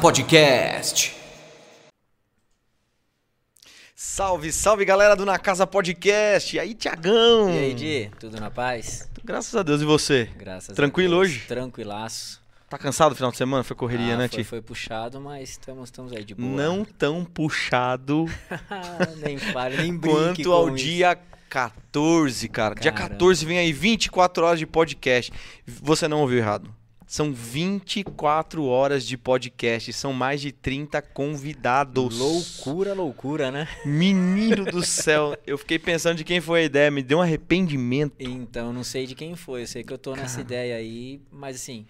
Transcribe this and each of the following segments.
Podcast. Salve, salve galera do Na Casa Podcast. E aí, Tiagão? E aí, Di, tudo na paz? Graças a Deus, e você? Graças Tranquilo a Deus. hoje? Tranquilaço. Tá cansado no final de semana? Foi correria, Ah, né, foi, Ti? foi puxado, mas estamos, estamos aí de boa. Não tão puxado nem fale, nem brinque quanto ao com isso. dia 14, cara. Dia Caramba. 14 vem aí 24 horas de podcast. Você não ouviu errado. São 24 horas de podcast. São mais de 30 convidados. Loucura, loucura, né? Menino do céu. Eu fiquei pensando de quem foi a ideia. Me deu um arrependimento. Então, não sei de quem foi. Eu sei que eu tô nessa ideia aí, mas assim,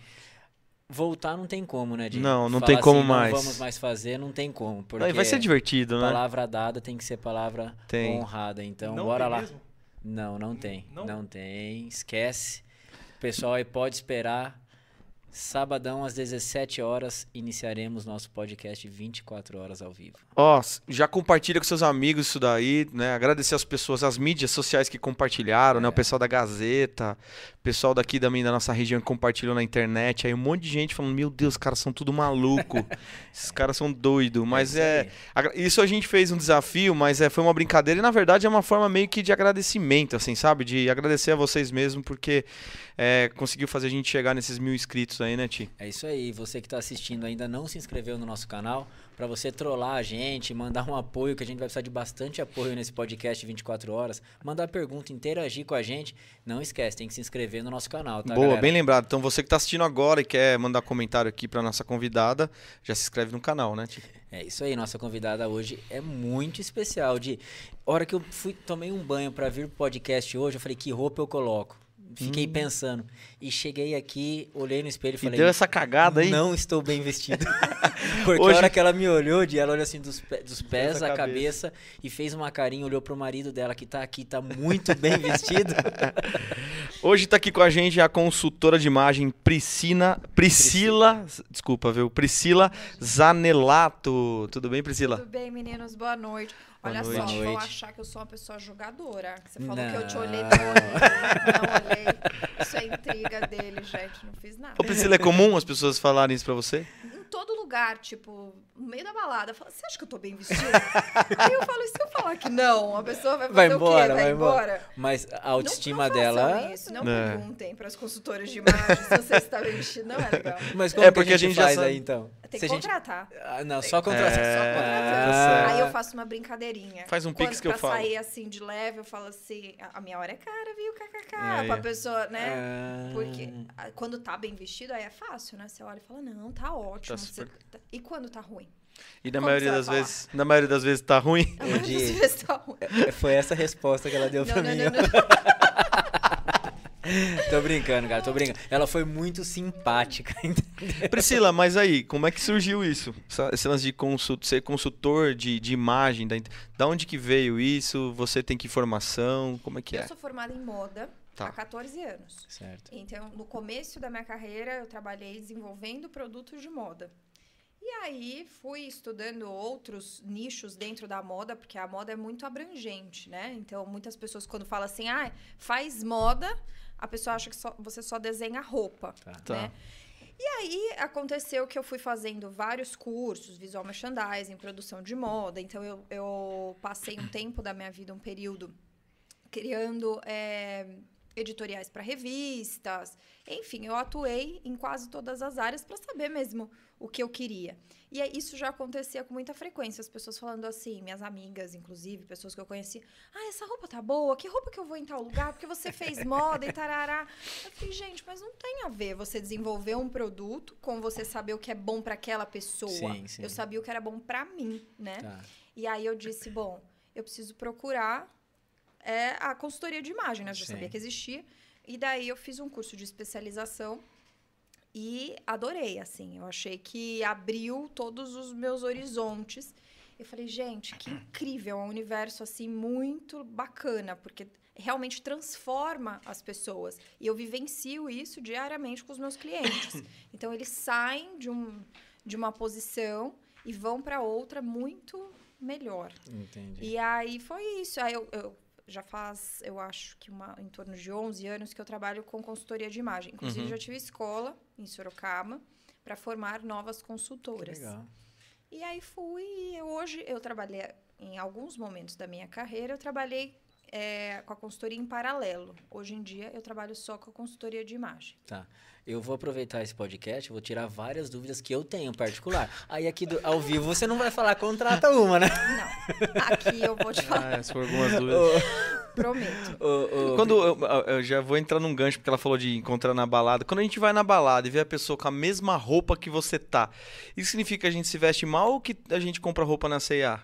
voltar não tem como, né, Di? Não, não tem como assim, mais. Não vamos mais fazer, não tem como. Porque Vai- Vai ser divertido, né? palavra dada tem que ser palavra Tem. honrada. Então, Não bora tem lá. mesmo? Não, não tem. Não? Não? tem. Esquece. O pessoal aí pode esperar. Sabadão às 17 horas iniciaremos nosso podcast 24 horas ao vivo. Ó, s- já compartilha com seus amigos isso daí, né? Agradecer as pessoas, as mídias sociais que compartilharam, né? O pessoal da Gazeta, pessoal daqui também da nossa região compartilhou na internet. Aí um monte de gente falando, meu Deus, os caras são tudo maluco. Esses caras são doidos. Mas é. agra- Isso a gente fez um desafio, mas é, foi uma brincadeira e na verdade é uma forma meio que de agradecimento, assim, sabe? De agradecer a vocês mesmo, porque é, conseguiu fazer a gente chegar nesses mil inscritos aí, né, Ti? É isso aí. Você que está assistindo ainda não se inscreveu no nosso canal, para você trollar a gente, mandar um apoio, que a gente vai precisar de bastante apoio nesse podcast 24 horas, mandar pergunta, interagir com a gente. Não esquece, tem que se inscrever no nosso canal, tá, Boa, galera? bem lembrado. Então você que está assistindo agora e quer mandar comentário aqui para nossa convidada, já se inscreve no canal, né, Ti? É isso aí, nossa convidada hoje é muito especial. De hora que eu fui tomei um banho para vir pro podcast hoje, eu falei que roupa eu coloco. Fiquei pensando e cheguei aqui, olhei no espelho e falei: deu essa cagada aí? Não estou bem vestido. Porque Hoje- a hora que ela me olhou, de ela olhou assim dos, pé- dos pés à cabeça. cabeça. e fez uma carinha, olhou pro marido dela que tá aqui, tá muito bem vestido. Hoje tá aqui com a gente a consultora de imagem Priscila, Priscila, desculpa, viu? Priscila Zanelato. Tudo bem, Priscila? Tudo bem, meninos? Boa noite. Boa Olha noite. só, vão achar que eu sou uma pessoa jogadora. Você falou que eu te Não. olhei, não olhei. Não olhei. Isso é intriga dele, gente. Não fiz nada. Ô, Priscila, é comum as pessoas falarem isso pra você? Em todo lugar, tipo, no meio da balada, fala, você acha que eu tô bem vestida? Aí eu falo, e se eu falar que não? A pessoa vai fazer Vai o quê? embora, Vai vai embora. embora. Mas a autoestima não, não dela. Isso, não É. perguntem para as consultoras de imagem se você está bem vestido. Não é legal. Mas como É, que porque a a gente, gente já faz sabe. aí então? Tem que gente- contratar. Ah, não, só É, contratar. só É, contratar. tá certo. Aí eu faço uma brincadeirinha. Faz um Quando, pix que eu pra falo. sair assim de leve, eu falo assim, a minha hora é cara, viu? KKK. Aí. Pra pessoa, né? Ah. Porque ah, quando tá bem vestido, aí é fácil, né? Você olha e fala, não, tá ótimo. Tá você super- tá- E quando tá ruim? E na Como maioria você das falar? vezes, na maioria das vezes tá ruim. A maioria das vezes tá ruim. É, Foi essa a resposta que ela deu Não, pra não, mim. não, ó. não. tô brincando, cara, tô brincando. Ela foi muito simpática, entendeu? Priscila, mas aí, como é que surgiu isso? Esse lance de consult, ser consultor de, de imagem, da, da onde que veio isso? Você tem que formação? Como é que Eu é? sou formada em moda Tá. há 14 anos. Certo. Então, no começo da minha carreira, eu trabalhei desenvolvendo produtos de moda. E aí, fui estudando outros nichos dentro da moda, porque a moda é muito abrangente, né? Então, muitas pessoas, quando falam assim, ah, faz moda, a pessoa acha que só- você só desenha roupa, Tá. Tá. né? E aí, aconteceu que eu fui fazendo vários cursos, visual merchandising, produção de moda. Então, eu, eu passei um tempo da minha vida, um período, criando é, editoriais para revistas. Enfim, eu atuei em quase todas as áreas para saber mesmo o que eu queria. E aí, isso já acontecia com muita frequência. As pessoas falando assim, minhas amigas, inclusive, pessoas que eu conheci. Ah, essa roupa tá boa. Que roupa que eu vou em tal lugar? Porque você fez moda e tarará. Eu falei, gente, mas não tem a ver você desenvolver um produto com você saber o que é bom para aquela pessoa. Sim, sim. Eu sabia o que era bom para mim, né? Tá. E aí eu disse, bom, eu preciso procurar é, a consultoria de imagem, né? Eu já Sim. sabia que existia. E daí eu fiz um curso de especialização e adorei, assim. Eu achei que abriu todos os meus horizontes. Eu falei, gente, que incrível, é um universo assim muito bacana, porque realmente transforma as pessoas. E eu vivencio isso diariamente com os meus clientes. Então eles saem de, um, de uma posição e vão para outra muito melhor. Entendi. E aí foi isso. Aí eu, eu já faz, eu acho que uma, em torno de 11 anos que eu trabalho com consultoria de imagem. Inclusive, Uhum. já tive escola em Sorocaba para formar novas consultoras. Legal. E aí fui, e hoje eu trabalhei, em alguns momentos da minha carreira, eu trabalhei é, com a consultoria em paralelo. Hoje em dia, eu trabalho só com a consultoria de imagem. Tá. Eu vou aproveitar esse podcast, vou tirar várias dúvidas que eu tenho em particular. Aí aqui do- ao vivo você não vai falar, contrata uma, né? Não, aqui eu vou te falar, Ah, se for algumas dúvidas. prometo. Quando eu, eu já vou entrar num gancho, porque ela falou de encontrar na balada. Quando a gente vai na balada e vê a pessoa com a mesma roupa que você tá, isso significa que a gente se veste mal ou que a gente compra roupa na C&A?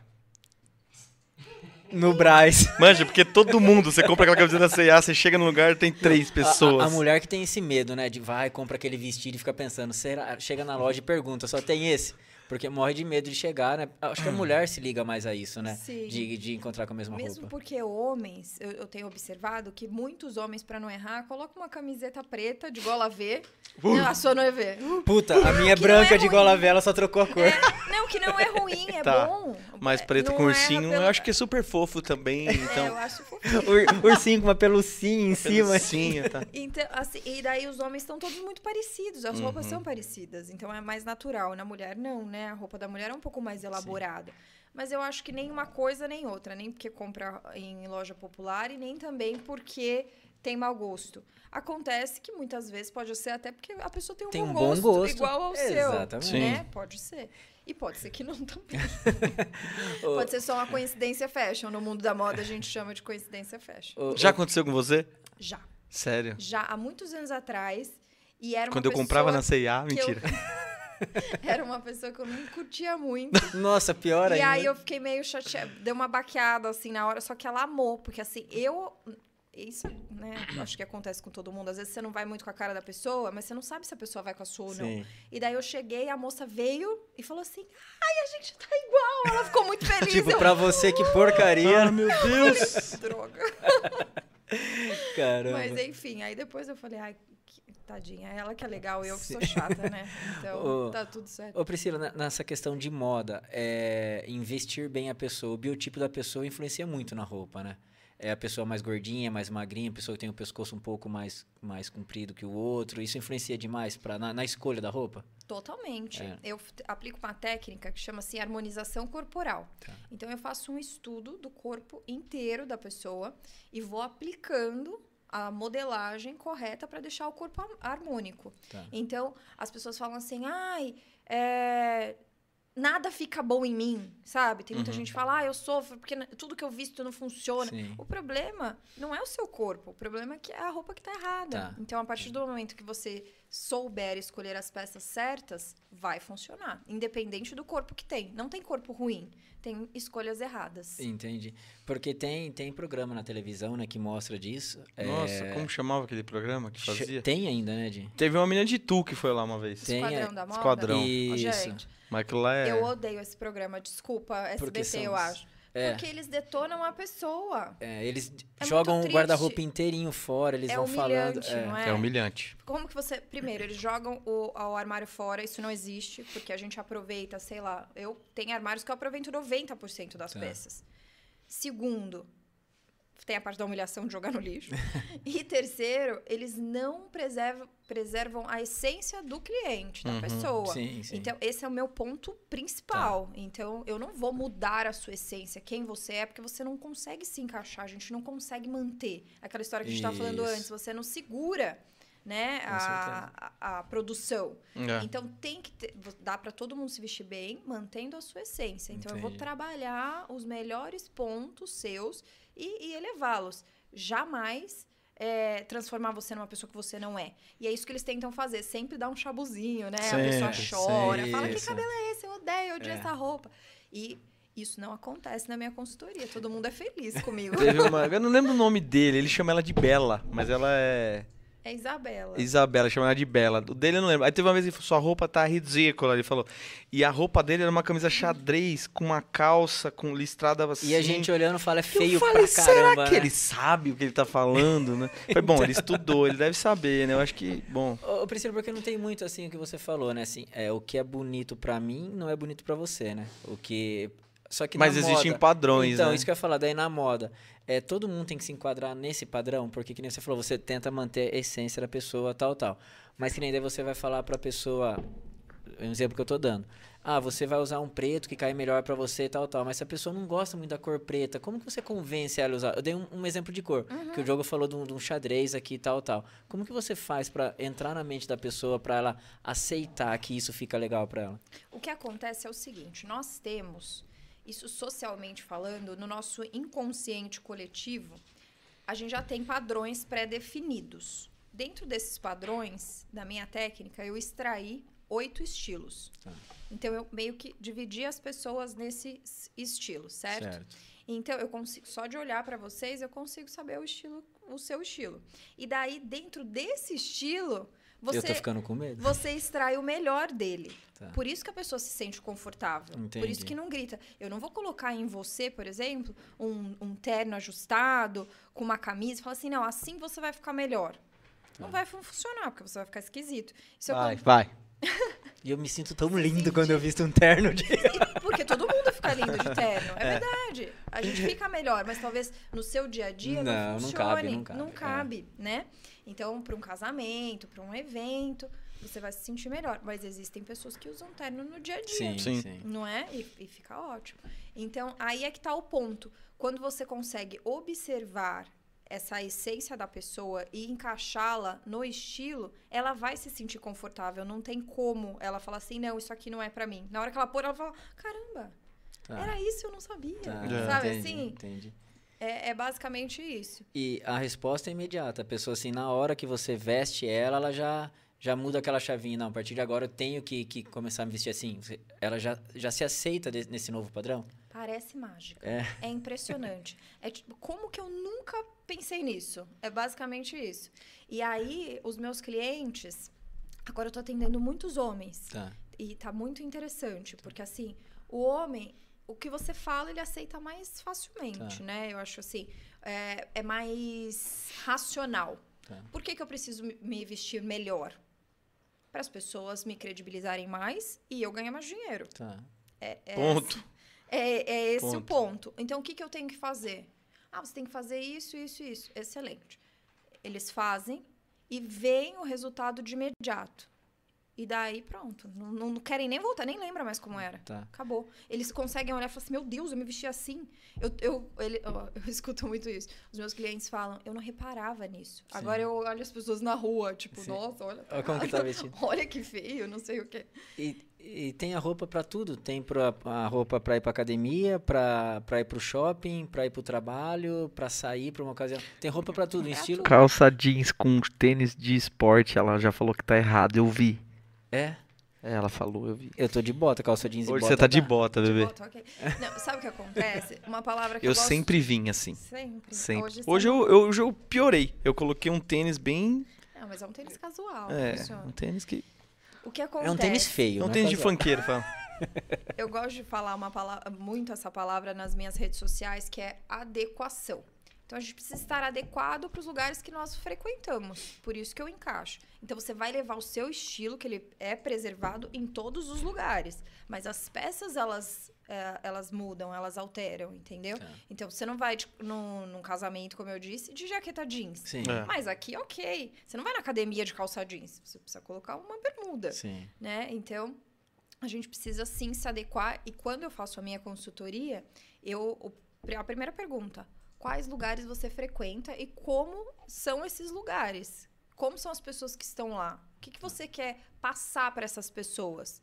No Braz. Manja, porque todo mundo, você compra aquela camiseta da C&A, você chega no lugar tem três A- pessoas. A, a mulher que tem esse medo, né? De vai, compra aquele vestido e fica pensando, será? Chega na loja e pergunta, só tem esse? Porque morre de medo de chegar, né? Acho que a mulher se liga mais a isso, né? Sim. De, de encontrar com a mesma Mesmo roupa. porque homens, eu, eu tenho observado que muitos homens, para não errar, colocam uma camiseta preta de gola V. Não, a sua não é V. Puta, a minha é branca é de gola vela só trocou a cor. É, não, que não é ruim, é Tá. bom. Mas É, preto não com ursinho, pelo- eu acho que é super fofo também. É, Então, eu acho fofinho. Ur- ursinho com uma pelucinha em cima. Ursinho, tá. Então, assim, e daí os homens estão todos muito parecidos, as roupas Uhum. são parecidas, então é mais natural. Na mulher, não, né? A roupa da mulher é um pouco mais elaborada. Mas eu acho que nem uma coisa nem outra, nem porque compra em loja popular e nem também porque tem mau gosto. Acontece que muitas vezes pode ser até porque a pessoa tem um, Tem bom, um bom gosto, gosto. igual ao Exatamente. seu, né? Pode ser. E pode ser que não também. pode ser só uma coincidência fashion. No mundo da moda a gente chama de coincidência fashion. Já aconteceu com você? Já. Sério? Já há muitos anos atrás. E era uma Quando eu comprava na C&A, que eu- mentira. Era uma pessoa que eu não curtia muito. Nossa, pior e ainda. aí eu fiquei meio chateada. Deu uma baqueada, assim, na hora. Só que ela amou. Porque, assim, eu... Isso, né? Acho que acontece com todo mundo. Às vezes você não vai muito com a cara da pessoa, mas você não sabe se a pessoa vai com a sua ou não. Sim. E daí eu cheguei, a moça veio e falou assim: Ai, a gente tá igual. Ela ficou muito feliz. Tipo, eu, pra você, que porcaria. Ah, meu Deus! Droga. Caramba. Mas enfim, aí depois eu falei: Ai, que- tadinha, ela que é legal, eu que sou chata, né? Então Ô, tá tudo certo. Ô Priscila, na- nessa questão de moda, é, investir bem a pessoa, o biotipo da pessoa influencia muito na roupa, né? É a pessoa mais gordinha, mais magrinha, a pessoa que tem o pescoço um pouco mais, mais comprido que o outro. Isso influencia demais pra, na, na escolha da roupa? Totalmente. É. Eu aplico uma técnica que chama-se harmonização corporal. Tá. Então eu faço um estudo do corpo inteiro da pessoa e vou aplicando a modelagem correta para deixar o corpo har- harmônico. Tá. Então as pessoas falam assim, ai, é, nada fica bom em mim, sabe? Tem muita Uhum. gente que fala, ah, eu sofro porque tudo que eu visto não funciona. Sim. O problema não é o seu corpo, o problema é que é a roupa que tá errada. Tá. Então, a partir do momento que você souber escolher as peças certas, vai funcionar. Independente do corpo que tem. Não tem corpo ruim, tem escolhas erradas. Entendi. Porque tem, tem programa na televisão, né, que mostra disso. Nossa, É, como chamava aquele programa que fazia? Tem ainda, né, Di? Teve uma menina de Tu que foi lá uma vez. Tem, Esquadrão é, da Moda? Esquadrão. Isso. Gente, Mas aquilo lá é... eu odeio esse programa, desculpa, SBT, são eu acho. É. Porque eles detonam a pessoa. É, eles É jogam o guarda-roupa inteirinho fora, eles É vão falando. é. não é? É humilhante. Como que você. Primeiro, eles jogam o, o armário fora, isso não existe, porque a gente aproveita, sei lá. Eu tenho armários que eu aproveito 90% das Tá. peças. Segundo, tem a parte da humilhação de jogar no lixo. e terceiro, eles não preservam, preservam a essência do cliente, da Uhum, pessoa. Sim, sim. Então, esse é o meu ponto principal. Então, eu não vou mudar a sua essência, quem você é, porque você não consegue se encaixar, a gente não consegue manter. Aquela história que a gente estava falando antes, você não segura né, a, a, a produção. É. Então, tem que ter, dá para todo mundo se vestir bem, mantendo a sua essência. Então, eu vou Entendi. trabalhar os melhores pontos seus e, e elevá-los. Jamais é, transformar você numa pessoa que você não é. E é isso que eles tentam fazer, sempre dar um chabuzinho, né? a pessoa Sempre, chora, fala que isso. cabelo é esse? Eu odeio, eu odeio É. essa roupa. E isso não acontece na minha consultoria. Todo mundo é feliz comigo. Uma... Eu não lembro o nome dele, ele chama ela de Bela, mas ela é... É Isabela. Isabela, chama ela de Bela. O dele eu não lembro. Aí teve uma vez que ele falou, sua roupa tá ridícula, ele falou. E a roupa dele era uma camisa xadrez, com uma calça, com listrada assim. E a gente olhando fala, é feio eu falei, pra caramba, será que né? ele sabe o que ele tá falando, né? Falei, bom, ele estudou, ele deve saber, né? Eu acho que, bom... Ô, ô, Priscila, porque não tem muito assim o que você falou, né? Assim, é, o que é bonito pra mim não é bonito pra você, né? O que Só que Mas na existem moda- padrões, Então, né? isso que eu ia falar, daí na moda. É, todo mundo tem que se enquadrar nesse padrão, porque que nem você falou, você tenta manter a essência da pessoa, tal, tal. Mas que nem daí você vai falar pra pessoa, um exemplo que eu tô dando. Ah, você vai usar um preto que cai melhor pra você, tal, tal. Mas se a pessoa não gosta muito da cor preta, como que você convence ela a usar? Eu dei um, um exemplo de cor, que o Diogo falou de um, de um xadrez aqui, tal, tal. Como que você faz pra entrar na mente da pessoa, pra ela aceitar que isso fica legal pra ela? O que acontece é o seguinte: nós temos, isso socialmente falando, no nosso inconsciente coletivo, a gente já tem padrões pré-definidos. Dentro desses padrões, da minha técnica, eu extraí oito estilos. Tá. Então, eu meio que dividi as pessoas nesses estilos, certo? Então, eu consigo, só de olhar para vocês, eu consigo saber o estilo, o seu estilo. E daí, dentro desse estilo, você, Eu tô ficando com medo. você extrai o melhor dele. Tá. Por isso que a pessoa se sente confortável. Por Entendi. isso que não grita. Eu não vou colocar em você, por exemplo, um, um terno ajustado, com uma camisa, e falar assim, não, assim você vai ficar melhor. Não vai fun- funcionar, porque você vai ficar esquisito. Isso é Vai, como- vai. E eu me sinto tão lindo quando eu visto um terno de. Porque todo mundo fica lindo de terno. É, verdade. A gente fica melhor, mas talvez no seu dia a dia não, Não, não funcione. cabe, não cabe, é. cabe, né? Então, para um casamento, para um evento, você vai se sentir melhor. Mas existem pessoas que usam terno no dia a dia. Sim, Sim. sim. Não é? E, e fica ótimo. Então, aí é que tá o ponto. Quando você consegue observar essa essência da pessoa e encaixá-la no estilo, ela vai se sentir confortável. Não tem como ela falar assim, não, isso aqui não é pra mim. Na hora que ela pôr, ela fala, caramba, Tá. era isso, eu não sabia. Tá, Sabe entendi, assim? Entendi. É, é basicamente isso. E a resposta é imediata. A pessoa, assim, na hora que você veste ela, ela já, já muda aquela chavinha. Não, a partir de agora eu tenho que, que começar a me vestir assim. Ela já, já se aceita de- nesse novo padrão? Parece mágica. É. É impressionante. É tipo, como que eu nunca pensei nisso? É basicamente isso. E aí, os meus clientes. Agora eu tô atendendo muitos homens. Tá. E tá muito interessante, porque assim, o homem, o que você fala, ele aceita mais facilmente, Tá. né? Eu acho assim, é, é mais racional. Tá. Por que, que eu preciso me- vestir melhor? Para as pessoas me credibilizarem mais e eu ganhar mais dinheiro. Tá. É, é Ponto. é, é esse o Ponto. ponto. Então, o que, que eu tenho que fazer? Ah, você tem que fazer isso, isso, isso. Excelente. Eles fazem e veem o resultado de imediato. E daí, pronto. Não, não- não querem nem voltar, nem lembra mais como era. Tá. Acabou. Eles conseguem olhar e falar assim: Meu Deus, eu me vesti assim. Eu, eu, ele- ó, eu escuto muito isso. Os meus clientes falam: Eu não reparava nisso. Sim. Agora eu olho as pessoas na rua, tipo, Sim. nossa, olha. Olha como que tá vestido. Olha que feio, não sei o quê. E, e tem a roupa pra tudo. Tem pra, a roupa pra ir pra academia, pra, pra ir pro shopping, pra ir pro trabalho, pra sair pra uma ocasião. Tem roupa pra tudo. Pra estilo. Calça jeans com tênis de esporte, ela já falou que tá errado, eu vi. É. É, ela falou, eu vi. Eu tô de bota, calça jeans e Hoje bota. você tá de dá. bota, De bebê. volta, ok. Não, sabe o que acontece? Uma palavra que eu, Eu gosto- sempre vim assim. Sempre. Sempre. Hoje, Hoje, eu, eu, hoje eu piorei. Eu coloquei um tênis bem. Não, mas é um tênis casual. É, funciona. um tênis que. O que acontece? É um tênis feio. Não né, tênis de funkeiro, fala. Eu gosto de falar uma palavra, muito essa palavra nas minhas redes sociais, que é adequação. Então a gente precisa estar adequado para os lugares que nós frequentamos. Por isso que eu encaixo. Então você vai levar o seu estilo, que ele é preservado em todos os lugares. Mas as peças, elas, é, elas mudam, elas alteram, entendeu? Tá. Então você não vai de, num, num casamento, como eu disse, de jaqueta jeans. Sim. É. Mas aqui, ok. Você não vai na academia de calça jeans. Você precisa colocar uma bermuda Sim. né? Então, a gente precisa sim se adequar. E quando eu faço a minha consultoria, eu o- a primeira pergunta: quais lugares você frequenta e como são esses lugares? Como são as pessoas que estão lá? O que, que você quer passar para essas pessoas?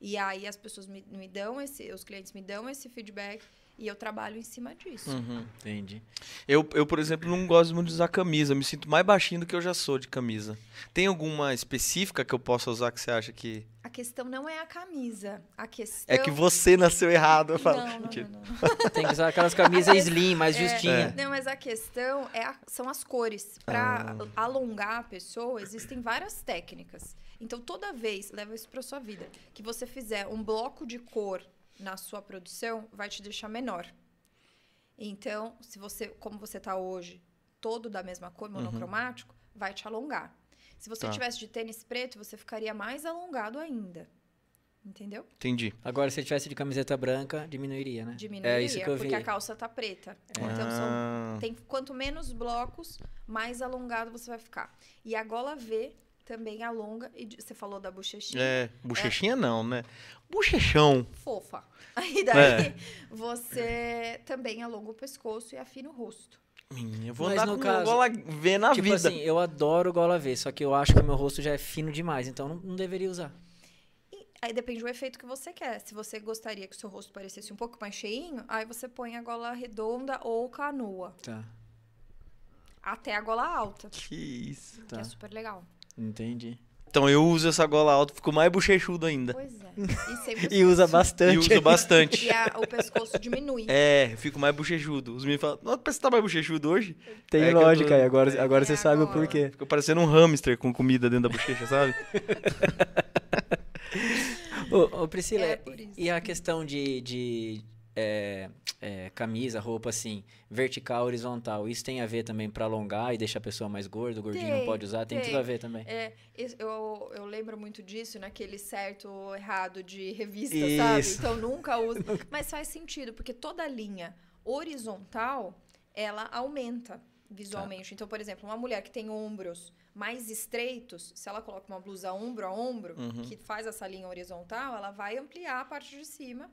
E aí as pessoas me, me dão esse, os clientes me dão esse feedback e eu trabalho em cima disso. Uhum. Entendi. Eu, eu, por exemplo, não gosto muito de usar camisa. Me sinto mais baixinho do que eu já sou de camisa. Tem alguma específica que eu possa usar que você acha que. A questão não é a camisa. A questão. É que você nasceu errado. Eu falo. Não, não, Mentira. não, não. Tem que usar aquelas camisas slim, mais É, justinha. Não, mas a questão é a- são as cores. Para alongar a pessoa, existem várias técnicas. Então, toda vez, leva isso para sua vida, que você fizer um bloco de cor na sua produção, vai te deixar menor. Então, se você, como você está hoje, todo da mesma cor, monocromático, vai te alongar. Se você Tá. tivesse de tênis preto, você ficaria mais alongado ainda. Entendeu? Entendi. Agora, se ele tivesse de camiseta branca, diminuiria, né? Diminuiria, É isso que eu vi. porque a calça tá preta. Então, são, Ah, tem, quanto menos blocos, mais alongado você vai ficar. E a gola V também alonga. E você falou da bochechinha. é, bochechinha não, né? Bochechão. Fofa. Aí daí, É. você também alonga o pescoço e afina o rosto. Menina, eu vou Mas andar no com caso- gola V na tipo vida. assim, eu adoro gola V, só que eu acho que o meu rosto já é fino demais, então não, não deveria usar. E aí depende do efeito que você quer. Se você gostaria que o seu rosto parecesse um pouco mais cheinho, aí você põe a gola redonda ou canoa. Tá, Até a gola alta, Que isso. que tá. é super legal. Entendi. Então eu uso essa gola alta, fico mais bochechudo ainda. Pois é. E, sempre E usa E bastante. uso bastante. E a- o pescoço diminui. É, eu fico mais bochechudo. Os meninos falam, nossa, você tá mais bochechudo hoje? Tem É lógica tô- agora, agora É você sabe o agora. porquê. Fica parecendo um hamster com comida dentro da bochecha, sabe? Ô, ô, Priscila, É e a questão de, de é, é, camisa, roupa assim, vertical, horizontal, isso tem a ver também pra alongar e deixar a pessoa mais gorda, o gordinho não Tem, pode usar? Tem, tem. tudo a ver também. É, eu, eu lembro muito disso naquele certo ou errado de revista, Isso. sabe? Então nunca uso. Mas faz sentido, porque toda linha horizontal, ela aumenta visualmente. Então, por exemplo, uma mulher que tem ombros mais estreitos, se ela coloca uma blusa ombro a ombro, Uhum. que faz essa linha horizontal, ela vai ampliar a parte de cima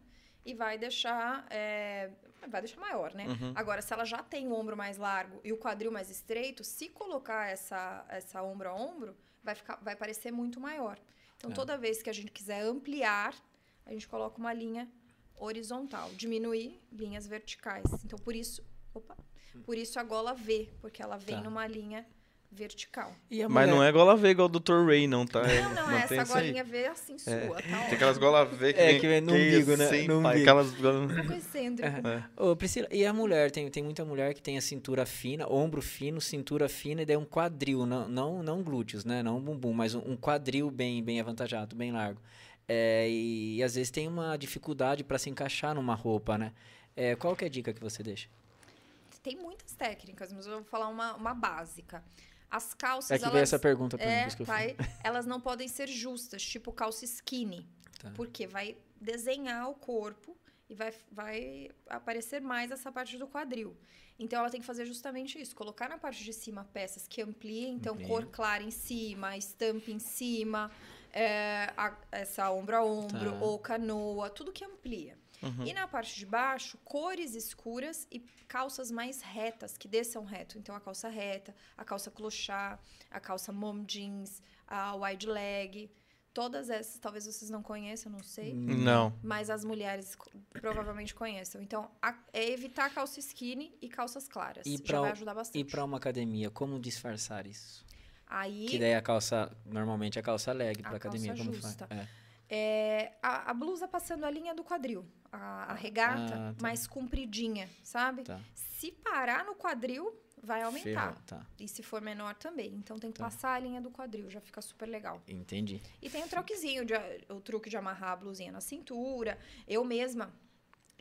e vai deixar, é, vai deixar maior, né? Uhum. Agora, se ela já tem o ombro mais largo e o quadril mais estreito, se colocar essa, essa ombro a ombro, vai, ficar, vai parecer muito maior. Então, É. toda vez que a gente quiser ampliar, a gente coloca uma linha horizontal. Diminuir, linhas verticais. Então, por isso... Opa! Por isso a gola V, porque ela vem Tá. numa linha vertical. E a Mas mulher- não é gola V igual o Dr. Ray, não, tá? É, Não, não, mantém essa isso aí. golinha V é assim sua, tá Tem aquelas gola V que É, vem, que vem no é umbigo, né? assim, No pai, umbigo. Aquelas gola... Um excêntrico. É. Ô, Priscila, e a mulher? Tem, tem muita mulher que tem a cintura fina, ombro fino, cintura fina e daí um quadril, não, não, não glúteos, né? Não um bumbum, mas um, um quadril bem, bem avantajado, bem largo. É, e, às vezes tem uma dificuldade para se encaixar numa roupa, né? É, qual que é a dica que você deixa? Tem muitas técnicas, mas eu vou falar uma, uma básica. As calças, É que elas, essa pergunta pra mim, é, eu tá, elas não podem ser justas, tipo calça skinny, Tá. porque vai desenhar o corpo e vai, vai aparecer mais essa parte do quadril. Então ela tem que fazer justamente isso, colocar na parte de cima peças que ampliem, então cor clara em cima, estampa em cima, é, a- essa ombro a ombro Tá. ou canoa, tudo que amplia. Uhum. E na parte de baixo, cores escuras e calças mais retas, que desçam reto. Então, a calça reta, a calça clochard, a calça mom jeans, a wide leg. Todas essas, talvez vocês não conheçam, não sei. Não. Mas as mulheres provavelmente conheçam. Então, a- é evitar calça skinny e calças claras. E Já pra vai ajudar E bastante. para uma academia, como disfarçar isso? Aí, Que daí a calça, normalmente a calça leg A para academia, calça como justa. faz? É. é, a, a blusa passando a linha do quadril. A, a regata Ah, tá. mais compridinha, sabe? Tá. Se parar no quadril, vai aumentar. Tá. E se for menor também. Então tem que Tá. passar a linha do quadril, já fica super legal. Entendi. E tem o troquezinho, de, o truque de amarrar a blusinha na cintura. Eu mesma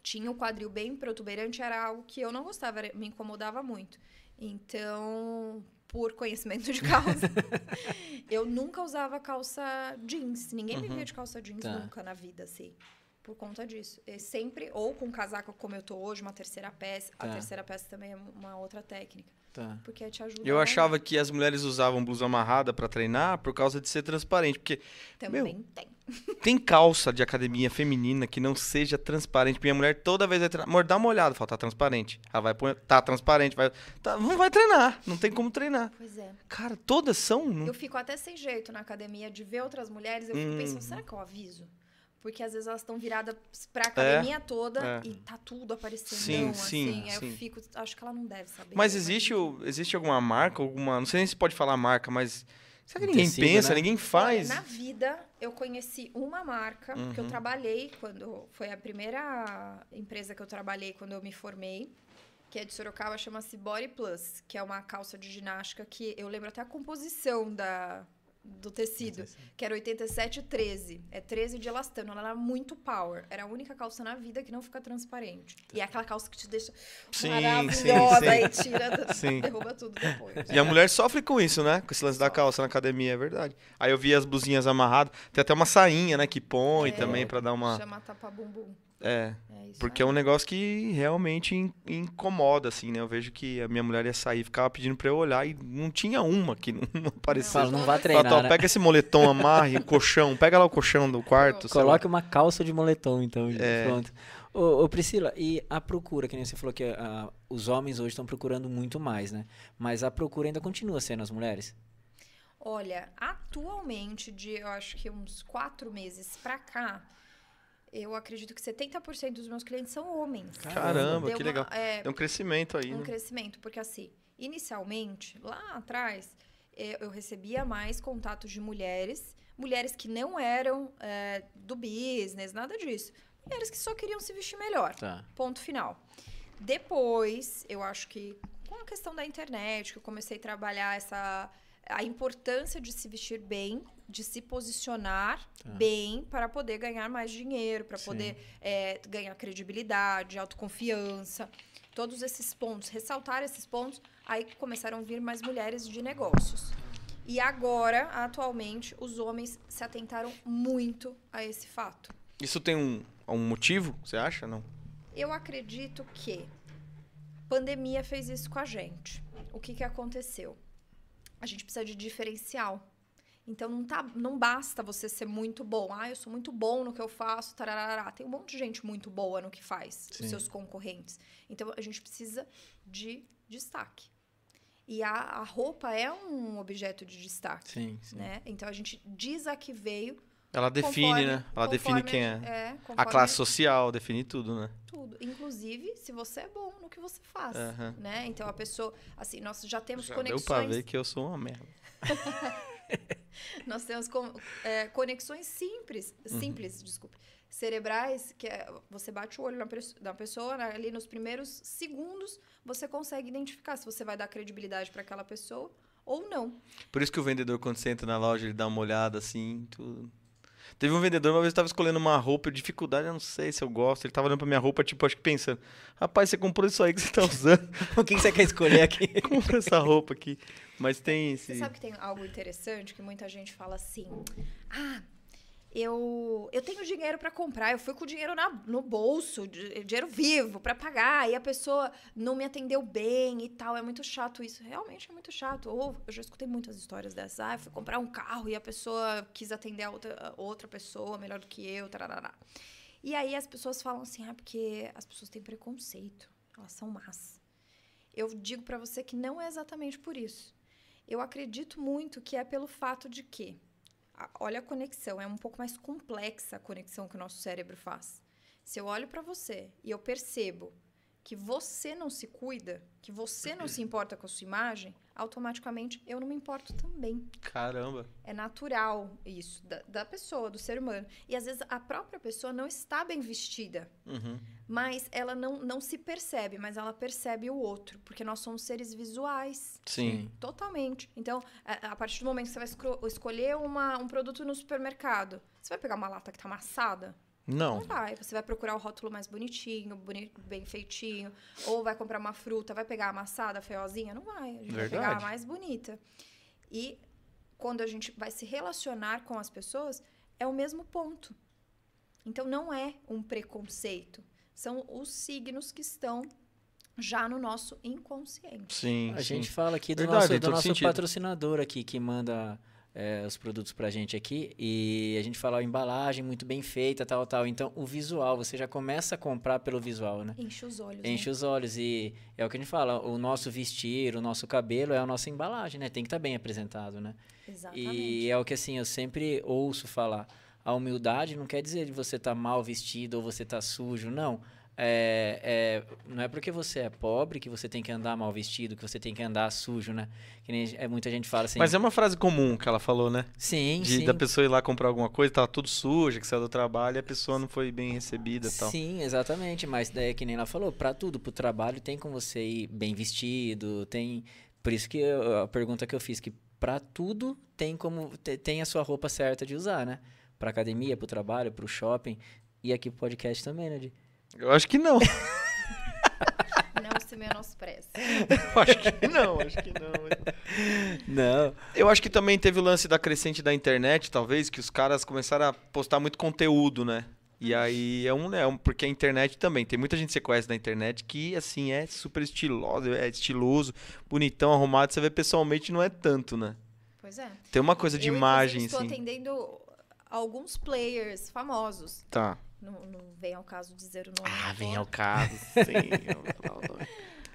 tinha o quadril bem protuberante, era algo que eu não gostava, me incomodava muito. Então, por conhecimento de causa, eu nunca usava calça jeans. Ninguém me Uhum. via de calça jeans Tá. nunca na vida, assim. Por conta disso. E sempre, ou com casaco como eu tô hoje, uma terceira peça. A Tá. terceira peça também é uma outra técnica. Tá. Porque te ajuda Eu achava que as mulheres usavam blusa amarrada pra treinar por causa de ser transparente, porque Também tem. tem calça de academia feminina que não seja transparente. Minha mulher toda vez vai treinar. Amor, dá uma olhada, fala, tá transparente. Ela vai pôr, tá transparente, vai. Tá, não vai treinar, não tem como treinar. Pois é. Cara, todas são. não- Eu fico até sem jeito na academia de ver outras mulheres. Eu fico Hum. pensando, será que eu aviso? Porque às vezes elas estão viradas pra academia toda é. e tá tudo aparecendo. Sim, assim. sim, Aí sim. eu fico, acho que ela não deve saber. Mas existe, o, existe alguma marca, alguma. Não sei nem se pode falar marca, mas. Será que ninguém tecido, pensa, né? ninguém faz? Na vida, eu conheci uma marca que eu Uhum. trabalhei quando. Foi a primeira empresa que eu trabalhei quando eu me formei. Que é de Sorocaba, chama-se Body Plus, que é uma calça de ginástica que eu lembro até a composição da, do tecido, que era 87 13. É 13 de elastano. Ela era muito power. Era a única calça na vida que não fica transparente. E é aquela calça que te deixa Sim, maravilhosa sim, sim. e tira, Sim. derruba tudo depois. E a mulher sofre com isso, né? Com esse lance da calça na academia, é verdade. Aí eu vi as blusinhas amarradas. Tem até uma sainha, né? Que põe É. também pra dar uma. Chama tapa bumbum. É. É isso Porque é aí. um negócio que realmente in- incomoda, assim, né? Eu vejo que a minha mulher ia sair, ficava pedindo pra eu olhar e não tinha uma que não, não aparecia. Fala, não vá Fala, treinar, Fala, "Tó, né? pega esse moletom, amarre o colchão, pega lá o colchão do quarto. sei lá." Coloque uma calça de moletom, então. É. Pronto. Ô, ô, Priscila, e a procura, que nem você falou que ah, os homens hoje estão procurando muito mais, né? Mas a procura ainda continua sendo as mulheres? Olha, atualmente, de eu acho que uns quatro meses pra cá, eu acredito que 70% dos meus clientes são homens. Caramba, Deu que uma- legal. é, Tem um crescimento aí, um né? crescimento, porque assim, inicialmente, lá atrás, eh, eu recebia mais contatos de mulheres, mulheres que não eram eh, do business, nada disso. Mulheres que só queriam se vestir melhor. Tá. Ponto final. Depois, eu acho que com a questão da internet, que eu comecei a trabalhar essa a importância de se vestir bem, de se posicionar Tá. bem para poder ganhar mais dinheiro, para poder é, ganhar credibilidade, autoconfiança, todos esses pontos, ressaltar esses pontos, aí começaram a vir mais mulheres de negócios. E agora, atualmente, os homens se atentaram muito a esse fato. Isso tem um, um motivo, você acha? Não? Eu acredito que pandemia fez isso com a gente. O que, que aconteceu? A gente precisa de diferencial. Então não, tá, não basta você ser muito bom. Ah, eu sou muito bom no que eu faço. Tararara. Tem um monte de gente muito boa no que faz, Sim. os seus concorrentes. Então a gente precisa de destaque. E a, a roupa é um objeto de destaque. Sim, sim. Né? Então a gente diz a que veio. Ela define, conforme- né? Ela define quem é. é A classe social, define tudo, né? tudo. Inclusive, se você é bom no que você faz, né? Então, a pessoa... Assim, nós já temos Já deu conexões... pra ver que eu sou uma merda. Nós temos é, conexões simples, Uhum. simples, desculpe, cerebrais, que é, você bate o olho na, na pessoa, né, ali nos primeiros segundos, você consegue identificar se você vai dar credibilidade para aquela pessoa ou não. Por isso que o vendedor, quando você entra na loja, ele dá uma olhada assim, tudo. Teve um vendedor, uma vez eu tava escolhendo uma roupa, eu, dificuldade, eu não sei se eu gosto. Ele tava olhando pra minha roupa, tipo, acho que pensando, rapaz, você comprou isso aí que você tá usando. O que que você quer escolher aqui? Compra essa roupa aqui. Mas tem esse. Você sabe que tem algo interessante que muita gente fala assim: ah, eu, eu tenho dinheiro para comprar, eu fui com o dinheiro na- no bolso, di- dinheiro vivo para pagar, e a pessoa não me atendeu bem e tal. É muito chato isso. Realmente é muito chato. Ou eu já escutei muitas histórias dessas. Ah, eu fui comprar um carro e a pessoa quis atender a outra, a outra pessoa melhor do que eu, tarará. E aí as pessoas falam assim: ah, porque as pessoas têm preconceito, elas são más. Eu digo para você que não é exatamente por isso. Eu acredito muito que é pelo fato de que, olha a conexão, é um pouco mais complexa a conexão que o nosso cérebro faz. Se eu olho para você e eu percebo que você não se cuida, que você não se importa com a sua imagem, automaticamente eu não me importo também. Caramba. É natural isso, da, da pessoa, do ser humano. E às vezes a própria pessoa não está bem vestida, Uhum. Mas ela não, não se percebe, mas ela percebe o outro, porque nós somos seres visuais. Sim. Totalmente. Então, a, a partir do momento que você vai escolher uma- um produto no supermercado, você vai pegar uma lata que tá amassada? Não. Não vai. Você vai procurar o rótulo mais bonitinho, boni- bem feitinho. Ou vai comprar uma fruta, vai pegar a amassada, feiozinha? Não vai. A gente vai pegar a Verdade. mais bonita. E quando a gente vai se relacionar com as pessoas, é o mesmo ponto. Então, não é um preconceito. São os signos que estão já no nosso inconsciente. Sim. A sim. gente fala aqui do Verdade, nosso, do nosso patrocinador aqui, que manda é, os produtos pra gente aqui. E a gente fala a embalagem muito bem feita, tal, tal. Então, o visual, você já começa a comprar pelo visual, né? Enche os olhos. Enche né? os olhos e é o que a gente fala, o nosso vestir, o nosso cabelo é a nossa embalagem, né? Tem que estar bem apresentado, né? Exatamente. E é o que assim, eu sempre ouço falar. A humildade não quer dizer de você estar mal vestido ou você estar sujo, não. É, é, não é porque você é pobre que você tem que andar mal vestido, que você tem que andar sujo, né? Que nem é, muita gente fala assim. Mas é uma frase comum que ela falou, né? sim, De, sim. da pessoa ir lá comprar alguma coisa, tava tudo suja, que saiu do trabalho e a pessoa não foi bem recebida e tal. Sim, exatamente. Mas daí, é que nem ela falou, pra tudo, pro trabalho tem como você ir bem vestido, tem. Por isso que eu- a pergunta que eu fiz, que Pra tudo tem como te- tem a sua roupa certa de usar, né? Pra academia, pro trabalho, pro shopping e aqui pro podcast também, né? Di? Eu acho que não. Não se menospreze. Eu acho que não, acho que não. Não. Eu acho que também teve o lance da crescente da internet, talvez, que os caras começaram a postar muito conteúdo, né? E aí é um, é um. Porque a internet também. Tem muita gente que você conhece na internet que, assim, é super estiloso, é estiloso, bonitão, arrumado. Você vê pessoalmente não é tanto, né? Pois é. Tem uma coisa de eu, imagem, assim. estou atendendo alguns players famosos. Tá. Não, não vem ao caso dizer o nome. Ah, vem ao caso, sim.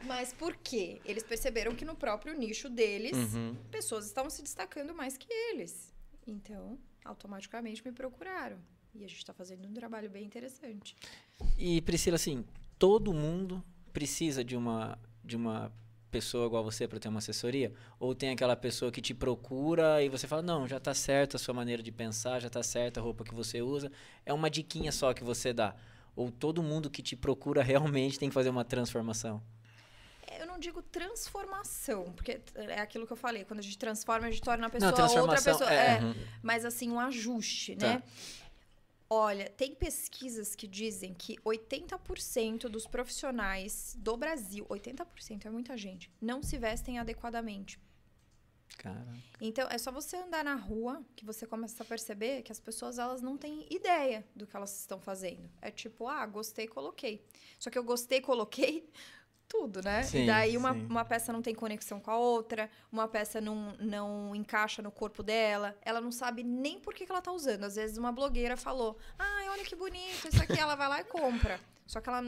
Mas por quê? Eles perceberam que no próprio nicho deles, Uhum. pessoas estavam se destacando mais que eles. Então, automaticamente me procuraram. E a gente está fazendo um trabalho bem interessante. E Priscila, assim, todo mundo precisa de uma de uma pessoa igual você para ter uma assessoria? Ou tem aquela pessoa que te procura e você fala, não, já tá certo a sua maneira de pensar, já tá certa a roupa que você usa, é uma diquinha só que você dá? Ou todo mundo que te procura realmente tem que fazer uma transformação? Eu não digo transformação, porque é aquilo que eu falei. Quando a gente transforma, a gente torna a pessoa não, outra transformação pessoa. é, É, uhum. mas assim, um ajuste, Tá. né? Olha, tem pesquisas que dizem que 80% dos profissionais do Brasil, 80% é muita gente, não se vestem adequadamente. Cara, Então, é só você andar na rua que você começa a perceber que as pessoas elas não têm ideia do que elas estão fazendo. É tipo, ah, gostei, coloquei. Só que eu gostei, coloquei tudo, né? Sim, e daí uma, sim. uma peça não tem conexão com a outra, uma peça não, não encaixa no corpo dela, ela não sabe nem por que, que ela tá usando. Às vezes uma blogueira falou, ai, olha que bonito, isso aqui, ela vai lá e compra. Só que ela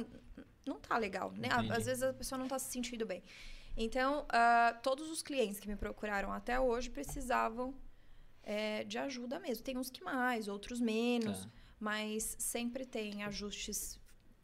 não tá legal, né? Entendi. Às vezes a pessoa não tá se sentindo bem. Então, ah, todos os clientes que me procuraram até hoje precisavam é, de ajuda mesmo. Tem uns que mais, outros menos, Tá. mas sempre tem ajustes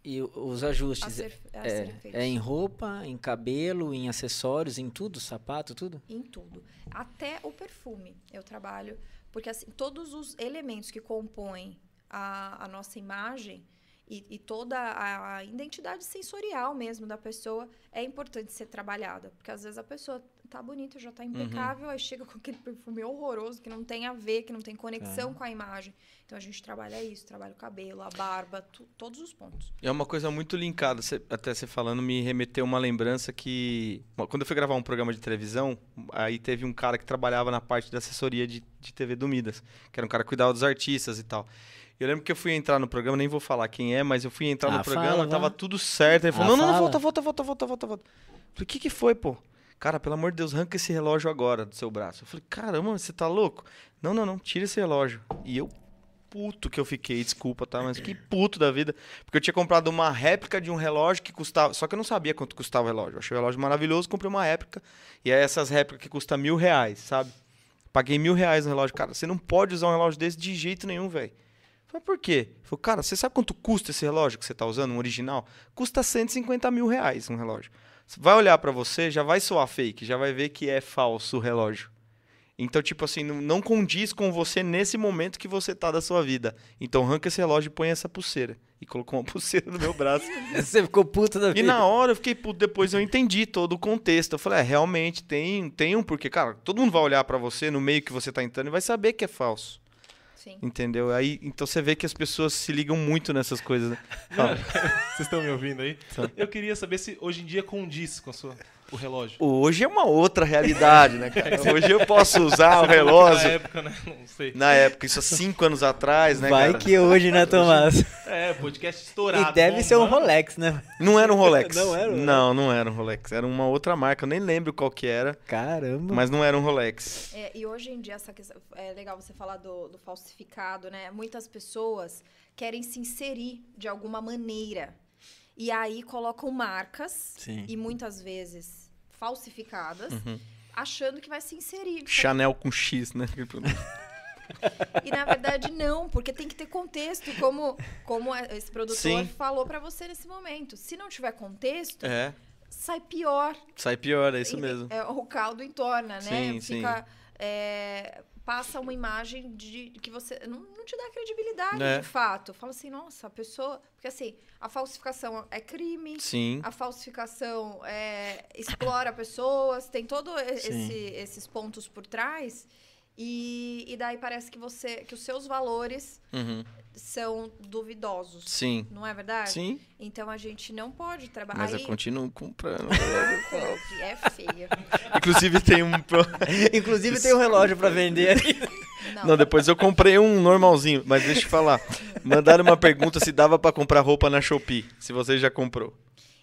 E os ajustes ser, é, é em roupa, em cabelo, em acessórios, em tudo, sapato, tudo? Em tudo. Até o perfume eu trabalho. Porque, assim, todos os elementos que compõem a, a nossa imagem e, e toda a, a identidade sensorial mesmo da pessoa é importante ser trabalhada. Porque, às vezes, a pessoa tá bonita, já tá impecável, aí chega com aquele perfume horroroso que não tem a ver, que não tem conexão com a imagem. Então, a gente trabalha isso. Trabalha o cabelo, a barba, tu- todos os pontos. É uma coisa muito linkada, cê- até você falando, me remeteu uma lembrança que. Quando eu fui gravar um programa de televisão, aí teve um cara que trabalhava na parte da assessoria de, de TV do Midas, que era um cara que cuidava dos artistas e tal. Eu lembro que eu fui entrar no programa, nem vou falar quem é, mas eu fui entrar Ah, no programa, fala, tava tudo certo. Ele falou: Ah, não, não, não, volta, volta, volta, volta, volta, volta. Falei: o que que foi, pô? Cara, pelo amor de Deus, arranca esse relógio agora do seu braço. Eu falei: caramba, você tá louco? Não, não, não, tira esse relógio. E eu puto que eu fiquei, desculpa, tá? Mas que puto da vida. Porque eu tinha comprado uma réplica de um relógio que custava. Só que eu não sabia quanto custava o relógio. Eu achei o relógio maravilhoso, comprei uma réplica. E é essas réplicas que custam mil reais, sabe? Paguei mil reais no relógio. Cara, você não pode usar um relógio desse de jeito nenhum, velho. Falei, por quê? Falei, cara, você sabe quanto custa esse relógio que você tá usando, um original? Custa 150 mil reais um relógio. Vai olhar pra você, já vai soar fake, já vai ver que é falso o relógio. Então, tipo assim, não, condiz com você nesse momento que você tá da sua vida. Então, arranca esse relógio e põe essa pulseira. E colocou uma pulseira no meu braço. Você ficou puto da vida. e na hora eu fiquei puto, depois eu entendi todo o contexto. Eu falei, é, realmente tem, tem um porquê. Cara, todo mundo vai olhar pra você no meio que você tá entrando e vai saber que é falso. Sim. Entendeu? Aí, então você vê que as pessoas se ligam muito nessas coisas, né? Vocês estão me ouvindo aí? Eu queria saber se hoje em dia condiz com a sua, o relógio. Hoje é uma outra realidade, né, cara? Hoje eu posso usar o Na relógio. época, né? Não sei. Na época, isso há cinco anos atrás, né, Vai cara? que hoje, né, Tomás? É, podcast estourado. E deve ser um bombando. Rolex, né? Não era um Rolex. Não era um? Não, não era um Rolex. Era uma outra marca. Eu nem lembro qual que era, Caramba. mas não era um Rolex. É, e hoje em dia, essa questão, é legal você falar do, do falsificado, né? Muitas pessoas querem se inserir de alguma maneira. E aí colocam marcas, Sim. e muitas vezes falsificadas, Uhum. achando que vai se inserir. Chanel com X, né? E na verdade não, porque tem que ter contexto, como, como esse produtor Sim. falou pra você nesse momento. Se não tiver contexto, É, sai pior. sai pior, é isso mesmo. É, o caldo entorna, né? Sim, Fica. é, passa uma imagem de que você não, não te dá credibilidade, É. de fato. Fala assim, nossa, a pessoa. Porque assim, a falsificação é crime. Sim. A falsificação é, explora pessoas, tem todos Sim. esses pontos por trás. E, e daí parece que você que os seus valores Uhum. são duvidosos. Sim. Não é verdade? Sim. Então a gente não pode trabalhar. Mas eu Aí, continuo comprando. é feio. Inclusive tem um. Inclusive tem um relógio pra vender ali. Não, Não, depois eu comprei um normalzinho, mas deixa eu te falar. Mandaram uma pergunta se dava pra comprar roupa na Shopee. Se você já comprou.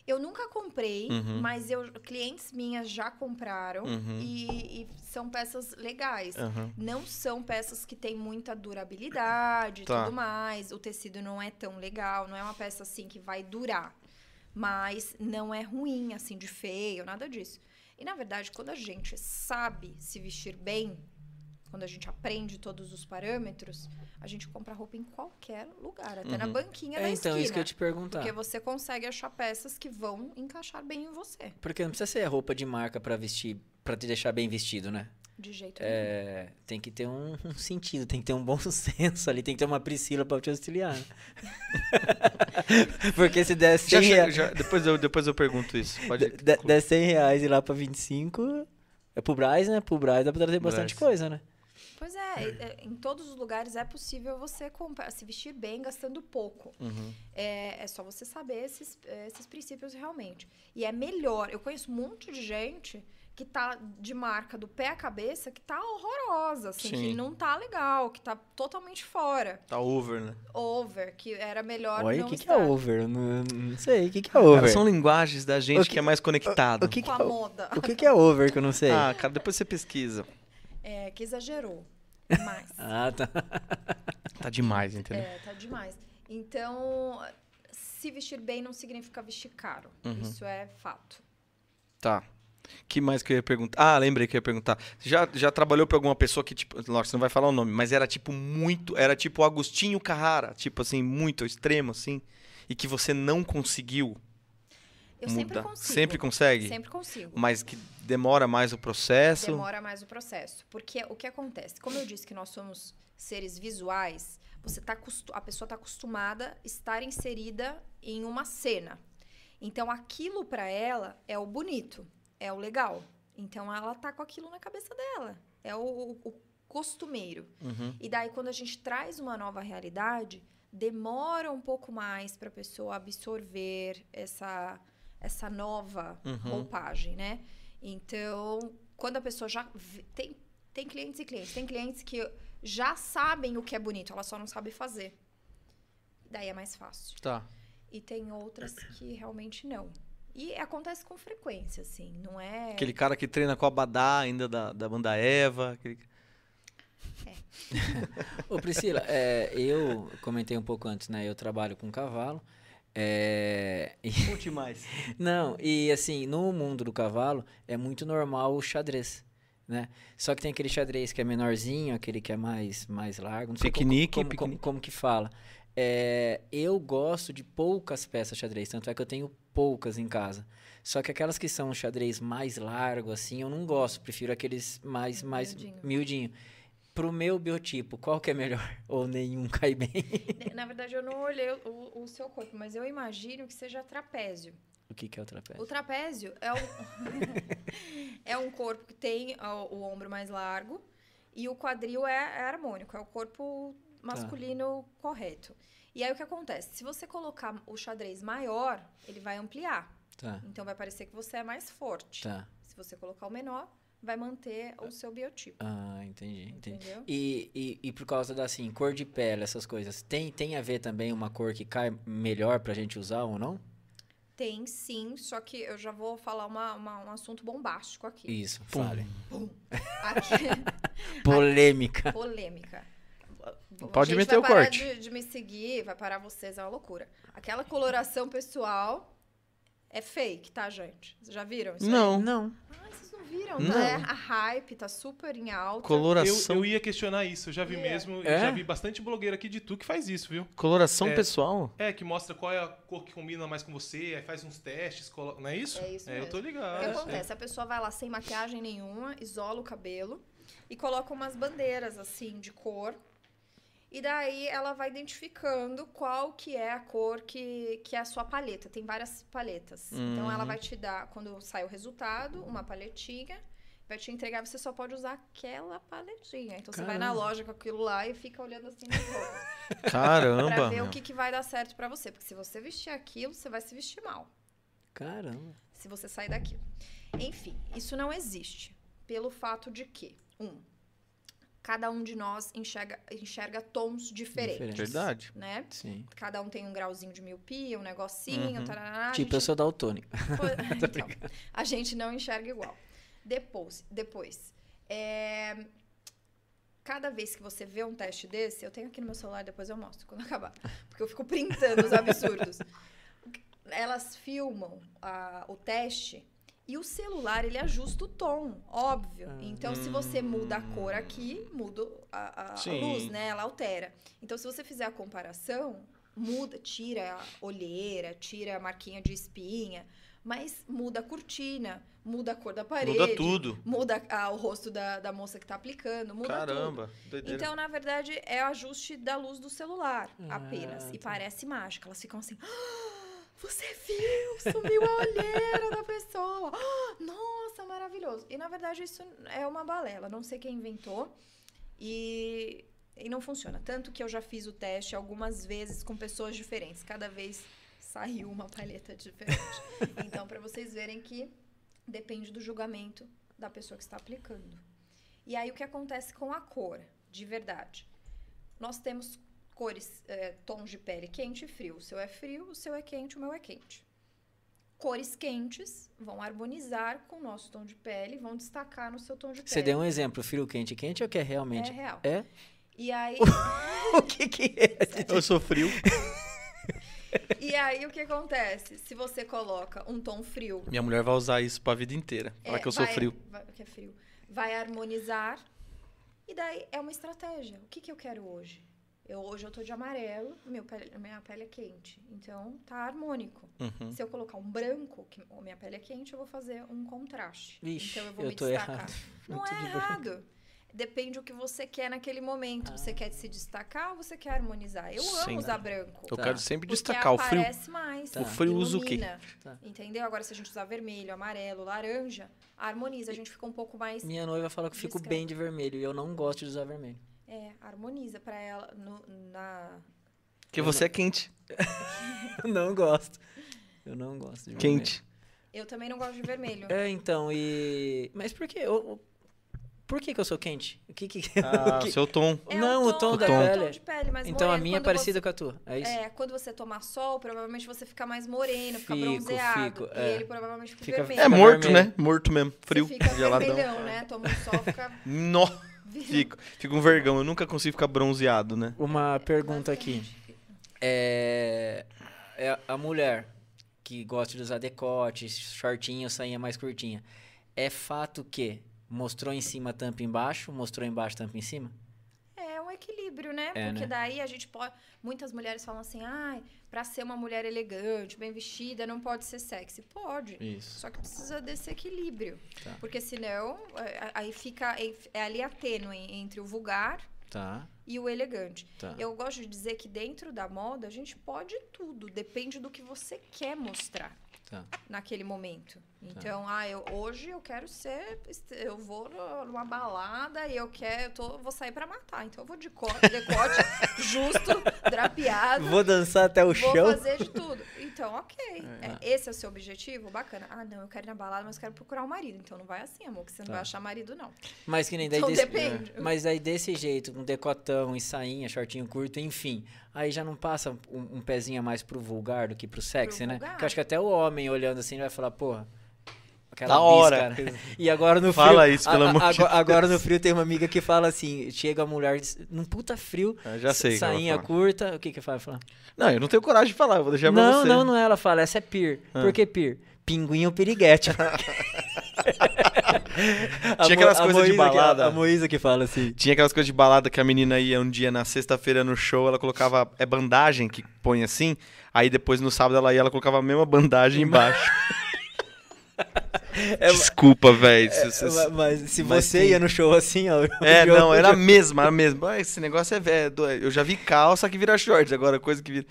Eu nunca comprei, Uhum. mas eu, clientes minhas já compraram Uhum. e, e são peças legais. Aham. Não são peças que têm muita durabilidade e Tá. tudo mais. O tecido não é tão legal, não é uma peça assim que vai durar. Mas não é ruim, assim, de feio, nada disso. E na verdade, quando a gente sabe se vestir bem, quando a gente aprende todos os parâmetros, a gente compra roupa em qualquer lugar, até na Uhum. banquinha da É, então, esquina. isso que eu ia te perguntar. Porque você consegue achar peças que vão encaixar bem em você. Porque não precisa ser roupa de marca pra vestir, pra te deixar bem vestido, né? De jeito nenhum. É, tem que ter um, um sentido, tem que ter um bom senso ali, tem que ter uma Priscila pra te auxiliar. Porque se der 100, Já, che- rea- já- depois, eu, depois eu pergunto isso. Pode... de- de- der 100 reais e lá pra 25, é pro Braz, né? Pro Braz dá pra trazer bastante Braz. coisa, né? Pois é, e- é, em todos os lugares é possível você comprar, se vestir bem gastando pouco. Uhum. É, é só você saber esses, esses princípios realmente. E é melhor. Eu conheço um monte de gente que tá de marca do pé à cabeça que tá horrorosa, assim, Sim. que não tá legal, que tá totalmente fora. Tá over, né? Over, que era melhor Olha, não o que, que é over? Não, não sei, o que, que é Cara, over? são linguagens da gente O que, que- é mais conectado. O que, que, Com a moda. o que, que é over que eu não sei? Ah, cara, depois você pesquisa. É, que exagerou. Demais. Ah, tá. Tá demais, entendeu? É, tá demais. Então, se vestir bem não significa vestir caro. Uhum. Isso é fato. Tá. que mais que eu ia perguntar? Ah, lembrei que eu ia perguntar. Você já, já trabalhou pra alguma pessoa que, tipo, lógico, você não vai falar o nome, mas era tipo muito, era tipo Agostinho Carrara, tipo assim, muito extremo, assim, e que você não conseguiu Eu mudar. sempre consigo. Sempre consegue? Sempre consigo. Mas que demora mais o processo. Demora mais o processo. Porque o que acontece? Como eu disse que nós somos seres visuais, você tá a pessoa está acostumada a estar inserida em uma cena. Então, aquilo para ela é o bonito, é o legal. Então, ela tá com aquilo na cabeça dela. É o, o- o costumeiro. Uhum. E daí, quando a gente traz uma nova realidade, demora um pouco mais para a pessoa absorver essa, essa nova Uhum. roupagem, né? Então, quando a pessoa já. Tem, tem clientes e clientes. Tem clientes que já sabem o que é bonito, ela só não sabe fazer. Daí é mais fácil. Tá. E tem outras que realmente não. E acontece com frequência, assim, não é. Aquele cara que treina com a Badá ainda da, da banda Eva. aquele- Ô, Priscila, é, eu comentei um pouco antes, né? Eu trabalho com cavalo. É, Conte mais. não, e assim, no mundo do cavalo é muito normal o xadrez, né? Só que tem aquele xadrez que é menorzinho, aquele que é mais, mais largo. Não sei como- Piquenique, como, como, piquenique. como que fala. É, eu gosto de poucas peças xadrez, tanto é que eu tenho poucas em casa. Só que aquelas que são xadrez mais largo, assim, eu não gosto. Prefiro aqueles mais, mais Miudinho. miudinho. Pro meu biotipo, qual que é melhor? Ou nenhum cai bem? Na verdade, eu não olhei o, o seu corpo, mas eu imagino que seja trapézio. o que, que é o trapézio? O trapézio é um, é um corpo que tem ó, o, ombro mais largo e o quadril é, é harmônico, é o corpo masculino correto. E aí o que acontece? Se você colocar o xadrez maior, ele vai ampliar. Tá, Então vai parecer que você é mais forte. tá. Se você colocar o menor, vai manter o seu biotipo. Ah, entendi, entendi. Entendeu? E, e, e por causa da, assim, cor de pele, essas coisas, tem, tem a ver também uma cor que cai melhor pra gente usar ou não? Tem sim, só que eu já vou falar uma- uma- um assunto bombástico aqui. Isso, Pum. fale. Aqui, Polêmica. polêmica. Pode Gente, meter vai o parar corte. De, de me seguir, vai parar vocês, é uma loucura. Aquela coloração pessoal é fake, tá, gente? Vocês já viram isso? aí? Não. Não. Ai, vocês não viram? Não. É, a hype tá super em alta. Eu, Coloração, eu ia questionar isso, eu já vi mesmo, eu É? já vi bastante blogueiro aqui de tu que faz isso, viu? coloração É. pessoal? É, que mostra qual é a cor que combina mais com você, aí faz uns testes, colo- não é isso? É isso eu mesmo. tô O que ligado. acontece? A pessoa vai lá sem maquiagem nenhuma, isola o cabelo, e coloca umas bandeiras assim de cor. E daí ela vai identificando qual que é a cor que, que é a sua paleta. Tem várias paletas. Então ela Uhum. vai te dar, quando sai o resultado, uma paletinha, vai te entregar, você só pode usar aquela paletinha. Então você vai na Caramba. loja com aquilo lá e fica olhando assim nas roupas. Caramba. pra ver meu. o que, que vai dar certo pra você. Porque se você vestir aquilo, você vai se vestir mal. Caramba. Se você sair daquilo. Enfim, isso não existe. Pelo fato de que, um, cada um de nós enxerga, enxerga tons diferentes. Diferente. Verdade. Né? Sim. Cada um tem um grauzinho de miopia, um negocinho, Uhum. tarará, a tipo, gente- eu sou daltônico. Então, a gente não enxerga igual. Depois, depois é, cada vez que você vê um teste desse, eu tenho aqui no meu celular, depois eu mostro quando acabar, porque eu fico printando os absurdos. Elas filmam a- o teste e o celular ele ajusta o tom, óbvio. Ah. Então, se você muda a cor aqui, muda a, a- a luz, né? Ela altera. Então, se você fizer a comparação, muda, tira a olheira, tira a marquinha de espinha, mas muda a cortina, muda a cor da parede. Muda tudo. Muda ah, o rosto da, da moça que tá aplicando, muda tudo. Caramba. Doideira. Então, na verdade, é o ajuste da luz do celular, Ah, apenas. E tá. parece mágica. Elas ficam assim. "Ah, você viu? Sumiu a olheira da pessoa. Nossa, maravilhoso. E na verdade isso é uma balela. Não sei quem inventou. E, e não funciona. Tanto que eu já fiz o teste algumas vezes com pessoas diferentes. Cada vez saiu uma paleta diferente. então, para vocês verem que depende do julgamento da pessoa que está aplicando. E aí o que acontece com a cor, de verdade? Nós temos cores, eh, tons de pele quente e frio. O seu é frio, o seu é quente, o meu é quente. Cores quentes vão harmonizar com o nosso tom de pele, vão destacar no seu tom de pele. Você deu um exemplo, frio quente quente ou que é É realmente? real. É? E aí, o que que é? Eu sou frio. e aí o que acontece? Se você coloca um tom frio Minha mulher vai usar isso pra vida inteira. Falar É, que eu sou vai- frio. vai- que é frio. Vai harmonizar. E daí é uma estratégia. O que, que eu quero hoje? Eu, hoje eu tô de amarelo, meu pele- minha pele é quente. Então tá harmônico. Uhum. Se eu colocar um branco, que minha pele é quente, eu vou fazer um contraste. Vixe, então eu vou eu me tô destacar. errado. Não é de branco. errado. Depende do que você quer naquele momento. Você quer se destacar ou você quer harmonizar? Eu Sim. amo usar branco. Eu Tá. quero sempre destacar o frio. aparece mais. Tá. O frio usa o quê? ilumina, Tá. Entendeu? Agora, se a gente usar vermelho, amarelo, laranja, harmoniza. A gente fica um pouco mais... Minha noiva falou que fico Discreto. bem de vermelho e eu não gosto de usar vermelho. É, harmoniza pra ela no- na... Porque você é quente. Eu não gosto. Eu não gosto de Quente. Eu também não gosto de vermelho. vermelho. É, então, e. Mas por que? eu- Por que, que eu sou quente? O que que. Ah, o que- seu tom. É Não, o tom é da o pele. tom de pele Então a moreno. minha é parecida você- com a tua. É isso? É, quando você tomar sol, provavelmente você fica mais moreno, fica Fico, bronzeado. fico, e é. ele provavelmente fica, Fica- vermelho. É morto, vermelho. né? Morto mesmo. Frio. Você fica geladão. vermelhão, né? Toma um sol, fica... Nó. Fico. Fico um vergão. Eu nunca consigo ficar bronzeado, né? Uma pergunta aqui. É, é a mulher que gosta de usar decote, shortinho, sainha mais curtinha. É fato que mostrou em cima, tampa embaixo, mostrou embaixo, tampa em cima? Equilíbrio, né? É, Porque né? daí a gente pode. Muitas mulheres falam assim, ai, pra ser uma mulher elegante, bem vestida, não pode ser sexy. Pode. Isso. Só que precisa desse equilíbrio. Tá. Porque senão, é, aí fica. É ali a tênue entre o vulgar Tá, e o elegante. tá. Eu gosto de dizer que dentro da moda a gente pode tudo, depende do que você quer mostrar Tá. naquele momento. Então, ah, eu, hoje eu quero ser, eu vou numa balada e eu quero, eu tô, vou sair pra matar. Então eu vou de co- decote justo, drapeado. Vou dançar até o Vou chão. fazer de tudo. Então, ok. É, esse é o seu objetivo? Bacana. Ah, não, eu quero ir na balada, mas quero procurar um marido. Então não vai assim, amor, que você não Tá. vai achar marido, não. Mas que nem daí Então desse... depende. Mas aí desse jeito, um decotão e sainha, shortinho curto, enfim. Aí já não passa um, um pezinho a mais pro vulgar do que pro sexy, Pro né? vulgar. Porque acho que até o homem olhando assim vai falar, porra. Aquela Da hora. bis. E agora no frio. Fala isso, pelo a- a- amor de agora, agora no Deus. frio tem uma amiga que fala assim: chega a mulher num puta frio, Eu já sei. sainha curta. O que que fala? Fala, Não, eu não tenho coragem de falar. Eu vou deixar pra Não, você. não, não é. Ela fala, essa é pir. Ah. Por que pir? Pinguim ou piriguete. A Tinha aquelas a coisas de Moísa que- balada. A Moísa que fala assim. Tinha aquelas coisas de balada que a menina ia um dia na sexta-feira no show, ela colocava. É bandagem que põe assim. Aí depois no sábado ela ia, ela colocava a mesma bandagem embaixo. É, Desculpa, velho. é, se- se- mas se mas você tem- ia no show assim, ó. É, não, era a mesma, era a mesma. Esse negócio é velho. Eu já vi calça que vira short, agora coisa que vira.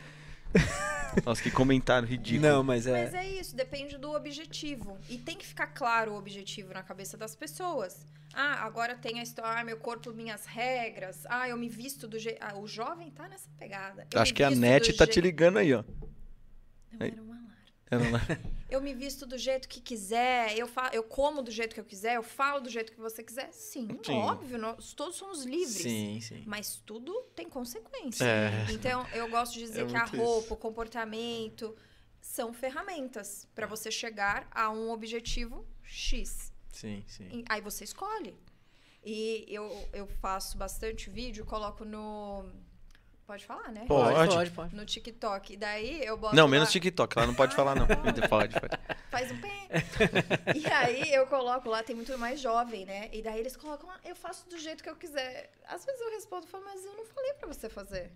Nossa, que comentário ridículo. Não, mas é. Mas é isso, depende do objetivo. E tem que ficar claro o objetivo na cabeça das pessoas. Ah, agora tem a história, ah, meu corpo, minhas regras. Ah, eu me visto do jeito. Ah, o jovem tá nessa pegada. Eu Acho que a NET tá te ligando aí, ó. Não, era um alarme. Era lá. Eu me visto do jeito que quiser, eu, fa eu como do jeito que eu quiser, eu falo do jeito que você quiser. Sim, Sim. óbvio, nós todos somos livres. Sim, sim. Mas tudo tem consequência. É. Então, eu gosto de dizer É que a muito isso. roupa, o comportamento são ferramentas para você chegar a um objetivo X. Sim, sim. E Aí você escolhe. E eu, eu faço bastante vídeo, coloco no. Pode falar, né? Pode. pode, pode. No TikTok. E daí eu boto. Não, lá- menos TikTok, ela não pode falar, não. Pode, pode. Faz um pé. e aí eu coloco lá, tem muito mais jovem, né? E daí eles colocam lá, eu faço do jeito que eu quiser. Às vezes eu respondo e falo, mas eu não falei pra você fazer.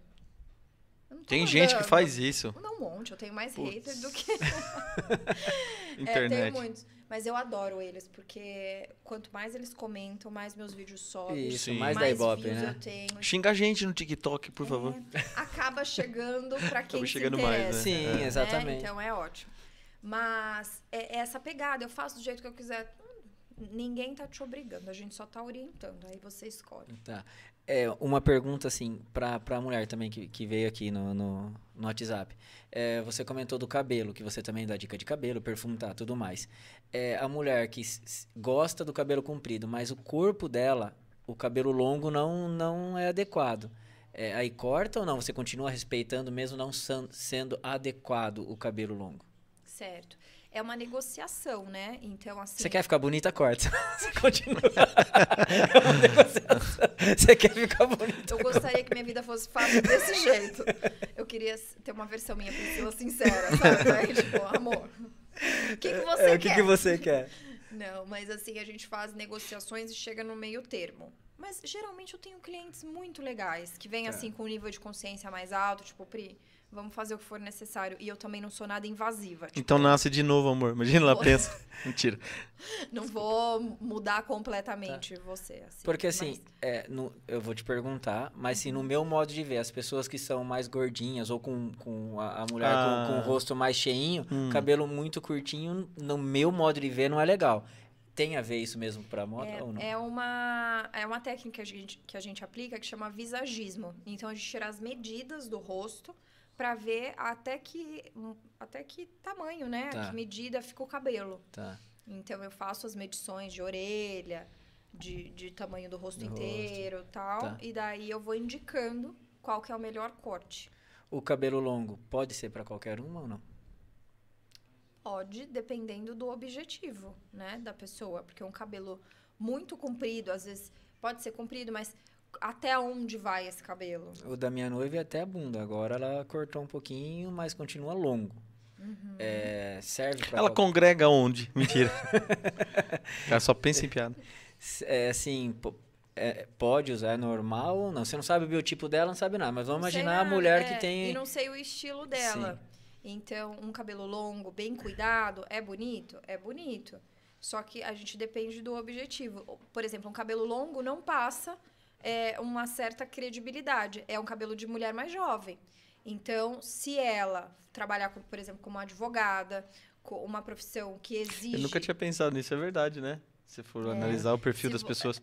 Tem gente que mandando. faz isso. Não, um monte. Eu tenho mais Putz. hater do que. É, tenho Internet. muitos. Mas eu adoro eles, porque quanto mais eles comentam, mais meus vídeos sobem. Isso, mais da mais Ibope, views né? eu tenho. Xinga a gente no TikTok, por favor. É, acaba chegando pra quem Acaba se chegando mais, interessa. né? Sim, É. né? exatamente. Então é ótimo. Mas é essa pegada, eu faço do jeito que eu quiser. Ninguém tá te obrigando, a gente só tá orientando, aí você escolhe. Tá. É, uma pergunta, assim, pra, pra mulher também que, que veio aqui no, no, no WhatsApp. É, você comentou do cabelo, que você também dá dica de cabelo, perfume, tá, tudo mais. É, a mulher que gosta do cabelo comprido, mas o corpo dela, o cabelo longo não, não é adequado. É, aí corta ou não? Você continua respeitando mesmo não sendo adequado o cabelo longo? Certo. É uma negociação, né? Então, assim. Você quer ficar bonita, corta. Você continua. É uma negociação. Você quer ficar bonita. Eu gostaria que minha vida fosse fácil desse jeito. Eu queria ter uma versão minha Priscila sincera, sabe? Aí, tipo, amor. O que, que você É, quer? o que, que você quer? Não, mas assim, a gente faz negociações e chega no meio termo. Mas geralmente eu tenho clientes muito legais, que vêm Tá. assim com um nível de consciência mais alto, tipo, Pri, vamos fazer o que for necessário. E eu também não sou nada invasiva. Tipo, Então nasce de novo, amor. Imagina ela pensa. Mentira. não vou mudar completamente você. Assim, Porque assim, mas- é, no- eu vou te perguntar, mas assim, no meu modo de ver, as pessoas que são mais gordinhas ou com, com a, a mulher Ah. com, com o rosto mais cheinho, Hum. cabelo muito curtinho, no meu modo de ver, não é legal. Tem a ver isso mesmo pra moda ou não? É, é uma, é uma técnica que a, gente, que a gente aplica que chama visagismo. Então, a gente tira as medidas do rosto para ver até que, até que tamanho, né? Tá. Que medida fica o cabelo. Tá. Então, eu faço as medições de orelha, de, de tamanho do rosto Do inteiro tal. Tá. E daí eu vou indicando qual que é o melhor corte. O cabelo longo pode ser pra qualquer uma ou não? Pode, dependendo do objetivo, né, da pessoa. Porque um cabelo muito comprido, às vezes pode ser comprido, mas até onde vai esse cabelo? O da minha noiva é até a bunda. Agora ela cortou um pouquinho, mas continua longo. Uhum. É, serve pra Ela qualquer- congrega onde? Mentira. Ela só pensa em piada. É, assim, é, pode usar, é normal ou não? Você não sabe o biotipo dela, não sabe nada. Mas vamos Não imaginar a mulher é, que tem... E não sei o estilo dela. Então, um cabelo longo, bem cuidado, é bonito? É bonito. Só que a gente depende do objetivo. Por exemplo, um cabelo longo não passa é, uma certa credibilidade. É um cabelo de mulher mais jovem. Então, se ela trabalhar, com, por exemplo, como advogada, com uma profissão que exige... Eu nunca tinha pensado nisso, é verdade, né? Se for analisar o perfil das vo- pessoas.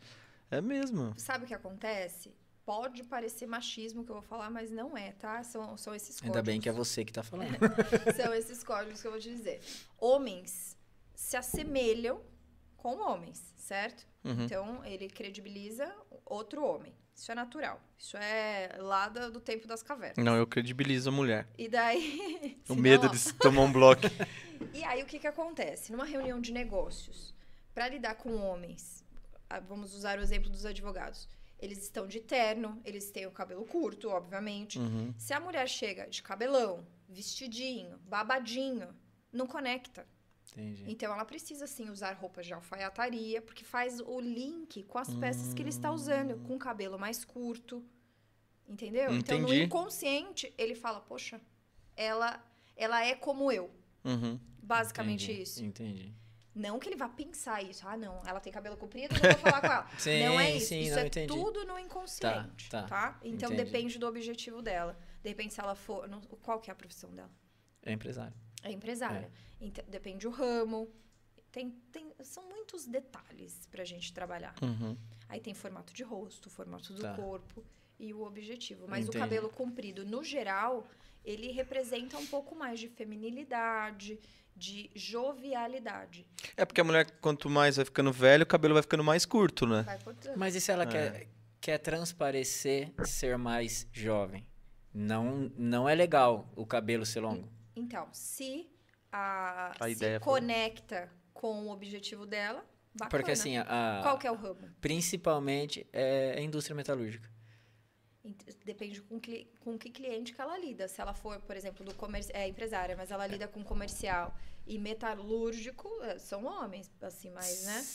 É mesmo. Sabe o que acontece? Pode parecer machismo que eu vou falar, mas não é, tá? São, são esses Ainda bem códigos. que é você que tá falando. São esses códigos que eu vou te dizer. Homens se assemelham com homens, certo? Uhum. Então, ele credibiliza outro homem. Isso é natural. Isso é lá da- do tempo das cavernas. Não, eu credibilizo a mulher. E daí... O medo de se tomar um bloco. E aí, o que que acontece? Numa reunião de negócios, para lidar com homens, ah, vamos usar o exemplo dos advogados. Eles estão de terno, eles têm o cabelo curto, obviamente. Uhum. Se a mulher chega de cabelão, vestidinho, babadinho, não conecta. Entendi. Então ela precisa sim usar roupas de alfaiataria, porque faz o link com as peças que ele está usando, com o cabelo mais curto. Entendeu? Então no Entendi. inconsciente ele fala: "Poxa, ela ela é como eu". Uhum. Basicamente Entendi, isso. Entendi. Não que ele vá pensar isso. Ah, não, ela tem cabelo comprido, não vou falar com ela. Sim, não é isso. sim, isso é entendi. tudo no inconsciente, Tá, tá? tá. Então Entendi. depende do objetivo dela. De repente, se ela for... não- Qual que é a profissão dela? É empresário. É empresária. Então, depende do ramo. Tem, tem, são muitos detalhes pra gente trabalhar. Uhum. Aí tem formato de rosto, formato do Tá. corpo e o objetivo. Mas Entendi. o cabelo comprido, no geral, ele representa um pouco mais de feminilidade, de jovialidade. É porque a mulher, quanto mais vai ficando velho, o cabelo vai ficando mais curto, né? Vai cortando. Mas e se ela É. quer, quer transparecer ser mais jovem? Não, não é legal o cabelo ser longo. Então, se a, A se ideia foi- conecta com o objetivo dela, bacana. Porque assim, a, Qual que é o ramo? principalmente é a indústria metalúrgica. Depende com, cli- com que cliente que ela lida. Se ela for, por exemplo, do comerci- é empresária, mas ela lida com comercial e metalúrgico, é, são homens, assim, mais, né?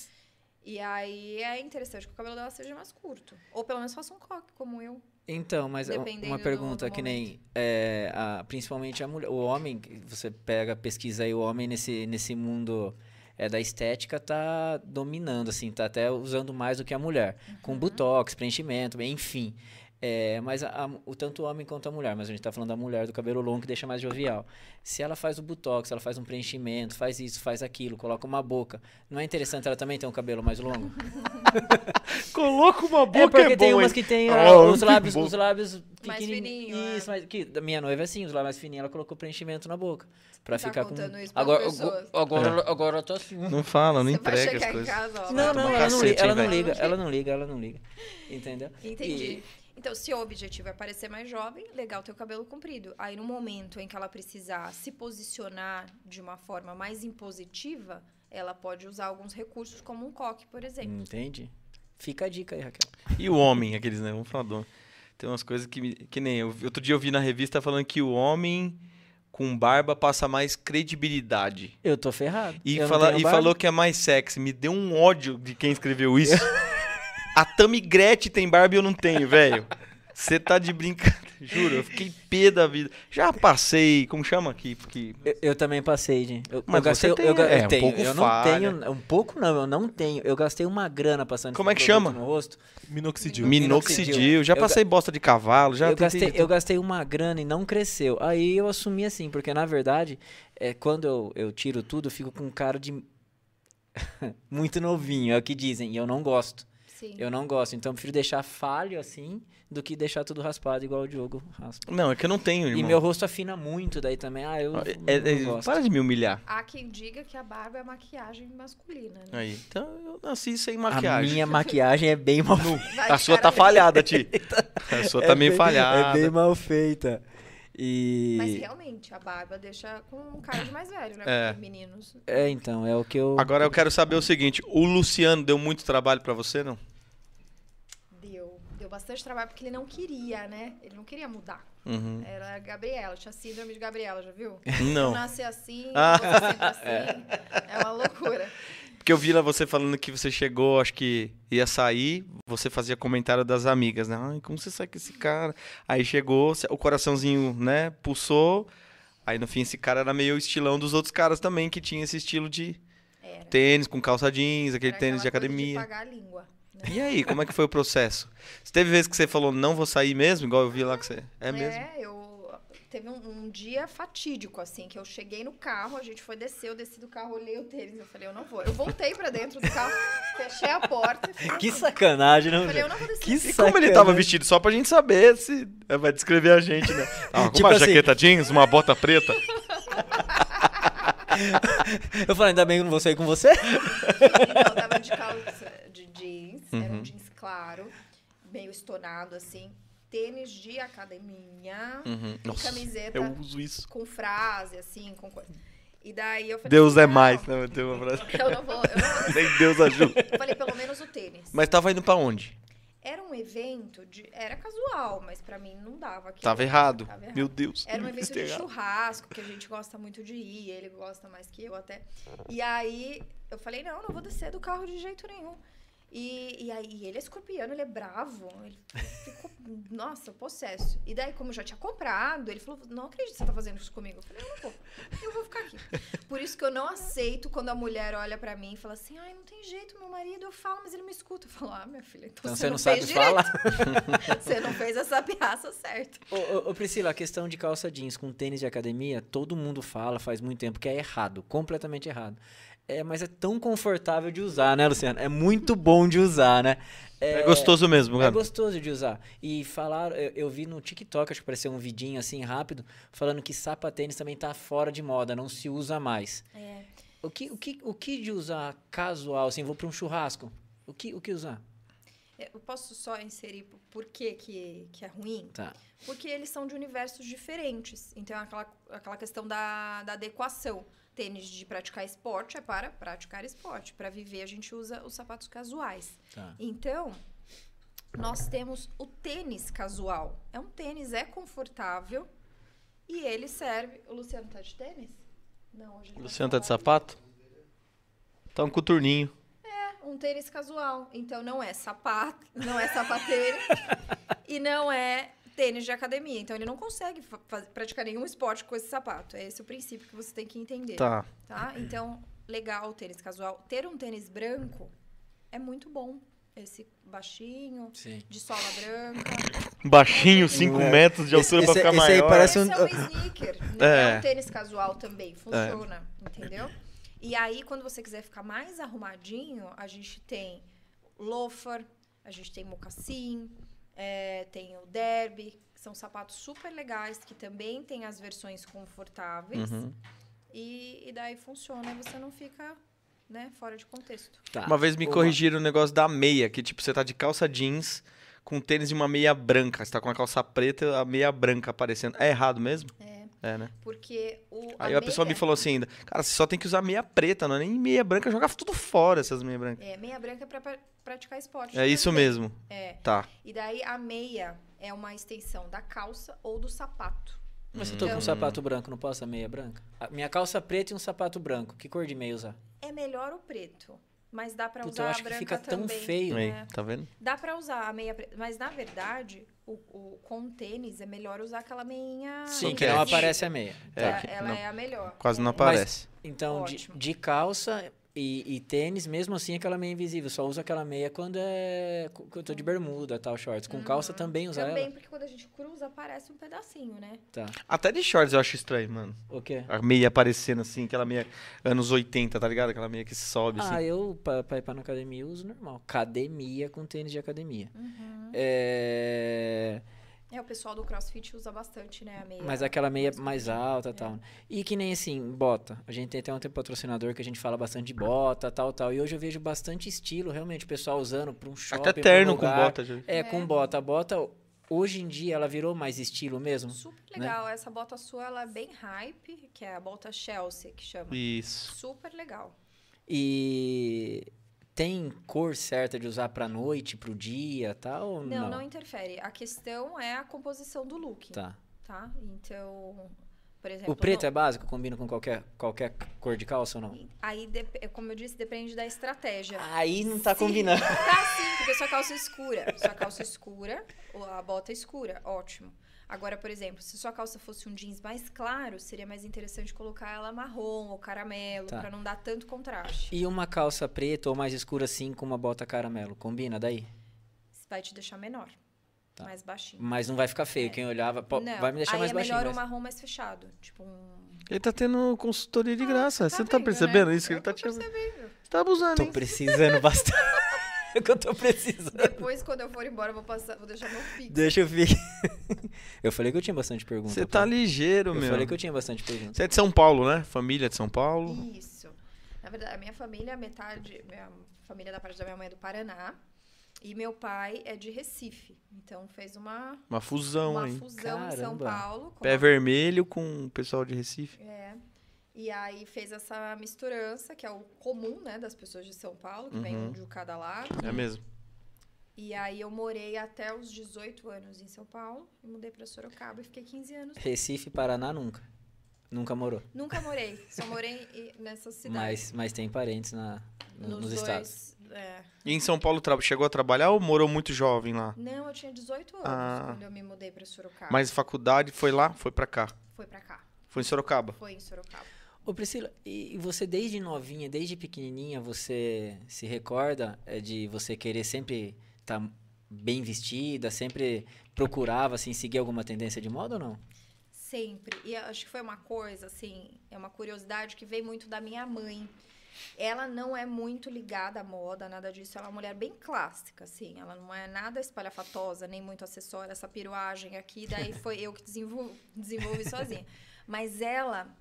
E aí é interessante que o cabelo dela seja mais curto. Ou pelo menos faça um coque, como eu. Então, mas Dependendo uma pergunta do que nem é, a- principalmente a mulher, o homem, você pega, pesquisa aí o homem nesse, nesse mundo é, da estética tá dominando assim, tá até usando mais do que a mulher, com botox, preenchimento, enfim. É, mas a- a- o tanto o homem quanto a mulher, mas a gente tá falando da mulher do cabelo longo que deixa mais jovial. Se ela faz o botox, ela faz um preenchimento, faz isso, faz aquilo, coloca uma boca, não é interessante ela também ter um cabelo mais longo? Coloca uma boca É porque tem bom, umas hein? que tem Ah, os lábios, os lábios Mais pequenininhos. é. Isso, mas que da minha noiva é assim, os lábios mais fininhos, ela colocou preenchimento na boca pra Tá ficar com isso pra Agora pessoas. agora agora eu tô assim. Não fala, não Você entrega as coisas. casa, ó, Não, não, tomar ela não, cacete, liga, ela não velho? liga, ela não liga, ela não liga. Entendeu? Entendi. Então, se o objetivo é parecer mais jovem, legal ter o cabelo comprido. Aí, no momento em que ela precisar se posicionar de uma forma mais impositiva, ela pode usar alguns recursos, como um coque, por exemplo. entende? Fica a dica aí, Raquel. E o homem, aqueles, né? Vamos falar do homem. Tem umas coisas que, que nem eu. Outro dia eu vi na revista falando que o homem com barba passa mais credibilidade. Eu tô ferrado. E, fala, e barba. falou que é mais sexy. Me deu um ódio de quem escreveu isso. A Tami Gretchen tem barba e eu não tenho, velho. Você tá de brincadeira. Juro, eu fiquei pé da vida. Já passei, como chama aqui? Porque Eu, eu também passei, gente. Eu, Mas eu gastei, você tem, eu, ga- é, eu um tenho, pouco eu não falha. tenho, um pouco não, eu não tenho. Eu gastei uma grana passando Como é que chama? no rosto. Minoxidil. minoxidil. Já Eu ga- passei bosta de cavalo, já eu, tentei gastei, de eu gastei uma grana e não cresceu. Aí eu assumi assim, porque na verdade, é, quando eu, eu tiro tudo, eu fico com cara de. muito novinho, é o que dizem, e eu não gosto. Sim. Eu não gosto, então eu prefiro deixar falho assim do que deixar tudo raspado igual o Diogo raspa. Não, é que eu não tenho, irmão. E meu rosto afina muito, daí também, ah, eu É- não é- gosto. para de me humilhar. Há quem diga que a barba é maquiagem masculina, né? Aí. Então eu nasci sem A maquiagem. minha maquiagem é bem mal A sua tá falhada, Ti. A sua tá meio bem- falhada. É bem mal feita. E. Mas realmente, a barba deixa com um cara de mais velho, né? É. Os meninos. É, então, é o que eu. Agora eu quero saber o seguinte: o Luciano deu muito trabalho pra você, não? Bastante trabalho porque ele não queria, né? Ele não queria mudar. Uhum. Era a Gabriela, tinha síndrome de Gabriela, já viu? Eu Não. nasci assim, Ah. sempre assim. É uma loucura. Porque eu vi lá você falando que você chegou, acho que ia sair, você fazia comentário das amigas, né? Ai, como você sai com esse cara? Aí chegou, o coraçãozinho, né, pulsou. Aí no fim esse cara era meio estilão dos outros caras também, que tinha esse estilo de Era. tênis com calça jeans, aquele Era tênis de coisa academia. pagar a língua. E aí, como é que foi o processo? Você teve vezes que você falou, não vou sair mesmo, igual eu vi lá que você. É mesmo? É, eu. Teve um, um dia fatídico, assim, que eu cheguei no carro, a gente foi descer, eu desci do carro, olhei o tênis, eu falei, eu não vou. Eu voltei pra dentro do carro, fechei a porta e fiquei Que sacanagem, não? Eu falei, eu não vou descer. Que E como ele tava vestido? Só pra gente saber se é, vai descrever a gente, né? Ah, Tipo uma assim- jaqueta jeans, uma bota preta. Eu falei, ainda bem que eu não vou sair com você. Não, eu tava de calça jeans, era Uhum. um jeans claro, meio estonado, assim. Tênis de academia, Uhum. Nossa, camiseta eu uso isso. com frase, assim, com coisa. E daí eu falei. Deus assim, é mais, né? Tem uma frase. Eu não vou. Eu não vou. Nem Deus ajuda. Eu falei, pelo menos o tênis. Mas tava indo pra onde? Era um evento de. Era casual, mas pra mim não dava. aquilo. Tava errado. Tava errado. Meu Deus. Era um evento de churrasco, que a gente gosta muito de ir, ele gosta mais que eu até. E aí eu falei, não, não vou descer do carro de jeito nenhum. E, e aí, ele é escorpiano, ele é bravo. Ele ficou, nossa, possesso. E daí, como eu já tinha comprado, ele falou: Não acredito que você tá fazendo isso comigo. Eu falei: Eu não vou, eu vou ficar aqui. Por isso que eu não aceito quando a mulher olha pra mim e fala assim: Ai, não tem jeito, meu marido. Eu falo, mas ele me escuta. Eu falo: Ah, minha filha, então, Então você, não fez sabe direito. falar. você não fez essa piaça certa. Ô, ô, Priscila, a questão de calça jeans com tênis de academia, todo mundo fala faz muito tempo que é errado, completamente errado. É, mas é tão confortável de usar, né, Luciano? É muito bom de usar, né? É, gostoso mesmo, É cara. gostoso de usar. E falaram, eu, eu vi no TikTok, acho que apareceu um vidinho assim rápido, falando que sapatênis também tá fora de moda, não se usa mais. É. O que, o que, o que de usar casual, assim, vou para um churrasco? O que, o que usar? Eu posso só inserir por que, que, que é ruim? Tá. Porque eles são de universos diferentes. Então, é aquela, aquela questão da, da adequação. Tênis de praticar esporte é para praticar esporte. Para viver, a gente usa os sapatos casuais. Tá. Então, nós temos o tênis casual. É um tênis, é confortável e ele serve. O Luciano tá de tênis? Não, hoje ele O Luciano tá de sapato? Tá um coturninho. Um tênis casual. Então não é sapato, não é sapateiro e não é tênis de academia. Então ele não consegue praticar nenhum esporte com esse sapato. É esse o princípio que você tem que entender. Tá. Tá? Então, legal o tênis casual. Ter um tênis branco é muito bom. Esse baixinho, Sim. de sola branca. Baixinho, 5 Não é. metros de Esse- altura pra esse- ficar esse aí maior. parece Esse um- é um sneaker. É. É. um tênis casual também. Funciona, entendeu? E aí, quando você quiser ficar mais arrumadinho, a gente tem loafer, a gente tem mocassim, é, tem o derby, que são sapatos super legais, que também tem as versões confortáveis. Uhum. E, e daí funciona, você não fica né, fora de contexto. Tá. Uma vez me Boa. corrigiram o negócio da meia, que tipo, você tá de calça jeans com tênis e uma meia branca. Você tá com a calça preta e a meia branca aparecendo. É errado mesmo? É. É, né? Porque o. Aí a pessoa me falou assim ainda, cara, você só tem que usar meia preta, não é nem meia branca, joga tudo fora essas meias brancas. É, meia branca é pra pra praticar esporte. É isso mesmo. É. Tá. E daí a meia é uma extensão da calça ou do sapato. Mas se eu tô com um Então- sapato branco, não posso a meia branca? A minha calça preta e um sapato branco. Que cor de meia usar? É melhor o preto, mas dá pra Puta, usar eu a acho que fica tão feio. Aí, É. tá vendo? Dá pra usar a meia preta, mas na verdade, o, o- com tênis é melhor usar aquela meinha. Sim, que é não aparece a meia. É, É, que ela não- é a melhor. Quase não aparece. Então, de, de calça e, e tênis, mesmo assim, aquela meia invisível. Só uso aquela meia quando é. Quando eu tô de bermuda, tal, shorts. Com calça também usar Também, ela? porque quando a gente cruza, aparece um pedacinho, né? Tá. Até de shorts eu acho estranho, mano. O quê? A meia aparecendo assim, aquela meia anos 80, tá ligado? Aquela meia que sobe assim. Ah, eu, pra, pra ir pra na academia, uso normal. Academia com tênis de academia. Uhum. É. É, o pessoal do CrossFit usa bastante, né, a meia. Mas aquela meia mais alta e tal. E que nem assim, bota. A gente tem até um tempo patrocinador que a gente fala bastante de bota, tal, tal. E hoje eu vejo bastante estilo, realmente, o pessoal usando pra um shopping. Até terno com bota. vi. É, É. com bota. A bota, hoje em dia, ela virou mais estilo mesmo. Super legal. Essa bota sua, ela é bem hype, que é a bota Chelsea, que chama. Isso. Super legal. E tem cor certa de usar pra noite, pro dia, tal? ou Não, Não, não, interfere. A questão é a composição do look, tá? Tá. Então, por exemplo... O preto no- é básico? Combina com qualquer, qualquer cor de calça ou não? Aí, dep- como eu disse, depende da estratégia. Aí não tá Sim. combinando. Tá sim, porque sua calça é escura. Sua calça é escura, a bota é escura, ótimo. Agora, por exemplo, se sua calça fosse um jeans mais claro, seria mais interessante colocar ela marrom ou caramelo, Tá. pra não dar tanto contraste. E uma calça preta ou mais escura assim com uma bota caramelo? Combina daí? Isso vai te deixar menor, Tá. mais baixinho. Mas não vai ficar feio. Quem olhava Não, vai me deixar aí mais é baixinho. melhor mas- um marrom mais fechado, tipo um... Ele tá tendo consultoria de graça. Você não tá vendo, percebendo né? isso? Que Eu ele tá tô te... percebendo. Você tá abusando, Tô hein? precisando bastante. É o que eu tô precisando. Depois, quando eu for embora, eu vou, passar, vou deixar meu pix. Deixa eu ver. eu falei que eu tinha bastante pergunta. Você tá pô. ligeiro, Eu meu. falei que eu tinha bastante pergunta. Você é de São Paulo, né? Família de São Paulo. Isso. Na verdade, a minha família, metade, minha família da parte da minha mãe é do Paraná. E meu pai é de Recife. Então fez uma, Uma fusão uma aí. fusão em São Caramba. Paulo. com Pé uma- vermelho com o pessoal de Recife. É. E aí fez essa misturança, que é o comum, né, das pessoas de São Paulo, que vem Uhum. um de cada lado. É mesmo. E aí eu morei até os 18 anos em São Paulo, e mudei pra Sorocaba e fiquei 15 anos. Recife, Paraná, nunca. Nunca morou. Nunca morei, só morei nessas cidades. Mas, mas tem parentes na, no- nos, dois, estados. É. E em São Paulo chegou a trabalhar ou morou muito jovem lá? Não, eu tinha 18 anos Ah. quando eu me mudei pra Sorocaba. Mas faculdade foi lá, foi pra cá. Foi pra cá. Foi em Sorocaba. Foi em Sorocaba. Ô Priscila, e você desde novinha, desde pequenininha, você se recorda é, de você querer sempre estar bem vestida, sempre procurava assim seguir alguma tendência de moda ou não? Sempre. E acho que foi uma coisa, assim, é uma curiosidade que veio muito da minha mãe. Ela não é muito ligada à moda, nada disso. Ela é uma mulher bem clássica, assim. Ela não é nada espalhafatosa, nem muito acessória, essa piruagem aqui. Daí foi eu que desenvol- desenvolvi sozinha. Mas ela,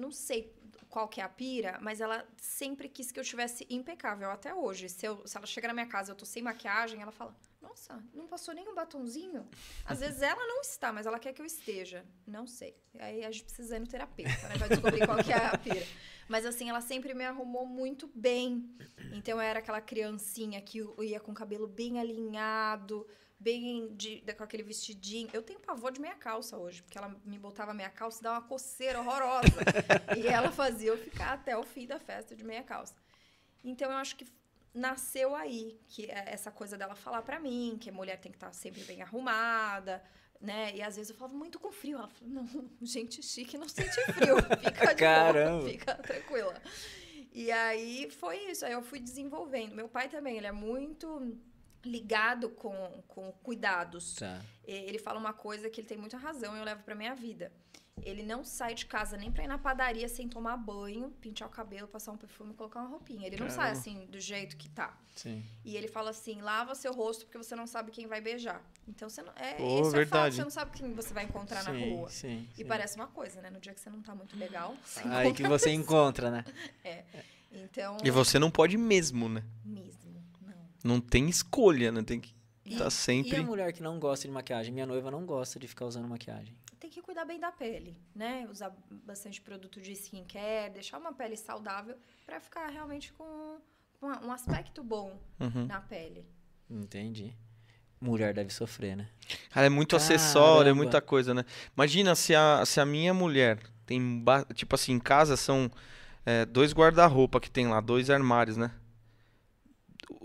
não sei qual que é a pira, mas ela sempre quis que eu tivesse impecável, até hoje. Se, eu- se ela chega na minha casa e eu tô sem maquiagem, ela fala, nossa, não passou nem um batonzinho? Às vezes ela não está, mas ela quer que eu esteja. Não sei. Aí a gente precisa ir no terapeuta, né? Pra descobrir qual que é a pira. Mas assim, ela sempre me arrumou muito bem. Então eu era aquela criancinha que ia com o cabelo bem alinhado, bem de, de- com aquele vestidinho. Eu tenho pavor de meia calça hoje, porque ela me botava meia calça e dava uma coceira horrorosa. e ela fazia eu ficar até o fim da festa de meia calça. Então eu acho que nasceu aí, que é essa coisa dela falar pra mim, que a mulher tem que estar sempre bem arrumada, né? E às vezes eu falava muito com frio. Ela falou, não, gente chique não sente frio. Fica de Caramba. boa, fica tranquila. E aí foi isso, aí eu fui desenvolvendo. Meu pai também, ele é muito ligado com, com cuidados. Tá. E- Ele fala uma coisa que ele tem muita razão e eu levo pra minha vida. Ele não sai de casa nem pra ir na padaria sem tomar banho, pintar o cabelo, passar um perfume e colocar uma roupinha. Ele não sai assim do jeito que tá. Sim. E ele fala assim: lava seu rosto porque você não sabe quem vai beijar. Então você não. É, Pô, isso é fato, verdade. você não sabe quem você vai encontrar na sim, rua. Sim, E sim. parece uma coisa, né? No dia que você não tá muito legal, você Aí que você encontra, né? Então. E você não pode mesmo, né? Mesmo, não. Tem escolha, né? Tem que E- estar E a sempre. mulher que não gosta de maquiagem? Minha noiva não gosta de ficar usando maquiagem. Tem que cuidar bem da pele, né? Usar bastante produto de skincare, deixar uma pele saudável pra ficar realmente com um aspecto bom Uhum. na pele. Entendi. Mulher deve sofrer, né? Cara, é muito acessório, é Caramba. muita coisa, né? Imagina se a, se a minha mulher tem. Tipo assim, em casa são é, dois guarda-roupa que tem lá, dois armários, né?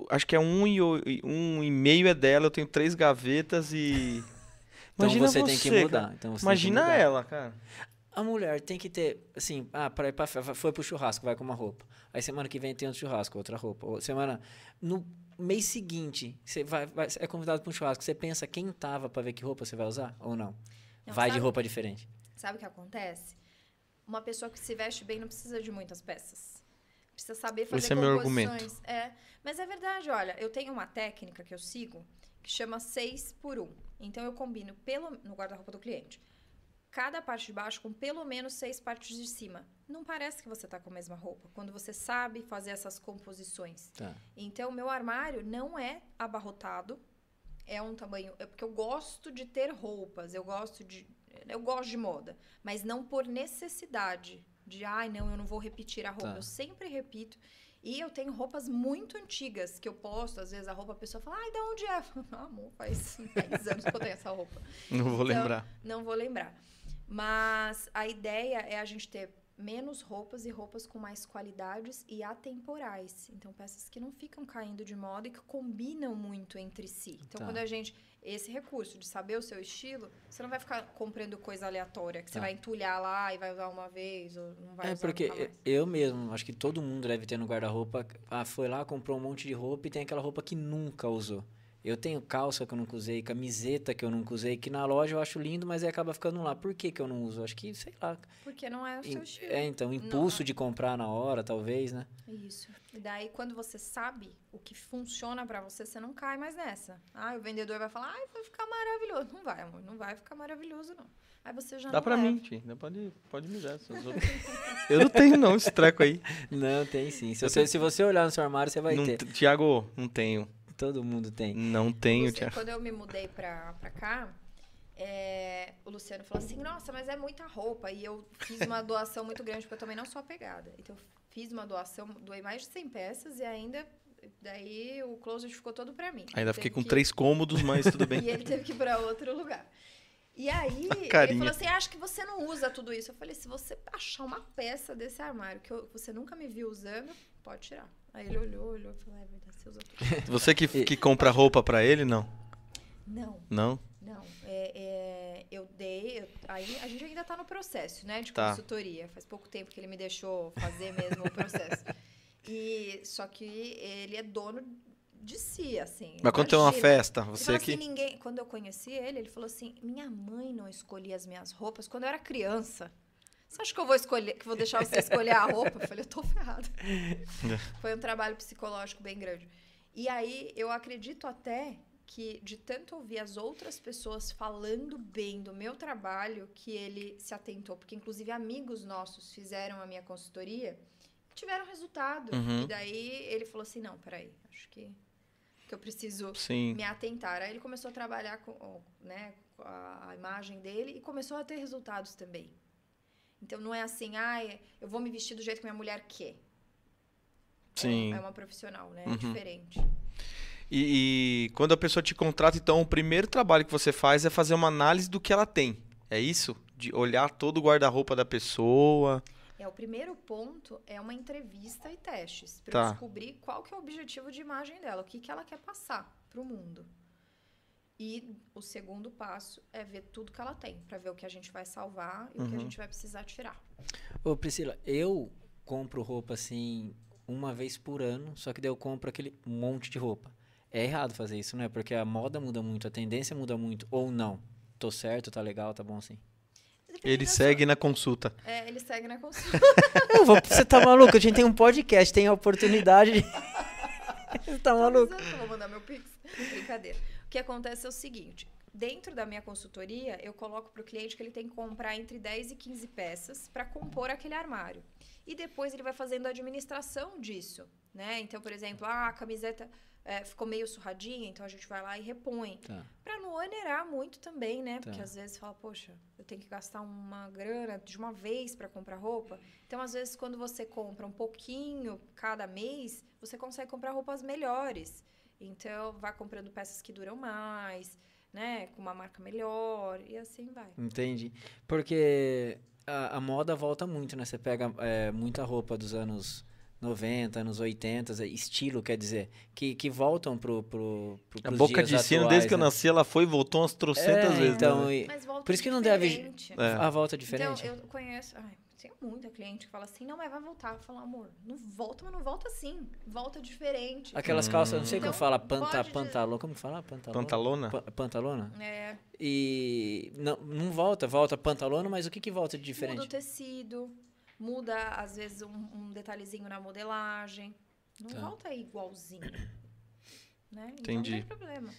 Acho que é um e, um e meio é dela, eu tenho três gavetas e. Então Imagina você, tem que cara. mudar. Então você Imagina mudar. ela, cara. A mulher tem que ter, assim, ah, para ir pra, foi pro churrasco, vai com uma roupa. Aí semana que vem tem outro churrasco, outra roupa. Ou semana no mês seguinte, você vai, vai- é convidado para um churrasco, você pensa quem tava para ver que roupa você vai usar ou não? Não, vai de sabe- roupa diferente. Sabe o que acontece? Uma pessoa que se veste bem não precisa de muitas peças. Precisa saber fazer Esse é meu composições. É, mas é verdade, olha, eu tenho uma técnica que eu sigo que chama 6 por 1. Então eu combino pelo no guarda-roupa do cliente. Cada parte de baixo com pelo menos seis partes de cima. Não parece que você tá com a mesma roupa quando você sabe fazer essas composições. Tá. Então, meu armário não é abarrotado. É um tamanho. É porque eu gosto de ter roupas. Eu gosto de. Eu gosto de moda. Mas não por necessidade. De, ai, não, eu não vou repetir a roupa. Tá. Eu sempre repito. E eu tenho roupas muito antigas que eu posto. Às vezes a roupa a pessoa fala, ai, de onde é? Eu falo, "Ah, Amor, faz 10 anos que eu tenho essa roupa. Não vou Então, lembrar. Não vou lembrar. Mas a ideia é a gente ter menos roupas e roupas com mais qualidades e atemporais. Então, peças que não ficam caindo de moda e que combinam muito entre si. Então, Tá. quando a gente. Esse recurso de saber o seu estilo, você não vai ficar comprando coisa aleatória que você Tá. vai entulhar lá e vai usar uma vez ou não vai É usar porque eu mesmo, acho que todo mundo deve ter no guarda-roupa, ah, foi lá, comprou um monte de roupa e tem aquela roupa que nunca usou. Eu tenho calça que eu nunca usei, camiseta que eu nunca usei, que na loja eu acho lindo, mas aí acaba ficando lá. Por que, que eu não uso? Acho que, sei lá. Porque não é o seu estilo. É, então, impulso de comprar na hora, talvez, né? Isso. E daí, quando você sabe o que funciona pra você, você não cai mais nessa. Ah, o vendedor vai falar, ai, vai ficar maravilhoso. Não vai, amor, não vai ficar maravilhoso, não. Aí você já Dá não pra leva. mim, Ti. Dá pode, pode me dar. eu não tenho, não, esse treco aí. Não, tem sim. Se você, se você olhar no seu armário, você vai Não ter. Tiago, não tenho. Todo mundo tem. Não tenho, Luci- Tiago. Quando eu me mudei pra, pra cá, é, o Luciano falou assim, nossa, mas é muita roupa. E eu fiz uma doação muito grande, porque eu também não sou apegada. Então, eu fiz uma doação, doei mais de 100 peças e ainda... Daí, o closet ficou todo pra mim. Ainda fiquei com que- três cômodos, mas tudo bem. E ele teve que ir pra outro lugar. E aí, ele falou assim: acho que você não usa tudo isso. Eu falei: se você achar uma peça desse armário que eu- você nunca me viu usando, pode tirar. Aí ele olhou, olhou e falou, é verdade, você usa tudo. Você que, que compra roupa pra ele, não? Não, Não? não. É, é, eu dei. eu- aí a gente ainda tá no processo, né? De Tá. consultoria. Faz pouco tempo que ele me deixou fazer mesmo o processo. E só que ele é dono de si, assim. Mas quando tem uma festa, você que. assim, ninguém, quando eu conheci ele, ele falou assim: minha mãe não escolhia as minhas roupas quando eu era criança. Você acha que eu vou escolher, que vou deixar você escolher a roupa? Eu falei, eu tô ferrada. Foi um trabalho psicológico bem grande. E aí eu acredito até que de tanto ouvir as outras pessoas falando bem do meu trabalho, que ele se atentou, porque inclusive amigos nossos fizeram a minha consultoria, tiveram resultado. Uhum. E daí ele falou assim: "Não, peraí, acho que que eu preciso Sim. me atentar. Aí ele começou a trabalhar com, né, com a, a imagem dele e começou a ter resultados também. Então não é assim, ah, eu vou me vestir do jeito que minha mulher quer. Sim. É, é uma profissional, né? Uhum. É diferente. E, e quando a pessoa te contrata, então o primeiro trabalho que você faz é fazer uma análise do que ela tem. É isso? De olhar todo o guarda-roupa da pessoa. É, o primeiro ponto é uma entrevista e testes. Para Tá. descobrir qual que é o objetivo de imagem dela, o que, que ela quer passar para o mundo. E o segundo passo é ver tudo que ela tem, para ver o que a gente vai salvar e o que a Uhum. gente vai precisar tirar. Ô, Priscila, eu compro roupa assim uma vez por ano, só que daí eu compro aquele monte de roupa. É errado fazer isso, né? Porque a moda muda muito, a tendência muda muito. Ou não. Tô certo, tá legal, tá bom assim. Ele segue na consulta. É, ele segue na consulta. Eu vou, você tá maluco? A gente tem um podcast, tem a oportunidade de... Você tá maluco? Eu vou mandar meu pix. Brincadeira. O que acontece é o seguinte: dentro da minha consultoria, eu coloco para o cliente que ele tem que comprar entre 10 e 15 peças para compor aquele armário. E depois ele vai fazendo a administração disso, né? Então, por exemplo, ah, a camiseta é, ficou meio surradinha, então a gente vai lá e repõe. Tá. Para não onerar muito também, né? Porque Tá. às vezes fala, poxa, eu tenho que gastar uma grana de uma vez para comprar roupa. Então, às vezes, quando você compra um pouquinho cada mês, você consegue comprar roupas melhores. Então, vai comprando peças que duram mais, né? Com uma marca melhor e assim vai. Entendi. Porque a, a moda volta muito, né? Você pega é, muita roupa dos anos 90, anos 80, é, estilo, quer dizer, que, que voltam pro, pro, pro, A boca dias de sino, atuais, desde que eu né? nasci, ela foi e voltou umas trocentas É, vezes. então, né? e- Mas volta por isso que não deve... diferente. É. A volta diferente? Então, eu conheço. Ai, tem muita cliente que fala assim: não, mas vai voltar. Eu falo, amor, não volta, mas não volta assim. Volta diferente. Aquelas calças, não sei como Então, fala, panta, pode pantalão, como fala? Pantalona? Pantalona? Pa- pantalona? É, E não, não volta, volta pantalona, mas o que que volta de muda o diferente? tecido, muda, às vezes, um, um detalhezinho na modelagem. Não Tá. volta igualzinho. Né? Entendi. Então não tem problema.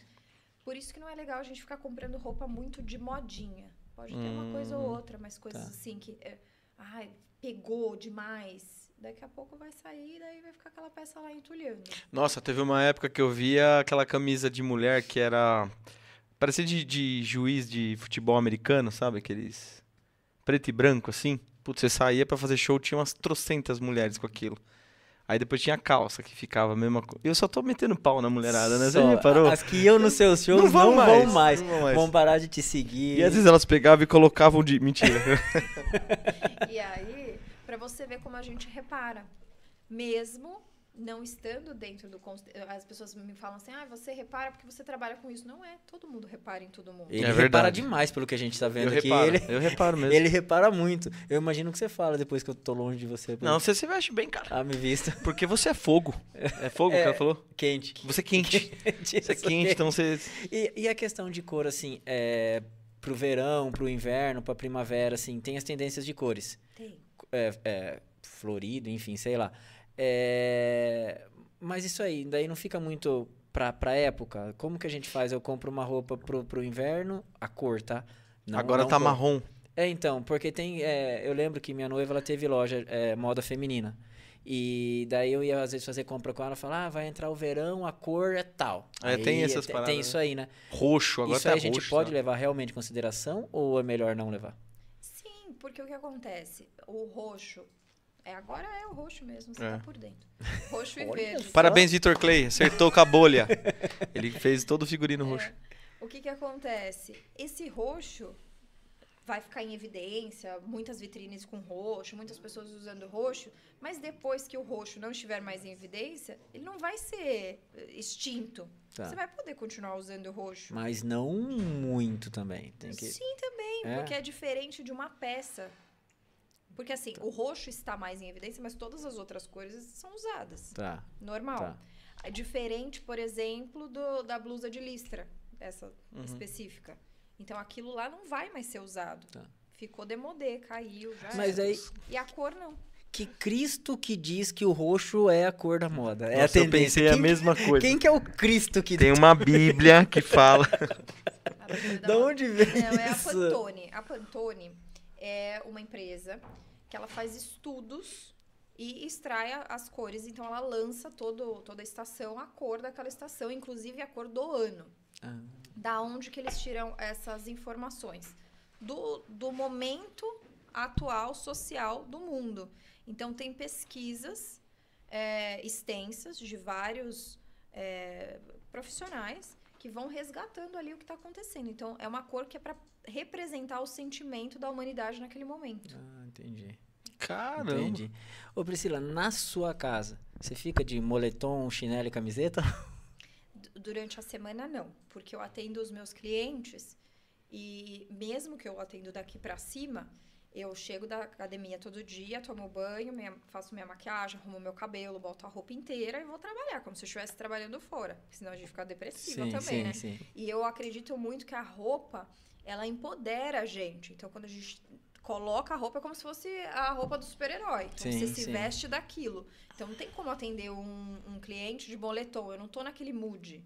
Por isso que não é legal a gente ficar comprando roupa muito de modinha. Pode ter uma coisa ou Hum, outra, mas coisas tá. assim que. é, ai, pegou demais. Daqui a pouco vai sair e daí vai ficar aquela peça lá entulhando. Nossa, teve uma época que eu via aquela camisa de mulher que era. Parecia de, de juiz de futebol americano, sabe? Aqueles. Preto e branco, assim. Putz, você saía pra fazer show, tinha umas trocentas mulheres com aquilo. Aí depois tinha a calça que ficava a mesma coisa. Eu só tô metendo pau na mulherada, né? Você Só, reparou? As que iam nos seus shows Não não vão vão, mais, mais, não vão mais. Vão parar de te seguir. E às vezes elas pegavam e colocavam de. Mentira. E aí, pra você ver como a gente repara. Mesmo não estando dentro do. As pessoas me falam assim: ah, você repara porque você trabalha com isso. Não é. Todo mundo repara em todo mundo. Ele É repara verdade. demais pelo que a gente tá eu vendo aqui. reparo. Ele, Eu reparo mesmo. ele repara muito. Eu imagino que você fala depois que eu tô longe de você. Não, você se veste bem, cara. Ah, me vista. Porque você é fogo. É fogo que É. ela falou? Quente. Você é quente. Você é quente, então você. E, e a questão de cor, assim, é, pro verão, pro inverno, pra primavera, assim, tem as tendências de cores. Tem. É, é, florido, enfim, sei lá. É, mas isso aí, daí não fica muito pra, pra época. Como que a gente faz? Eu compro uma roupa pro, pro inverno, a cor, tá? Não- Agora não tá cor. marrom. É, então, porque tem. é, eu lembro que minha noiva ela teve loja é, moda feminina. E daí eu ia às vezes fazer compra com ela e falar, ah, vai entrar o verão, a cor é tal. É, tem essas paradas, Tem isso aí, né? Roxo, agora isso tá aí a gente roxo, pode tá? levar realmente em consideração ou é melhor não levar? Sim, porque o que acontece? O roxo. É, agora é o roxo mesmo, você É. tá por dentro. Roxo e Olha verde. só. Parabéns, Vitor Clay. Acertou com a bolha. Ele fez todo o figurino roxo. O que que acontece? Esse roxo vai ficar em evidência, muitas vitrines com roxo, muitas pessoas usando roxo, mas depois que o roxo não estiver mais em evidência, ele não vai ser extinto. Tá. Você vai poder continuar usando o roxo. Mas não muito também. Tem que... Sim, também, É. porque é diferente de uma peça. Porque assim, o roxo está mais em evidência, mas todas as outras cores são usadas. Tá, Normal. tá. É diferente, por exemplo, do, da blusa de listra, essa específica. Então aquilo lá não vai mais ser usado. Tá. Ficou demodê, caiu, já Mas era. aí, E a cor não. que Cristo que diz que o roxo é a cor da moda? É a Nossa, eu pensei a Quem- mesma coisa. Quem que é o Cristo que Tem uma Bíblia que fala. A blusa da Da onde vem Não, é a isso? Pantone. A Pantone é uma empresa que ela faz estudos e extrai as cores. Então, ela lança todo, toda a estação, a cor daquela estação, inclusive a cor do ano. Ah. Da onde que eles tiram essas informações? Do, do momento atual social do mundo. Então, tem pesquisas é, extensas de vários é, profissionais que vão resgatando ali o que está acontecendo. Então, é uma cor que é para representar o sentimento da humanidade naquele momento. Ah, entendi. Caramba. Entendi. Ô, Priscila, na sua casa, você fica de moletom, chinelo e camiseta? Durante a semana, não, porque eu atendo os meus clientes e mesmo que eu atendo daqui para cima, eu chego da academia todo dia, tomo banho, minha- faço minha maquiagem, arrumo meu cabelo, boto a roupa inteira e vou trabalhar, como se eu estivesse trabalhando fora. Senão a gente fica depressiva também, sim, né? sim. E eu acredito muito que a roupa, ela empodera a gente. Então, quando a gente coloca a roupa, como se fosse a roupa do super-herói. Então, Sim, você se sim. veste daquilo. Então, não tem como atender um, um cliente de boletom. Eu não tô naquele mood,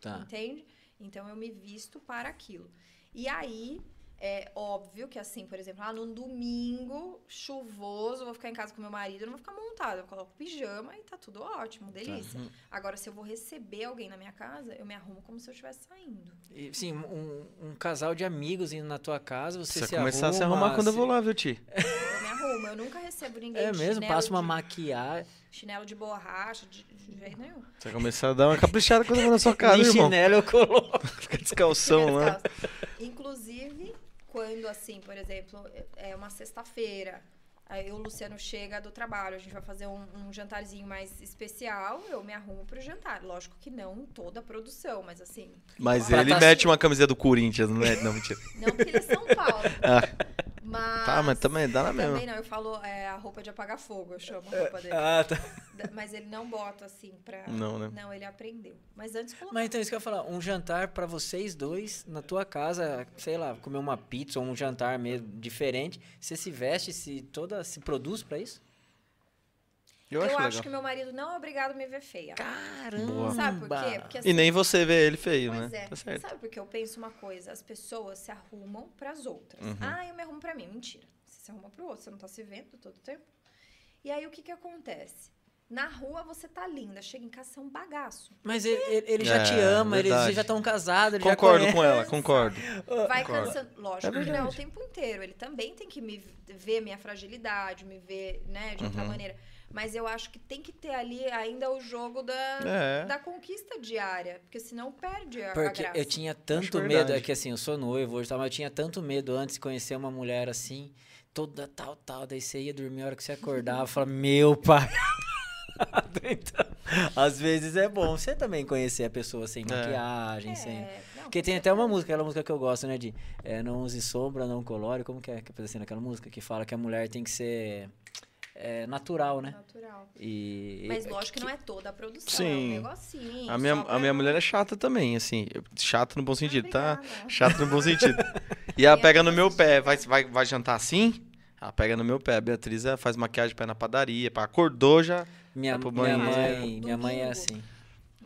Tá. entende? Então, eu me visto para aquilo. E aí, é óbvio que assim, por exemplo, ah, num domingo chuvoso, eu vou ficar em casa com meu marido, eu não vou ficar montada. Eu coloco pijama e tá tudo ótimo, delícia. Agora, se eu vou receber alguém na minha casa, eu me arrumo como se eu estivesse saindo. E, sim, um, um casal de amigos indo na tua casa, você Precisa se começar arruma, a se arrumar quando eu vou lá, viu, Ti? Eu me arrumo, eu nunca recebo ninguém É mesmo? Passa uma de, maquiagem. chinelo de borracha, de, de jeito nenhum. Você vai começar a dar uma caprichada quando eu vou na sua casa, Nem irmão. chinelo eu coloco. Fica descalção lá. Descalço. Inclusive, quando assim, por exemplo, é uma sexta-feira, aí o Luciano chega do trabalho, a gente vai fazer um, um jantarzinho mais especial, eu me arrumo pro jantar. Lógico que não toda a produção, mas assim, Mas ele tá- mete uma camiseta do Corinthians, não é? Não, mentira. não porque ele é São Paulo. Ah, Mas, tá, mas também dá na mesma. Também não, eu falo é, a roupa de apagar fogo, eu chamo a roupa dele. Ah, tá. Mas ele não bota assim pra. Não, né? Não, ele aprendeu. Mas antes colocava. Mas então, isso que eu ia falar, um jantar pra vocês dois na tua casa, sei lá, comer uma pizza ou um jantar mesmo diferente, você se veste, se toda, se produz pra isso? Eu Eu, acho legal. que meu marido não é obrigado a me ver feia. Caramba! Sabe por quê? Porque E nem você vê ele feio, Pois né? é. Tá certo. Sabe porque eu penso uma coisa? As pessoas se arrumam pras outras. Uhum. Ah, eu me arrumo pra mim. Mentira. Você se arruma pro outro, você não tá se vendo todo tempo. E aí o que que acontece? Na rua você tá linda, chega em casa você é um bagaço. Mas ele, ele- ele já É, te ama, eles verdade. já estão casados, Concordo com ela, concordo. Vai Concordo. cansando. Lógico É que não é o tempo inteiro. Ele também tem que me ver minha fragilidade, me ver, né, de outra Uhum. maneira. Mas eu acho que tem que ter ali ainda o jogo da, É. da conquista diária. Porque senão perde a, a Porque graça. eu tinha tanto Acho medo, é que assim, eu sou noivo hoje, tá, mas eu tinha tanto medo antes de conhecer uma mulher assim, toda tal, tal, daí você ia dormir a hora que você acordava, falava, meu pai. então, às vezes é bom você também conhecer a pessoa sem maquiagem, sem... É, não, Porque tem até uma música, aquela música que eu gosto, né, de é, não use sombra, não colore, como que é, que é assim, aquela música que fala que a mulher tem que ser é, natural, né? Natural. E, Mas e- lógico que não é toda a produção, Sim. é um negocinho. A minha, só a pra- minha mulher é chata também, assim. eu- Chata no bom sentido, tá? Chata no bom sentido. E ela pega no meu pé. assiste. Vai, vai, vai jantar assim? Ela pega no meu pé. A Beatriz faz maquiagem pra ir na padaria. Pá. Acordou já. minha, minha mãe, minha mãe é assim.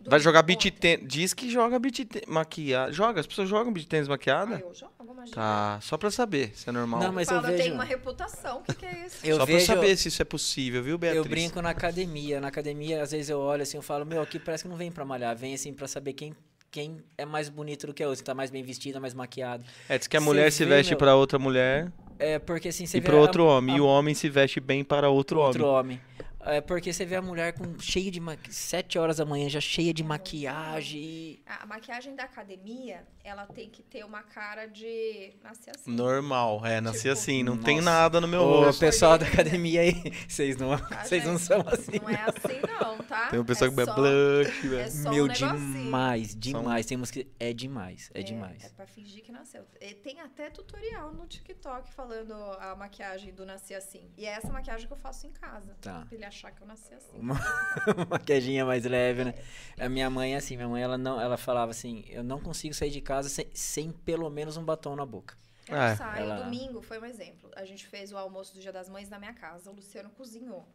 Vai jogar beat tênis. Diz que joga beat tênis maquiada. Joga? As pessoas jogam beat tênis Ah, maquiada? eu jogo, imagina. Tá, só pra saber se é normal. Não, mas eu Fala, eu vejo- tenho uma reputação, o que, que é isso? Eu só vejo- pra saber se isso é possível, viu, Beatriz? Eu brinco na academia. Na academia, às vezes eu olho assim, eu falo, meu, aqui parece que não vem pra malhar, vem assim pra saber quem, quem é mais bonito do que a outra, tá mais bem vestida, mais maquiado. É, diz que a Você mulher se vê, veste meu, pra outra mulher É porque assim, você e vê pro a- outro homem. a- E o homem se veste bem para outro, outro homem. homem. É porque você vê a mulher com cheio de ma... sete horas da manhã já cheia de maquiagem. A maquiagem da academia, ela tem que ter uma cara de nascer assim. Normal, é, nasci Tipo, assim, não tem nossa. nada no meu Ô, rosto. pessoal da academia aí, vocês não, vocês não são assim. Não é assim não, tá? Tem um pessoal é que é só- blush, É só Meu, um demais, demais. Tem música. É demais, é, É, demais. É pra fingir que nasceu. E tem até tutorial no TikTok falando a maquiagem do nascer assim. E é essa maquiagem que eu faço em casa. Tá. Achar que eu nasci assim. Uma maquiaginha mais leve, né? A minha mãe, assim, minha mãe, ela, não, ela falava assim: eu não consigo sair de casa sem, sem pelo menos um batom na boca. Eu É. saio, Ela- domingo foi um exemplo. A gente fez o almoço do Dia das Mães na minha casa. O Luciano cozinhou.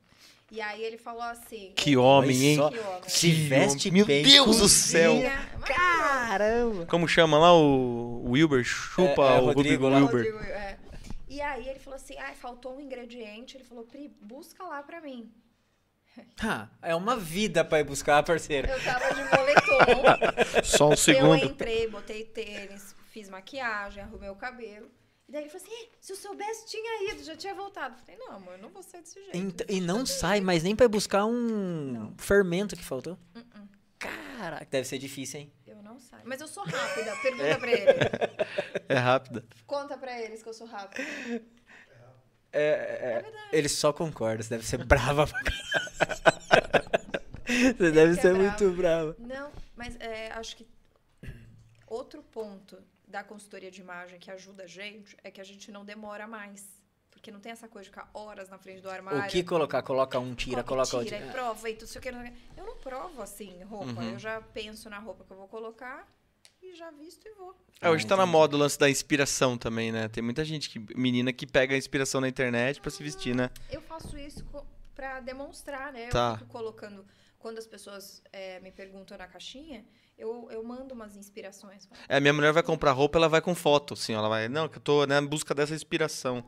E aí ele falou assim... Que homem, hein? Que homem. Se veste Meu bem, Deus do cozinha. céu. Mas- Caramba! Como chama lá o o Wilber? Chupa É, é, o Rodrigo Rodrigo lá. Wilber. Rodrigo, é. E aí ele falou assim, ah, faltou um ingrediente. Ele falou, Pri, busca lá pra mim. Ah, é uma vida pra ir buscar, parceiro. Eu tava de moletom. Só um Eu segundo. entrei, botei tênis, fiz maquiagem, arrumei o cabelo. E daí ele falou assim, "Ih, se eu soubesse, tinha ido, já tinha voltado. Eu falei, não, amor, eu não vou ser desse jeito. Ent- E não sai, mas nem pra ir buscar um Não. fermento que faltou. Uh-uh. Caraca, deve ser difícil, hein? Eu não saio. Mas eu sou rápida, pergunta pra ele. É rápida. Conta pra eles que eu sou rápida. É, É verdade. Ele só concorda, você deve ser brava pra. Você deve é ser bravo. muito brava. Não, mas é, acho que outro ponto da consultoria de imagem que ajuda a gente é que a gente não demora mais. Porque não tem essa coisa de ficar horas na frente do armário. O que colocar? Coloca um, tira, Coloca coloca tira, outro. e prova, e tu sei o que. não sei o quê. Eu não provo assim roupa. Uhum. Eu já penso na roupa que eu vou colocar e já visto e vou. É, hoje Ah, tá na entendi. moda o lance da inspiração também, né? Tem muita gente, que, menina, que pega a inspiração na internet pra se vestir, né? Eu faço isso pra demonstrar, né? Tá. Eu fico colocando. Quando as pessoas é, me perguntam na caixinha, eu, eu mando umas inspirações. É, minha mulher vai comprar roupa, ela vai com foto, assim, ela vai, não, que eu tô né, em busca dessa inspiração.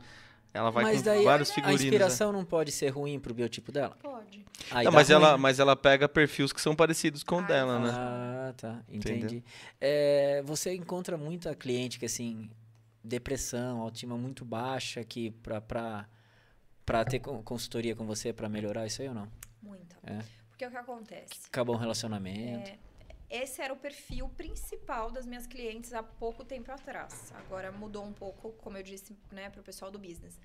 Ela vai Mas com daí vários a figurinos. né? inspiração não pode ser ruim pro biotipo dela? Pode. Aí Não, mas, ruim, ela, né? mas ela pega perfis que são parecidos com o Ah, dela, então né? Ah, tá. Entendi. É, você encontra muita cliente que, assim, depressão, autoestima muito baixa, que pra, pra, pra ter con- consultoria com você pra melhorar isso aí ou não? Muita. É. Porque é o que acontece. Acabou um relacionamento. É, esse era o perfil principal das minhas clientes há pouco tempo atrás. Agora mudou um pouco, como eu disse, né, para o pessoal do business.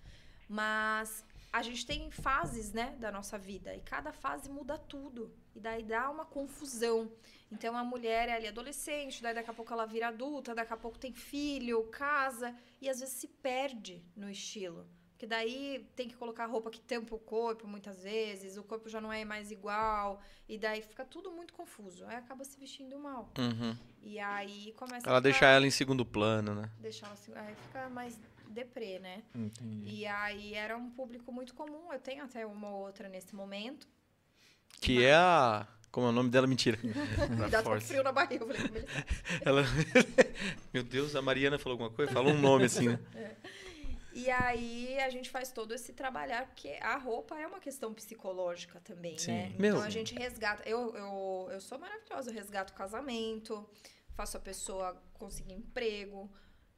Mas a gente tem fases, né, da nossa vida e cada fase muda tudo e daí dá uma confusão. Então a mulher é ali adolescente, daí daqui a pouco ela vira adulta, daqui a pouco tem filho, casa e às vezes se perde no estilo. Porque daí tem que colocar roupa que tampa o corpo muitas vezes, o corpo já não é mais igual, e daí fica tudo muito confuso. Aí acaba se vestindo mal. Uhum. E aí começa Ela a deixa ficar, ela em segundo plano, né? deixar ela aí fica mais deprê, né? Entendi. E aí era um público muito comum. Eu tenho até uma ou outra nesse momento. Que é a. Como é o nome dela? Mentira. Me dá um frio na barriga. Eu falei, Ela... Meu Deus, a Mariana falou alguma coisa? Falou um nome assim, né? E aí a gente faz todo esse trabalhar, porque a roupa é uma questão psicológica também, Sim. né? Meu. Então a gente resgata. Eu, eu, eu sou maravilhosa, eu resgato casamento, faço a pessoa conseguir emprego,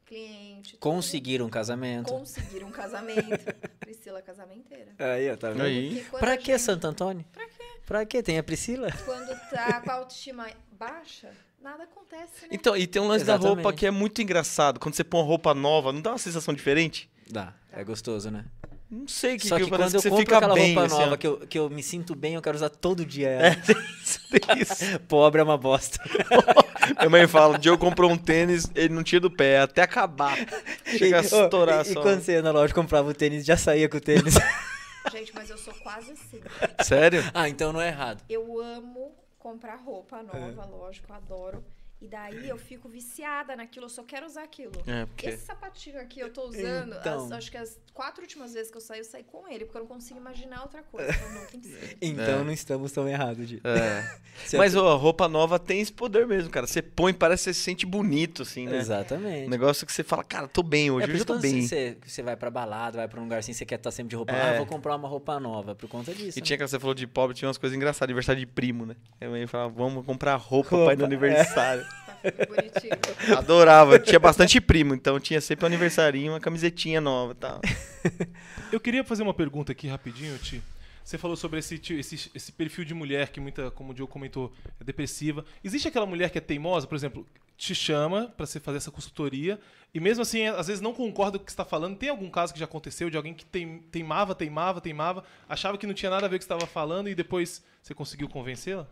cliente. Conseguir um casamento. Conseguir um casamento. Priscila casamenteira. Aí, tá vendo? Aí. Pra que gente- Santo Antônio? Pra quê? Pra quê? Tem a Priscila? Quando tá com a autoestima baixa, nada acontece, né? Então, e tem um lance da roupa Exatamente. que é muito engraçado. Quando você põe uma roupa nova, não dá uma sensação diferente? Dá, é gostoso, né? Não sei o que, Só que, que quando eu que você compro fica aquela bem. roupa assim, nova que eu, que eu me sinto bem, eu quero usar todo dia ela. Tem isso. Pobre é uma bosta. Minha mãe fala, o dia eu comprou um tênis, ele não tinha do pé, até acabar. Chega a E- ô, estourar e, e só. quando você ia na loja e comprava o tênis, já saía com o tênis. Gente, mas eu sou quase assim. Sério? ah, então não é errado. Eu amo comprar roupa nova, É. lógico, adoro. E daí eu fico viciada naquilo, eu só quero usar aquilo. É, porque... Esse sapatinho aqui eu tô usando, Então. as- acho que as quatro últimas vezes que eu saí, eu saí com ele, porque eu não consigo imaginar outra coisa. Então, não, tem que ser. Então É. não estamos tão errados, Di. É. Mas ó, a roupa nova tem esse poder mesmo, cara. Você põe, parece que você se sente bonito, assim, né? Um Exatamente. negócio que você fala, cara, tô bem hoje, é hoje eu tô bem. Você, você vai pra balada, vai pra um lugar assim, você quer estar sempre de roupa. É. Ah, vou comprar uma roupa nova. Por conta disso. E né? tinha que você falou de pobre, tinha umas coisas engraçadas, aniversário de primo, né? Eu ia falar, vamos comprar roupa, Roupa, pra ir no aniversário. Tá bonitinho. Adorava, tinha bastante primo, então tinha sempre um aniversarinho, uma camisetinha nova e tal. Eu queria fazer uma pergunta aqui rapidinho, Ti. você falou sobre esse, esse, esse perfil de mulher que muita, como o Diogo comentou, é depressiva. Existe aquela mulher que é teimosa, por exemplo, te chama pra você fazer essa consultoria e mesmo assim, às vezes não concorda com o que você está falando. Tem algum caso que já aconteceu de alguém que teim- teimava, teimava, teimava, achava que não tinha nada a ver com o que você estava falando e depois você conseguiu convencê-la?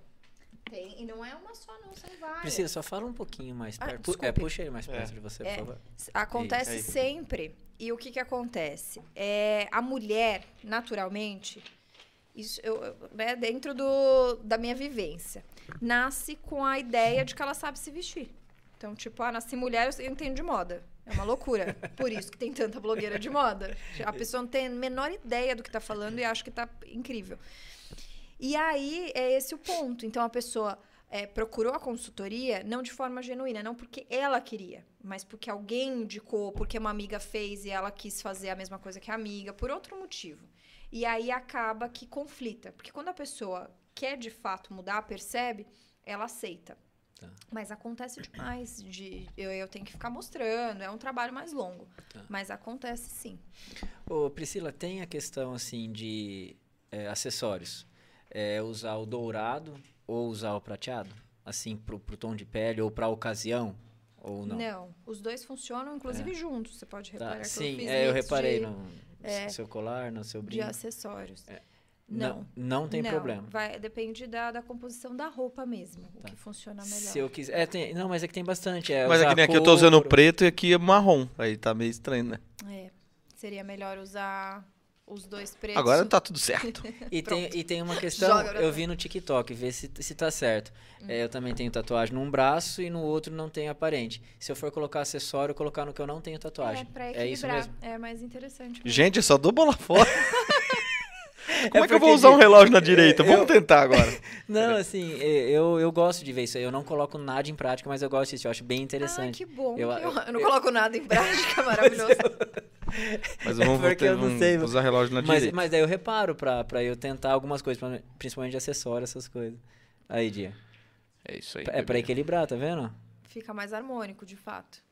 Tem, e não é uma só, não, são várias. Priscila, só fala um pouquinho mais Ah, perto. É, desculpe. puxa ele mais perto de você, por É. favor. Acontece Aí. sempre. E o que que acontece? É, a mulher, naturalmente, isso eu, né, dentro do, da minha vivência, nasce com a ideia de que ela sabe se vestir. Então, tipo, ah, nasci mulher, eu entendo de moda. É uma loucura. Por isso que tem tanta blogueira de moda. A pessoa não tem a menor ideia do que tá falando e acha que tá incrível. E aí é esse o ponto. Então a pessoa é, procurou a consultoria não de forma genuína, não porque ela queria, mas porque alguém indicou, porque uma amiga fez e ela quis fazer a mesma coisa que a amiga, por outro motivo. E aí acaba que conflita, porque quando a pessoa quer de fato mudar, percebe, ela aceita. Tá. Mas acontece demais de eu, eu tenho que ficar mostrando, é um trabalho mais longo, Tá. mas acontece sim. Ô, Priscila, tem a questão assim de é, acessórios. É, usar o dourado ou usar o prateado? Assim, pro, pro tom de pele ou pra ocasião? Ou não? os dois funcionam, inclusive juntos. Você pode reparar Tá, que eu Sim, fiz é, eu reparei de, no é, seu colar, no seu de brinco. acessórios. É. Não. Não tem Não, problema. Vai, depende da, da composição da roupa mesmo, o Tá. que funciona melhor. Se eu quiser. É, tem, não, mas é que tem bastante. É, Mas usar aqui, né, aqui eu tô usando preto e aqui é marrom. Aí tá meio estranho, né? É, seria melhor usar os dois pretos. Agora tá tudo certo. E tem, e tem uma questão, eu vi no TikTok, ver se, se tá certo. Hum. É, eu também tenho tatuagem num braço e no outro não tem aparente. Se eu for colocar acessório, colocar no que eu não tenho É, tatuagem. pra É isso equilibrar. mesmo. É mais interessante. mesmo. Gente, eu só dou bola fora. Como é, que eu vou usar um relógio na direita? eu- Vamos tentar agora. Não, assim, é, eu, eu gosto de ver isso aí. Eu não coloco nada em prática, mas eu gosto disso. Eu acho bem Ah, interessante. que bom. Eu- que eu, eu- eu não coloco nada em prática, maravilhoso. Mas vamos, É não vamos sei, usar relógio na mas, direita. mas daí eu reparo pra, pra eu tentar algumas coisas, pra- principalmente de acessório, essas coisas. Aí, Dia. É isso aí. É pra bebê. equilibrar, tá vendo? Fica mais harmônico, de fato.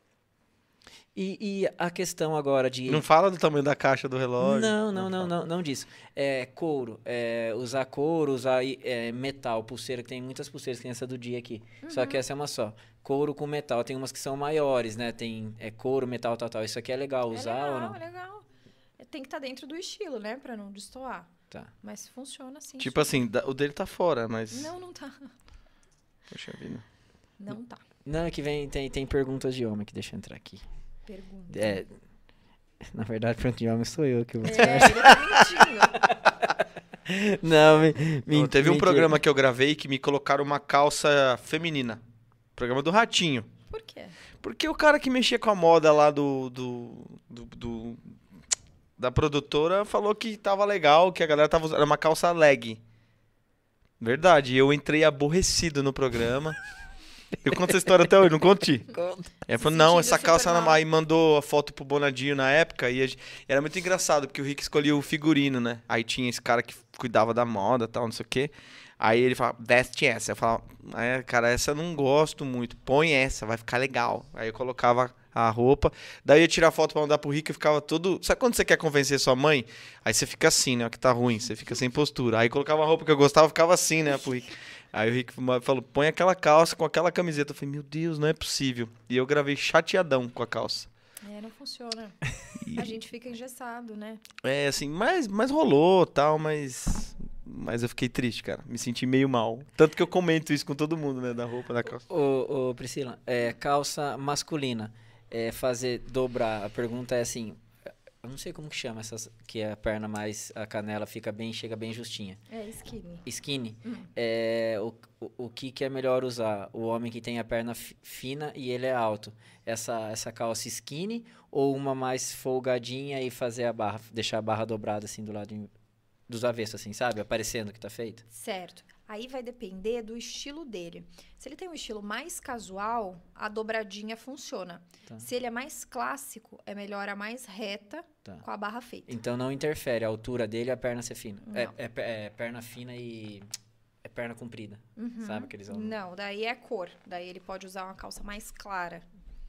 E, e a questão agora de. Não fala do tamanho da caixa do relógio. Não, não, não, não, não disso. É couro, é, usar couro, usar é, metal, pulseira, que tem muitas pulseiras, que tem essa do dia aqui. Só Uhum. que essa é uma só. Couro com metal, tem umas que são maiores, né? Tem é, couro, metal, tal, tal. Isso aqui é legal usar é legal, ou não? é legal. Tem que estar dentro do estilo, né? Pra não destoar. Tá. Mas funciona assim. Tipo assim, o dele tá fora, mas. Não, não tá. Poxa vida. Não tá. Não, é que vem, tem, tem perguntas de homem que deixa eu entrar aqui. Pergunta. É, na verdade, pergunta de homem sou eu que vou. É, ele tá mentindo. Não, me, Ó, teve um programa que eu gravei que me colocaram uma calça feminina. Programa do Ratinho. Por quê? Porque o cara que mexia com a moda lá do, do, do- do- da produtora falou que tava legal, que a galera tava usando. Era uma calça leg. Verdade. Eu entrei aborrecido no programa. Eu conto essa história até hoje, não conte? Ele falou, não, essa calça aí mandou a foto pro Bonadinho na época e gente- era muito engraçado, porque o Rick escolhia o figurino, né? Aí tinha esse cara que cuidava da moda tal, não sei o quê. Aí ele falava, veste essa. Eu falava, é, cara, essa eu não gosto muito. Põe essa, vai ficar legal. Aí eu colocava a roupa. Daí eu ia tirar foto pra mandar pro Rick e ficava todo. Sabe quando você quer convencer sua mãe? Aí você fica assim, né? Que tá ruim, você fica sem postura. Aí colocava a roupa que eu gostava, ficava assim, né? Pro Rick. Aí o Rick falou, põe aquela calça com aquela camiseta. Eu falei, meu Deus, não é possível. E eu gravei chateadão com a calça. É, não funciona. A gente fica engessado, né? É, assim, mas, mas rolou tal, mas. Mas eu fiquei triste, cara. Me senti meio mal. Tanto que eu comento isso com todo mundo, né? Da roupa, da calça. Ô, ô, Priscila, é, calça masculina, é, fazer dobrar, a pergunta é assim, eu não sei como que chama essas, que a perna mais, a canela fica bem, chega bem justinha. É skinny. Skinny, Hum. é, o, o, o que que é melhor usar? O homem que tem a perna fi- fina e ele é alto, essa, essa calça skinny ou uma mais folgadinha e fazer a barra, deixar a barra dobrada assim do lado, dos avessos assim, sabe? Aparecendo que tá feito. Certo. Aí vai depender do estilo dele. Se ele tem um estilo mais casual, a dobradinha funciona. Tá. Se ele é mais clássico, é melhor a mais reta Tá. com a barra feita. Então não interfere a altura dele a perna ser fina. É, é é perna fina e é perna comprida. Uhum. Sabe aqueles homens? Não, daí é cor. Daí ele pode usar uma calça mais clara.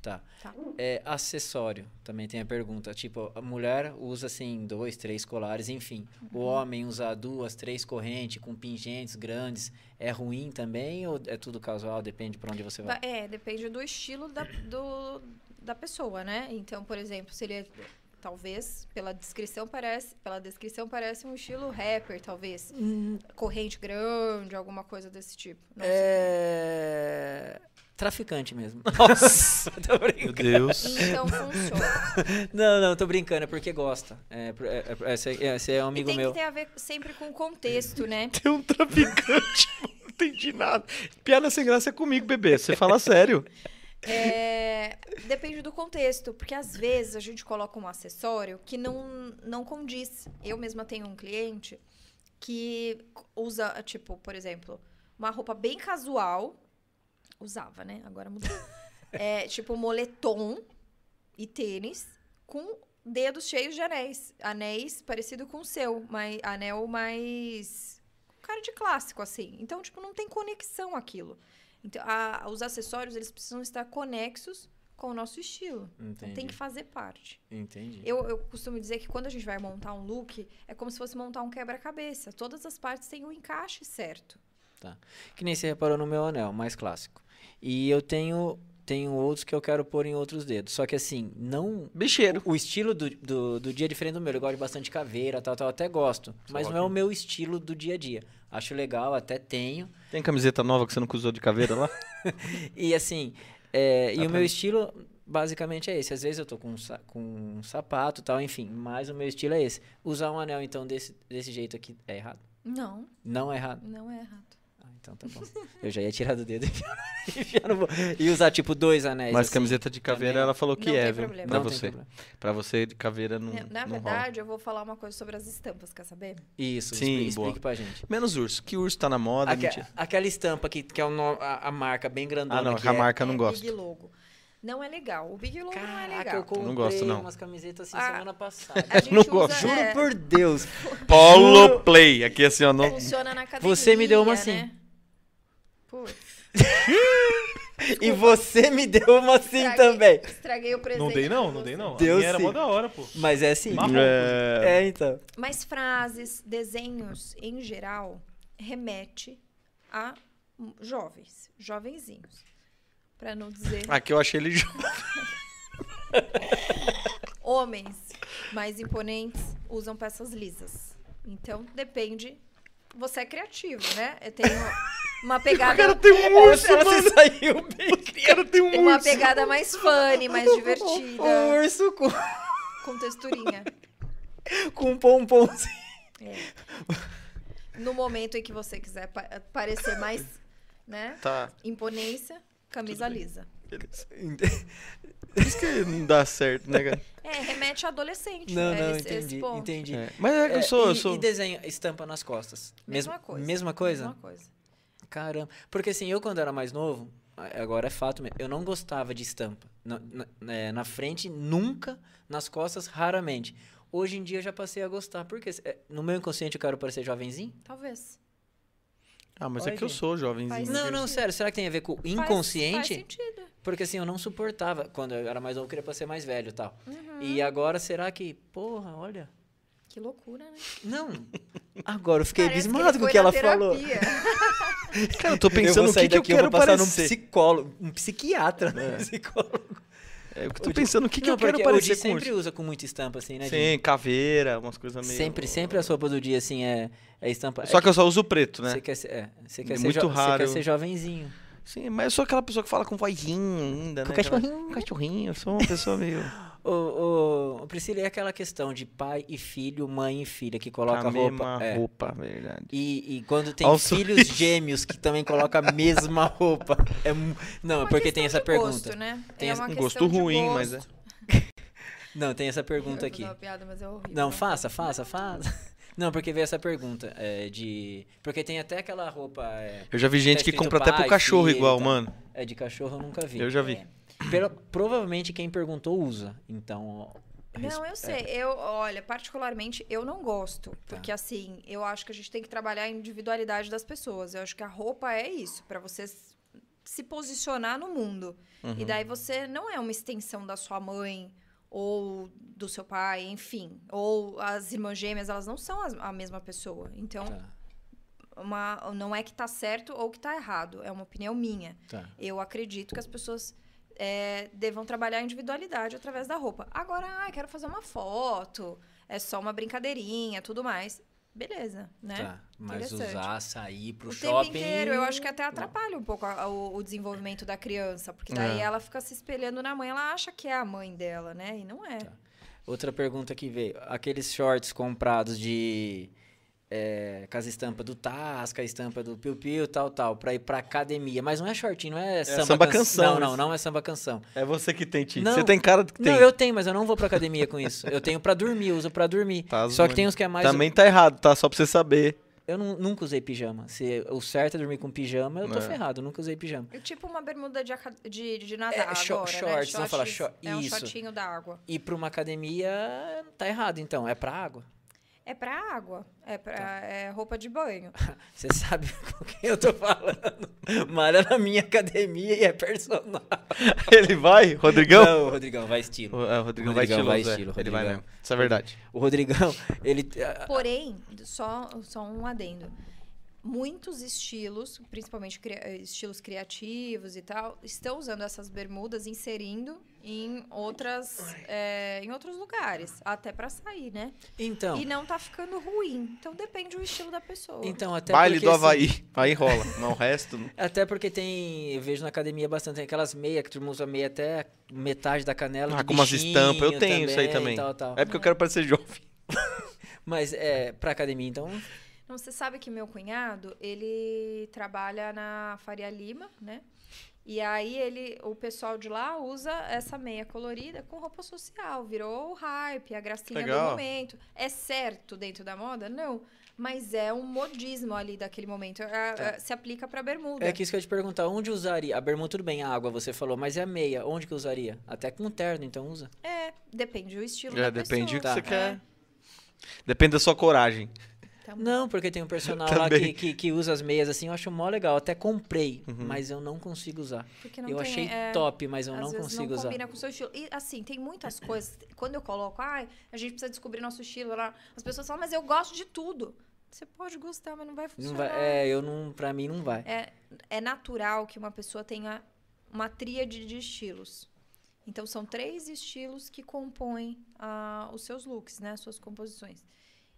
Tá. Tá. É, acessório, também tem a pergunta. Tipo, a mulher usa assim dois, três colares, enfim. O Uhum. homem usa duas, três correntes com pingentes grandes. É ruim também ou é tudo casual? Depende pra onde você vai. Va- É, depende do estilo da, do, da pessoa, né? Então, por exemplo, seria talvez pela descrição parece, pela descrição parece um estilo rapper, talvez. Corrente grande, alguma coisa desse tipo. Não sei. É. Traficante mesmo. Nossa! tô brincando. Meu Deus. Então funciona. Não, não, tô brincando, é porque gosta. É, é, é, esse, é, esse é um E amigo tem meu. que ter a ver sempre com o contexto, né? Tem um traficante, não entendi nada. Piada sem graça é comigo, bebê. Você fala sério. É, depende do contexto, porque às vezes a gente coloca um acessório que não, não condiz. Eu mesma tenho um cliente que usa, tipo, por exemplo, uma roupa bem casual. Usava, né? Agora mudou. É, tipo, moletom e tênis com dedos cheios de anéis. Anéis parecido com o seu, mas anel mais. cara de clássico, assim. Então, tipo, não tem conexão aquilo. Então, a- os acessórios, eles precisam estar conexos com o nosso estilo. Então, tem que fazer parte. Entendi. Eu, eu costumo dizer que quando a gente vai montar um look, é como se fosse montar um quebra-cabeça. Todas as partes têm o encaixe certo. Que nem você reparou no meu anel, mais clássico. E eu tenho, tenho outros que eu quero pôr em outros dedos. Só que assim, não. Bicheiro. O estilo do, do, do dia é diferente do meu. Eu gosto de bastante caveira, tal, tal. Até gosto. Mas não é o meu estilo do dia a dia. Acho legal, até tenho. Tem camiseta nova que você nunca usou de caveira lá? E assim, é, e o meu mim. estilo basicamente é esse. Às vezes eu tô com um, com um sapato e tal, enfim. Mas o meu estilo é esse. Usar um anel, então, desse, desse jeito aqui é errado? Não, Não é errado. não é errado. Ah, então tá bom. Eu já ia tirar do dedo e enfiar- no e usar tipo dois anéis. Mas assim. camiseta de caveira, também. ela falou que Não é, tem viu? problema. Pra Não você. problema. Pra você, de caveira não, Na- Na não rola. verdade, eu vou falar uma coisa sobre as estampas, quer saber? Isso, Sim, explique, boa. explique pra gente. Menos urso. Que urso tá na moda, Aque- aquela estampa que, que é o no- a, a marca bem grandona. Ah, não, que a é- marca eu não É gosto. Big Logo. Não é legal. O Big Logo não é legal. eu comprei não gosto, não. umas camisetas assim Ah, semana passada. A gente Não usa- gosto. Juro é, por Deus. Polo Play. Aqui assim, ó. Não... Funciona na academia, Você me deu uma assim. né? Putz, E você me deu uma assim estraguei- também. Estraguei o presente. Não dei não, pra não você. dei não. Deu a minha era sim. mó da hora, pô. Mas é assim. Marrom. É... É, então. Mas frases, desenhos, em geral, remete a jovens, jovenzinhos. Pra não dizer Aqui eu achei ele... jo- homens mais imponentes usam peças lisas. Então, depende. Você é criativo, né? Eu tenho uma pegada, tem um urso, Ela mano. se saiu bem O cara tem um uma urso. pegada mais funny, mais divertida, Um urso com, com texturinha. com um pompom. No momento em que você quiser pa- parecer mais, né, Tá, imponência, camisa lisa. beleza. Por isso que não dá certo, né, cara? É, remete a adolescente, Não, né? não, esse, esse entendi, ponto. entendi. É, Mas é que eu sou... e, eu sou... e desenho, estampa nas costas. Mesma Mesma coisa. Mesma coisa? Mesma coisa. Caramba. Porque assim, eu quando era mais novo, agora é fato mesmo, eu não gostava de estampa. Na, na, é, na frente, nunca. Nas costas, raramente. Hoje em dia eu já passei a gostar. Porque é, no meu inconsciente eu quero parecer jovenzinho? Talvez. Ah, mas é Olha que eu sou jovenzinho. Não, não, sério. Será que tem a ver com o Faz- inconsciente? Faz, sentido. Porque assim, eu não suportava. Quando eu era mais novo, eu queria parecer mais velho e tal. Uhum. E agora, será que. Porra, olha. Que loucura, né? Não. Agora eu fiquei Parece abismado com o que ela falou. Cara, eu tô eu pensando vou o sair que, que eu daqui, quero eu passar parecer. num psicólogo, um psiquiatra, né? Psicólogo. É, eu tô pensando o que, que não, eu quero parecer o Di com sempre usa com muita estampa, assim, né? Sim, caveira, umas coisas meio... Sempre, sempre as roupas do dia, assim, é, é estampa. Só é que eu só uso preto, né? Você quer ser, é, você quer É ser, muito raro Você quer ser jovenzinho. Sim, mas eu sou aquela pessoa que fala com vozinho ainda, Com né? cachorrinho. Aquela- Cachorrinho, eu sou uma pessoa meio... Ô, ô, Priscila, é aquela questão de pai e filho, mãe e filha, que coloca a mesma roupa. é. roupa, verdade. E, e quando tem Olha o filhos sorriso. gêmeos que também colocam a mesma roupa. É, não, é porque tem essa de pergunta. Gosto, né? Tem é essa- Um gosto de ruim, mas é. gosto. Não, tem essa pergunta aqui. uma piada, mas é horrível. Não, faça, faça, faça. Não, porque veio essa pergunta é, de. Porque tem até aquela roupa. É, Eu já vi gente Tá que compra até pro cachorro filho, igual, tá. mano. é de cachorro, eu nunca vi. Eu já vi. É. Pelo- provavelmente quem perguntou usa. Então. Não, eu sei. Eu, olha, particularmente, eu não gosto. Porque, assim, eu acho que a gente tem que trabalhar a individualidade das pessoas. Eu acho que a roupa é isso, pra você se posicionar no mundo. Uhum. E daí você não é uma extensão da sua mãe ou do seu pai, enfim. Ou as irmãs gêmeas, elas não são as- a mesma pessoa. Então, Tá, uma, não é que tá certo ou que tá errado. É uma opinião minha. tá. Eu acredito que as pessoas é, devam trabalhar a individualidade através da roupa. Agora, ah, quero fazer uma foto, é só uma brincadeirinha, tudo mais. Beleza, né? Tá, mas usar, sair pro o shopping... tempo inteiro, eu acho que até atrapalha um pouco a- o, o desenvolvimento da criança, porque daí É. ela fica se espelhando na mãe, ela acha que é a mãe dela, né? E não é. Tá. Outra pergunta que veio. Aqueles shorts comprados de... É, com as estampas do Tasca, a estampa do Piu Piu, tal, tal, pra ir pra academia. Mas não é shortinho, não é samba, samba canção. canção, Não, não, não é samba canção. É você que tem, Ti. Não. Você tem cara que tem. Não, eu tenho, mas eu não vou pra academia com isso. Eu tenho pra dormir, eu uso pra dormir. Tá Só que tem uns que é mais... Também tá errado, tá? Só pra você saber. Eu nu- nunca usei pijama. Se o certo é dormir com pijama, eu tô É. ferrado. Eu nunca usei pijama. É tipo uma bermuda de, de, de É, nadar shor- agora, né? shorts, vamos falar Shorts, shor- É um isso. shortinho da água. E pra uma academia, tá errado, então. É pra água. É pra água, é pra Tá. é roupa de banho. Você sabe com quem eu tô falando. Malha na minha academia e é personal. Ele vai, Rodrigão? Não, o Rodrigão, vai estilo. O, é, o Rodrigão, Rodrigão vai estiloso, vai é. estilo, Ele vai mesmo. Isso é verdade. O Rodrigão, ele... Porém, só, só um adendo. Muitos estilos, principalmente cri- eh, estilos criativos e tal, estão usando essas bermudas, inserindo em outras, eh, em outros lugares, até pra sair, né? Então, E não tá ficando ruim. Então depende do estilo da pessoa. então até Baile do assim, Havaí. Aí rola. Mas o resto. não. Até porque tem, eu vejo na academia bastante, tem aquelas meias que turma usa meia até metade da canela. Ah, com umas estampas. Eu tenho isso aí também. Tal, tal. É porque eu quero parecer jovem. Mas é pra academia, então. Não, você sabe que meu cunhado, ele trabalha na Faria Lima, né? E aí ele, o pessoal de lá usa essa meia colorida com roupa social, virou o hype, a gracinha Legal. do momento. É certo dentro da moda? Não. Mas é um modismo ali daquele momento. É- é- se aplica pra bermuda. É que isso que eu ia te perguntar, onde usaria? A bermuda, tudo bem, a água você falou, mas e a meia? Onde que usaria? Até com terno, então usa. É, depende do estilo É, da depende do pessoa. que você Tá. quer. Depende da sua coragem. Tá. Não, porque tem um personal lá que, que, que usa as meias assim, eu acho mó legal. Até comprei, Uhum. mas eu não consigo usar. Porque não eu tem- achei é, top, mas eu Às não vezes consigo não usar. combina com o seu estilo. E assim, tem muitas coisas. Quando eu coloco, ai, a gente precisa descobrir nosso estilo lá. As pessoas falam, mas eu gosto de tudo. Você pode gostar, mas não vai Não funcionar. vai, é, eu não, pra mim não vai. É, é natural que uma pessoa tenha uma tríade de estilos. Então, são três estilos que compõem ah, os seus looks, né? As suas composições.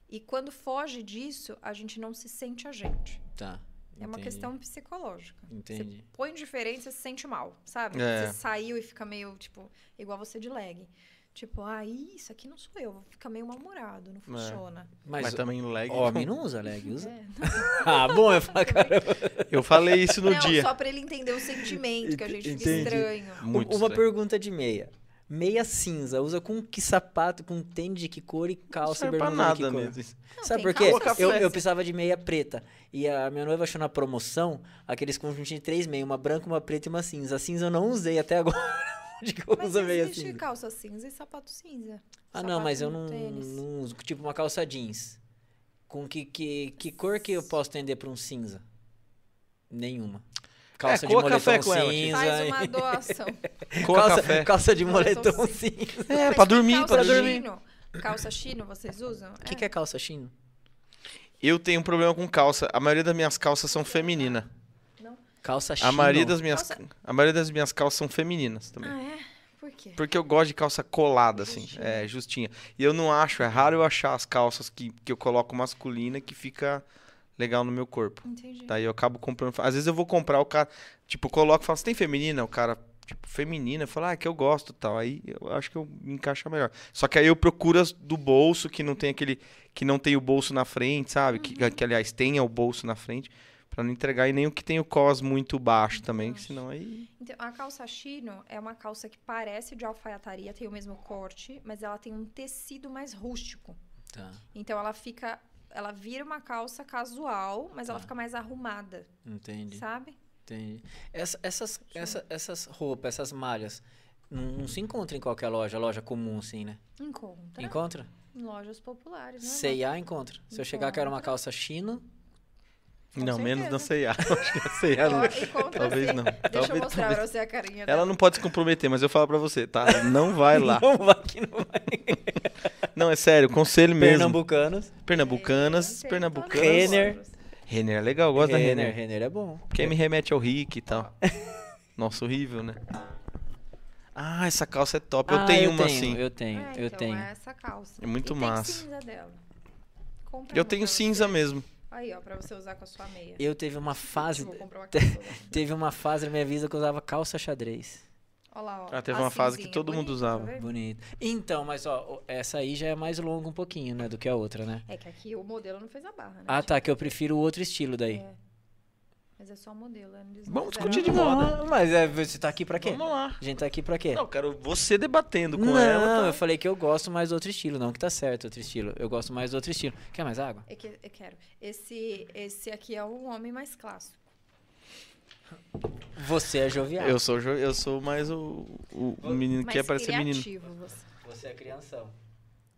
E quando foge disso, a gente não se sente a gente. Tá. É uma entendi, questão psicológica. Entendi. Você põe diferente, você se sente mal, sabe? É. Você saiu e fica meio, tipo, igual você de leg. Tipo, ah, isso aqui não sou eu. Fica meio mal-humorado, não funciona. Mas, Mas, também leg. homem não usa leg, usa? É. ah, bom, eu falo, caramba. Eu falei isso no não, dia. só pra ele entender o sentimento, que a gente fica Entendi. estranho. Muito Uma estranho. pergunta de meia. Meia cinza, usa com que sapato, com tênis de que cor e Não calça e de que nada cor? mesmo. Não, Sabe por quê? Eu, eu precisava de meia preta. E a minha noiva achou na promoção aqueles conjuntos de três meias, uma branca, uma preta e uma cinza. A cinza eu não usei até agora. Onde que eu Mas uso meia cinza? calça cinza e sapato cinza. Ah, não, Sapato mas eu não, não uso. Tipo uma calça jeans. Com que, que, que cor que eu posso tender pra um cinza? Nenhuma. Calça de coa moletom café com ela, cinza. Faz uma doação. Calça, café. calça de Moletom moletom cinza. É, pra dormir, calça pra dormir. chino. Calça chino vocês usam? O que, que é calça chino? Eu tenho um problema com calça. A maioria das minhas calças são femininas. Calça chino. A maioria das minhas, Calça- a maioria das minhas calças são femininas também. Ah, é? Por quê? Porque eu gosto de calça colada, assim. Justinha. É, justinha. E eu não acho, é raro eu achar as calças que, que eu coloco masculina que fica legal no meu corpo. Entendi. Daí eu acabo comprando. Às vezes eu vou comprar, o cara, tipo, coloco e falo, você tem feminina? O cara, tipo, feminina, eu falo, ah, é que eu gosto e tal. Aí eu acho que eu me encaixo melhor. Só que aí eu procuro as do bolso, que não tem aquele. Que não tem o bolso na frente, sabe? Que, que aliás tenha o bolso na frente. Pra não entregar e nem o que tem o cos muito baixo também, que baixo. senão aí. Então, a calça chino é uma calça que parece de alfaiataria, tem o mesmo corte, mas ela tem um tecido mais rústico. Tá, Então ela fica. Ela vira uma calça casual, mas ela Tá. fica mais arrumada, entendi. sabe? entendi. Essa- essas, essa- essas roupas, essas malhas, não, não se encontra em qualquer loja, loja comum assim, né? Encontra. Encontra? Em lojas populares, né? C&A encontra. Se eu chegar, quero uma Encontra. calça chino, Com não, menos na. C&A. Acho que na C&A não. Ó, e contra Talvez não. Deixa Talvez- eu mostrar talvez- pra você a carinha Ela dela. não pode se comprometer, mas eu falo pra você, tá? Não vai lá. Não vai que não vai. Não, é sério, conselho mesmo. Pernambucanos. Pernambucanas, Tem pernambucanas. Renner. Renner é legal, eu gosto da Renner, Renner. Renner é bom. Quem me remete ao Rick e tal. Nossa, horrível, né? Ah, essa calça é top. Eu Ah, tenho eu uma tenho, assim. Eu tenho, É, eu então, tenho. É essa calça. É muito e massa. Tem cinza dela. Compra Eu tenho cinza você. mesmo. Aí, ó, pra você usar com a sua meia. Eu teve uma fase, uma calça. teve uma fase na minha vida que eu usava calça xadrez. Olha lá, ó. Ah, teve uma fase que todo mundo bonita, usava. tá? Bonito. Então, mas ó, essa aí já é mais longa um pouquinho, né, do que a outra, né? É que aqui o modelo não fez a barra, né? Ah, tá, que eu prefiro o outro estilo daí. É. Mas é só modelo. Não Vamos discutir de moda. Não, mas é, você tá aqui pra quê? Vamos lá. A gente tá aqui pra quê? Não, eu quero você debatendo com Não, ela. tá? eu falei que eu gosto mais do outro estilo, não que tá certo outro estilo. Eu gosto mais do outro estilo. Quer mais água? É que eu quero. Esse, esse aqui é um homem mais clássico. Você é jovial. Eu sou, jo- eu sou mais o, o, o menino que quer parecer menino. criativo, você. Você é crianção.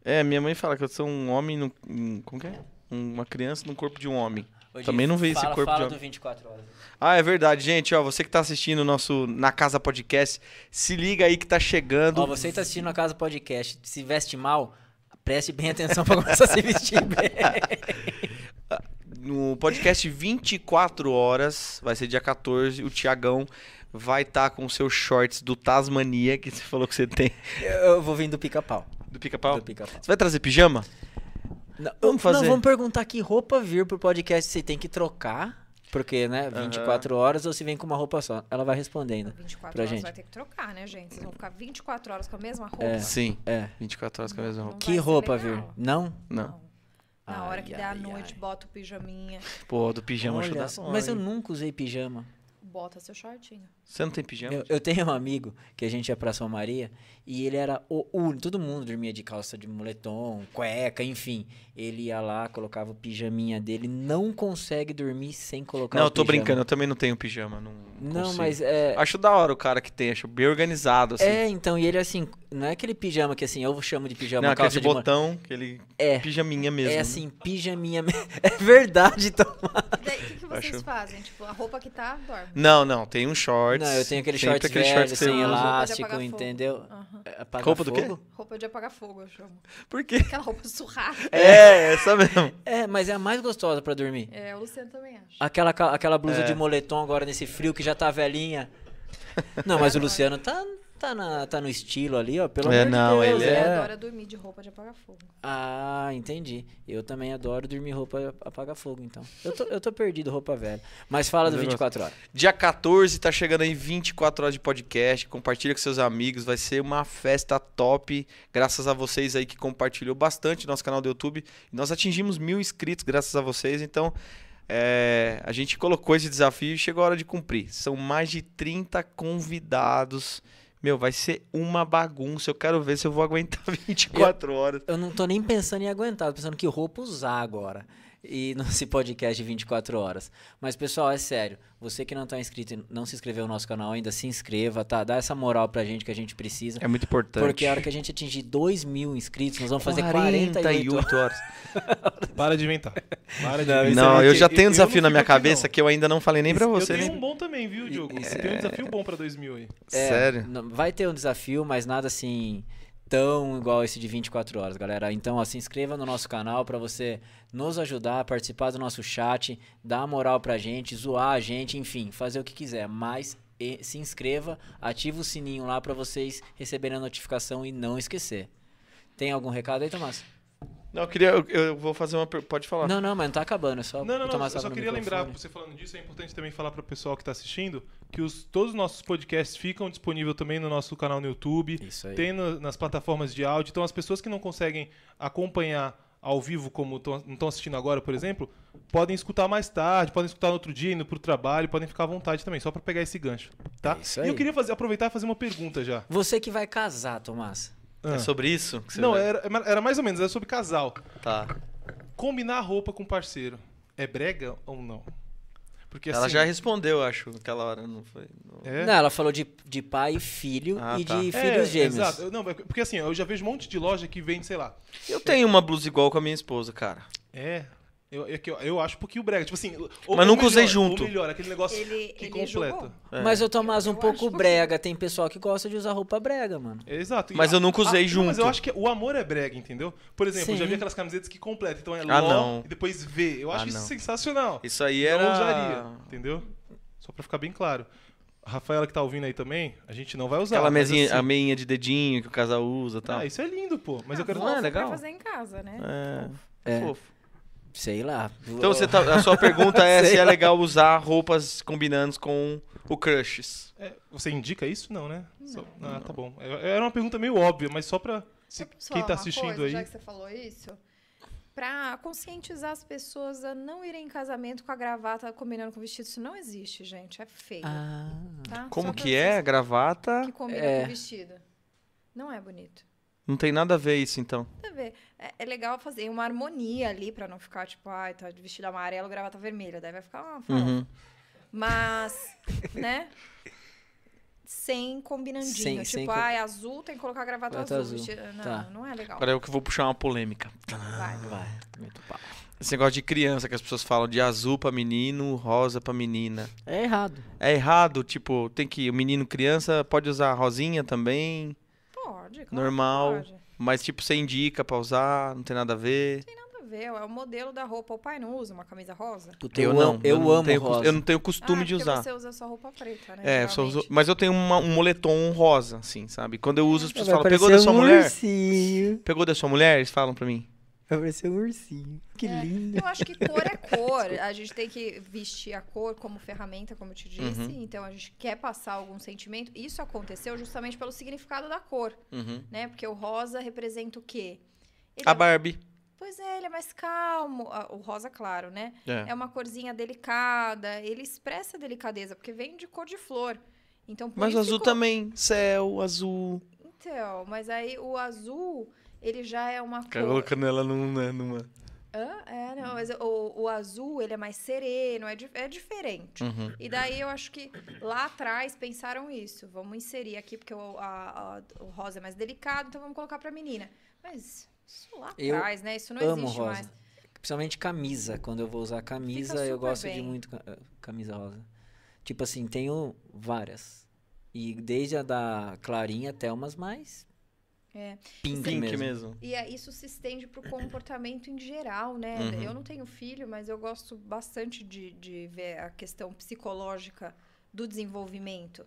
É, minha mãe fala que eu sou um homem. No, um, como que é? Uma criança no corpo de um homem. Gi, Também não vi esse fala- corpo fala de do 24 horas. Ah, é verdade, gente. Ó, você que tá assistindo o nosso Na Casa Podcast, se liga aí que tá chegando. Ó, você que tá assistindo a Casa Podcast, se veste mal, preste bem atenção pra começar a se vestir bem. No podcast 24 horas, vai ser dia 14, o Tiagão vai estar com os seus shorts do Tasmania, que você falou que você tem. Eu vou vir do pica-pau. Do pica-pau. Do pica-pau. Você vai trazer pijama? Não, Vamos fazer. Não, vamos perguntar que roupa vir pro podcast. Você tem que trocar, porque, né, 24 horas ou se vem com uma roupa só. Ela vai respondendo. 24 Pra horas gente. vai ter que trocar, né, gente? Vocês vão ficar 24 horas com a mesma roupa. É. Sim. É. 24 horas com a mesma Não roupa. vai Que roupa legal. vir? Não? Não. Na hora Ai, que der a ai, noite, ai. bota o pijaminha, Pô, do pijama Olha ajuda. mas eu nunca usei pijama. bota seu shortinho. Você não tem pijama? Eu, eu tenho um amigo que a gente ia pra São Maria e ele era o único. Todo mundo dormia de calça de moletom, cueca, enfim. Ele ia lá, colocava o pijaminha dele. Não consegue dormir sem colocar Não, o eu tô pijama. brincando, eu também não tenho pijama. Não, Não, consigo. mas é. Acho da hora o cara que tem, acho bem organizado, assim. É, então, e ele assim, não é aquele pijama que assim, eu chamo de pijama não, aquele calça de mo- botão, aquele É. pijaminha mesmo. É né? assim, pijaminha. É verdade, então. E daí, o que, que vocês Acho- fazem? Tipo, a roupa que tá, dorme. Não, não, tem um shorts. Não, eu tenho aquele shorts aquele velho, shorts sem elástico, fogo. entendeu? Aham. Apagar Roupa do quê? fogo? Roupa de apagar fogo, eu chamo. Por quê? Aquela roupa surrada. É, essa mesmo. É, mas é a mais gostosa pra dormir. É, o Luciano também acha. Aquela, aquela blusa É. de moletom agora nesse frio que já tá velhinha. Não, mas o Luciano tá, tá, na, tá no estilo ali, ó. Pelo É, amor não, de Deus. ele Ele é- adora dormir de roupa de apagar fogo. Ah, entendi. Eu também adoro dormir roupa apagar fogo, então. Eu tô, eu tô perdido, roupa velha. Mas fala do Mas eu 24 horas. Dia 14, tá chegando aí 24 horas de podcast. Compartilha com seus amigos. Vai ser uma festa top. Graças a vocês aí que compartilhou bastante nosso canal do YouTube. Nós atingimos mil inscritos graças a vocês. Então, é, a gente colocou esse desafio e chegou a hora de cumprir. São mais de 30 convidados. Meu, vai ser uma bagunça. Eu quero ver se eu vou aguentar 24 horas. Eu não tô nem pensando em aguentar, tô pensando que roupa usar agora. E nesse podcast de 24 horas. Mas, pessoal, é sério. Você que não tá inscrito e não se inscreveu no nosso canal ainda, se inscreva, tá? Dá essa moral pra gente que a gente precisa. É muito importante. Porque a hora que a gente atingir 2 mil inscritos, nós vamos fazer 48 horas. horas. Para de inventar. Para de Não, inventar. Não, é eu já tenho um Eu desafio na minha cabeça não. que eu ainda não falei nem pra Eu você, tenho né? um bom também, viu, Diogo? Você tem um desafio bom pra 2000 aí. É, Sério? Vai ter um desafio, mas nada assim tão igual esse de 24 horas, galera. Então, ó, se inscreva no nosso canal pra você nos ajudar, participar do nosso chat, dar moral pra gente, zoar a gente, enfim, fazer o que quiser. Mas se inscreva, ativa o sininho lá pra vocês receberem a notificação e não esquecer. Tem algum recado aí, Tomás? Não, eu queria. Eu, eu vou fazer uma. Pode falar. Não, não, mas não tá acabando, é só Não, não, não. Eu só queria lembrar, você falando disso, é importante também falar para o pessoal que está assistindo que os, todos os nossos podcasts ficam disponíveis também no nosso canal no YouTube, Isso aí. tem no- nas plataformas de áudio. Então, as pessoas que não conseguem acompanhar ao vivo, como tão- não estão assistindo agora, por exemplo, podem escutar mais tarde, podem escutar no outro dia, indo pro trabalho, podem ficar à vontade também, só para pegar esse gancho, tá? É isso E aí. eu queria fazer, aproveitar e fazer uma pergunta já. Você que vai casar, Tomás. É Ah. sobre isso? que você Não, vai- era, era mais ou menos, era sobre casal. Tá. Combinar roupa com parceiro é brega ou não? Porque Ela assim, já respondeu, acho, naquela hora, não foi? Não. é... Não, ela falou de, de pai e filho Ah, e tá. de É, filhos gêmeos. Exato. Não, porque assim, eu já vejo um monte de loja que vende, sei lá. Eu tenho uma blusa igual com a minha esposa, cara. É. Eu, é que eu, eu acho um pouquinho brega. Tipo assim. ou- Mas nunca usei junto. Ou melhor, aquele negócio Ele, que ele completa. jogou. É. Mas eu Tomás um Eu pouco brega. Tem pessoal que gosta de usar roupa brega, mano. Exato. Mas E eu nunca usei não, junto. Mas eu acho que o amor é brega, entendeu? Por exemplo, eu já vi aquelas camisetas que completam. Então é Ah, LOL não. e depois V. Eu acho Ah, isso não. sensacional. Isso aí Não era. usaria, entendeu? Só pra ficar bem claro. A Rafaela que tá ouvindo aí também, a gente não vai usar. Aquela mesinha, a assim- meinha de dedinho que o casal usa e tal. Ah, isso é lindo, pô. Mas eu quero. não é legal? Pra fazer em casa, né? É, É. fofo. Sei lá. Então você tá, a sua pergunta é se é lá. legal usar roupas combinando com o crushes. É, você indica isso? Não, né? Só- ah, tá bom. É- Era uma pergunta meio óbvia, mas só pra. se- quem falar tá uma assistindo coisa, aí. Já que você falou isso, pra conscientizar as pessoas a não irem em casamento com a gravata combinando com o vestido, isso não existe, gente. É feio. Ah, tá? Como que é? vocês Gravata? Que combina É. com o vestido. Não é bonito. Não tem nada a ver isso, então. Nada a ver. É, é legal fazer uma harmonia ali pra não ficar tipo, ai, tá de vestido amarelo, gravata vermelha. Daí vai ficar uma farofa. Uhum. Mas, né? Sem combinandinho. Sem- tipo, sem com- ai, azul tem que colocar gravata Gravata azul. azul. Não, Tá. não é legal. Agora eu que vou puxar uma polêmica. Vai. vai. Muito pau. Esse negócio de criança que as pessoas falam de azul pra menino, rosa pra menina. É errado. É errado, tipo, tem que. O menino criança pode usar rosinha também, Pode, claro que Normal. Pode. mas tipo, você indica pra usar, não tem nada a ver. Nada a ver, é o modelo da roupa. O pai não usa uma camisa rosa? Eu eu, não. amo, eu não amo tenho, rosa. Eu não tenho costume ah, de porque usar. você usa só roupa preta, né? É, eu só uso- mas eu tenho uma- um moletom rosa, assim, sabe? Quando eu uso, as pessoas falam, pegou da sua um mulher? ursinho. Pegou da sua mulher? Eles falam pra mim. Vai parecer um ursinho. Que É, lindo. Eu acho que cor é cor. A gente tem que vestir a cor como ferramenta, como eu te disse. Uhum. Então a gente quer passar algum sentimento. Isso aconteceu justamente pelo significado da cor, Uhum. né? Porque o rosa representa o quê? Ele A é- Barbie. Pois é, ele é mais calmo. Ah, O rosa, claro, né? É. É uma corzinha delicada. Ele expressa delicadeza, porque vem de cor de flor. Então, por Mas o isso azul ficou- também. Céu, azul. Então, mas aí o azul, ele já é uma cor. Colocando ela numa. numa... Hã? É, não, mas o, o azul, ele é mais sereno, é, di- é diferente. Uhum. E daí eu acho que lá atrás pensaram isso. Vamos inserir aqui, porque o, a- a- o rosa é mais delicado, então vamos colocar pra menina. Mas isso lá Eu atrás, né? Isso não amo existe rosa. mais. Principalmente camisa. Quando eu vou usar camisa, eu gosto de bem. muito ca- eh, camisa rosa. Tipo assim, tenho várias. E desde a da Clarinha até umas mais É. pink, Pink mesmo. mesmo. E é, isso se estende pro comportamento em geral, né? Uhum. Eu não tenho filho, mas eu gosto bastante de, de ver a questão psicológica do desenvolvimento.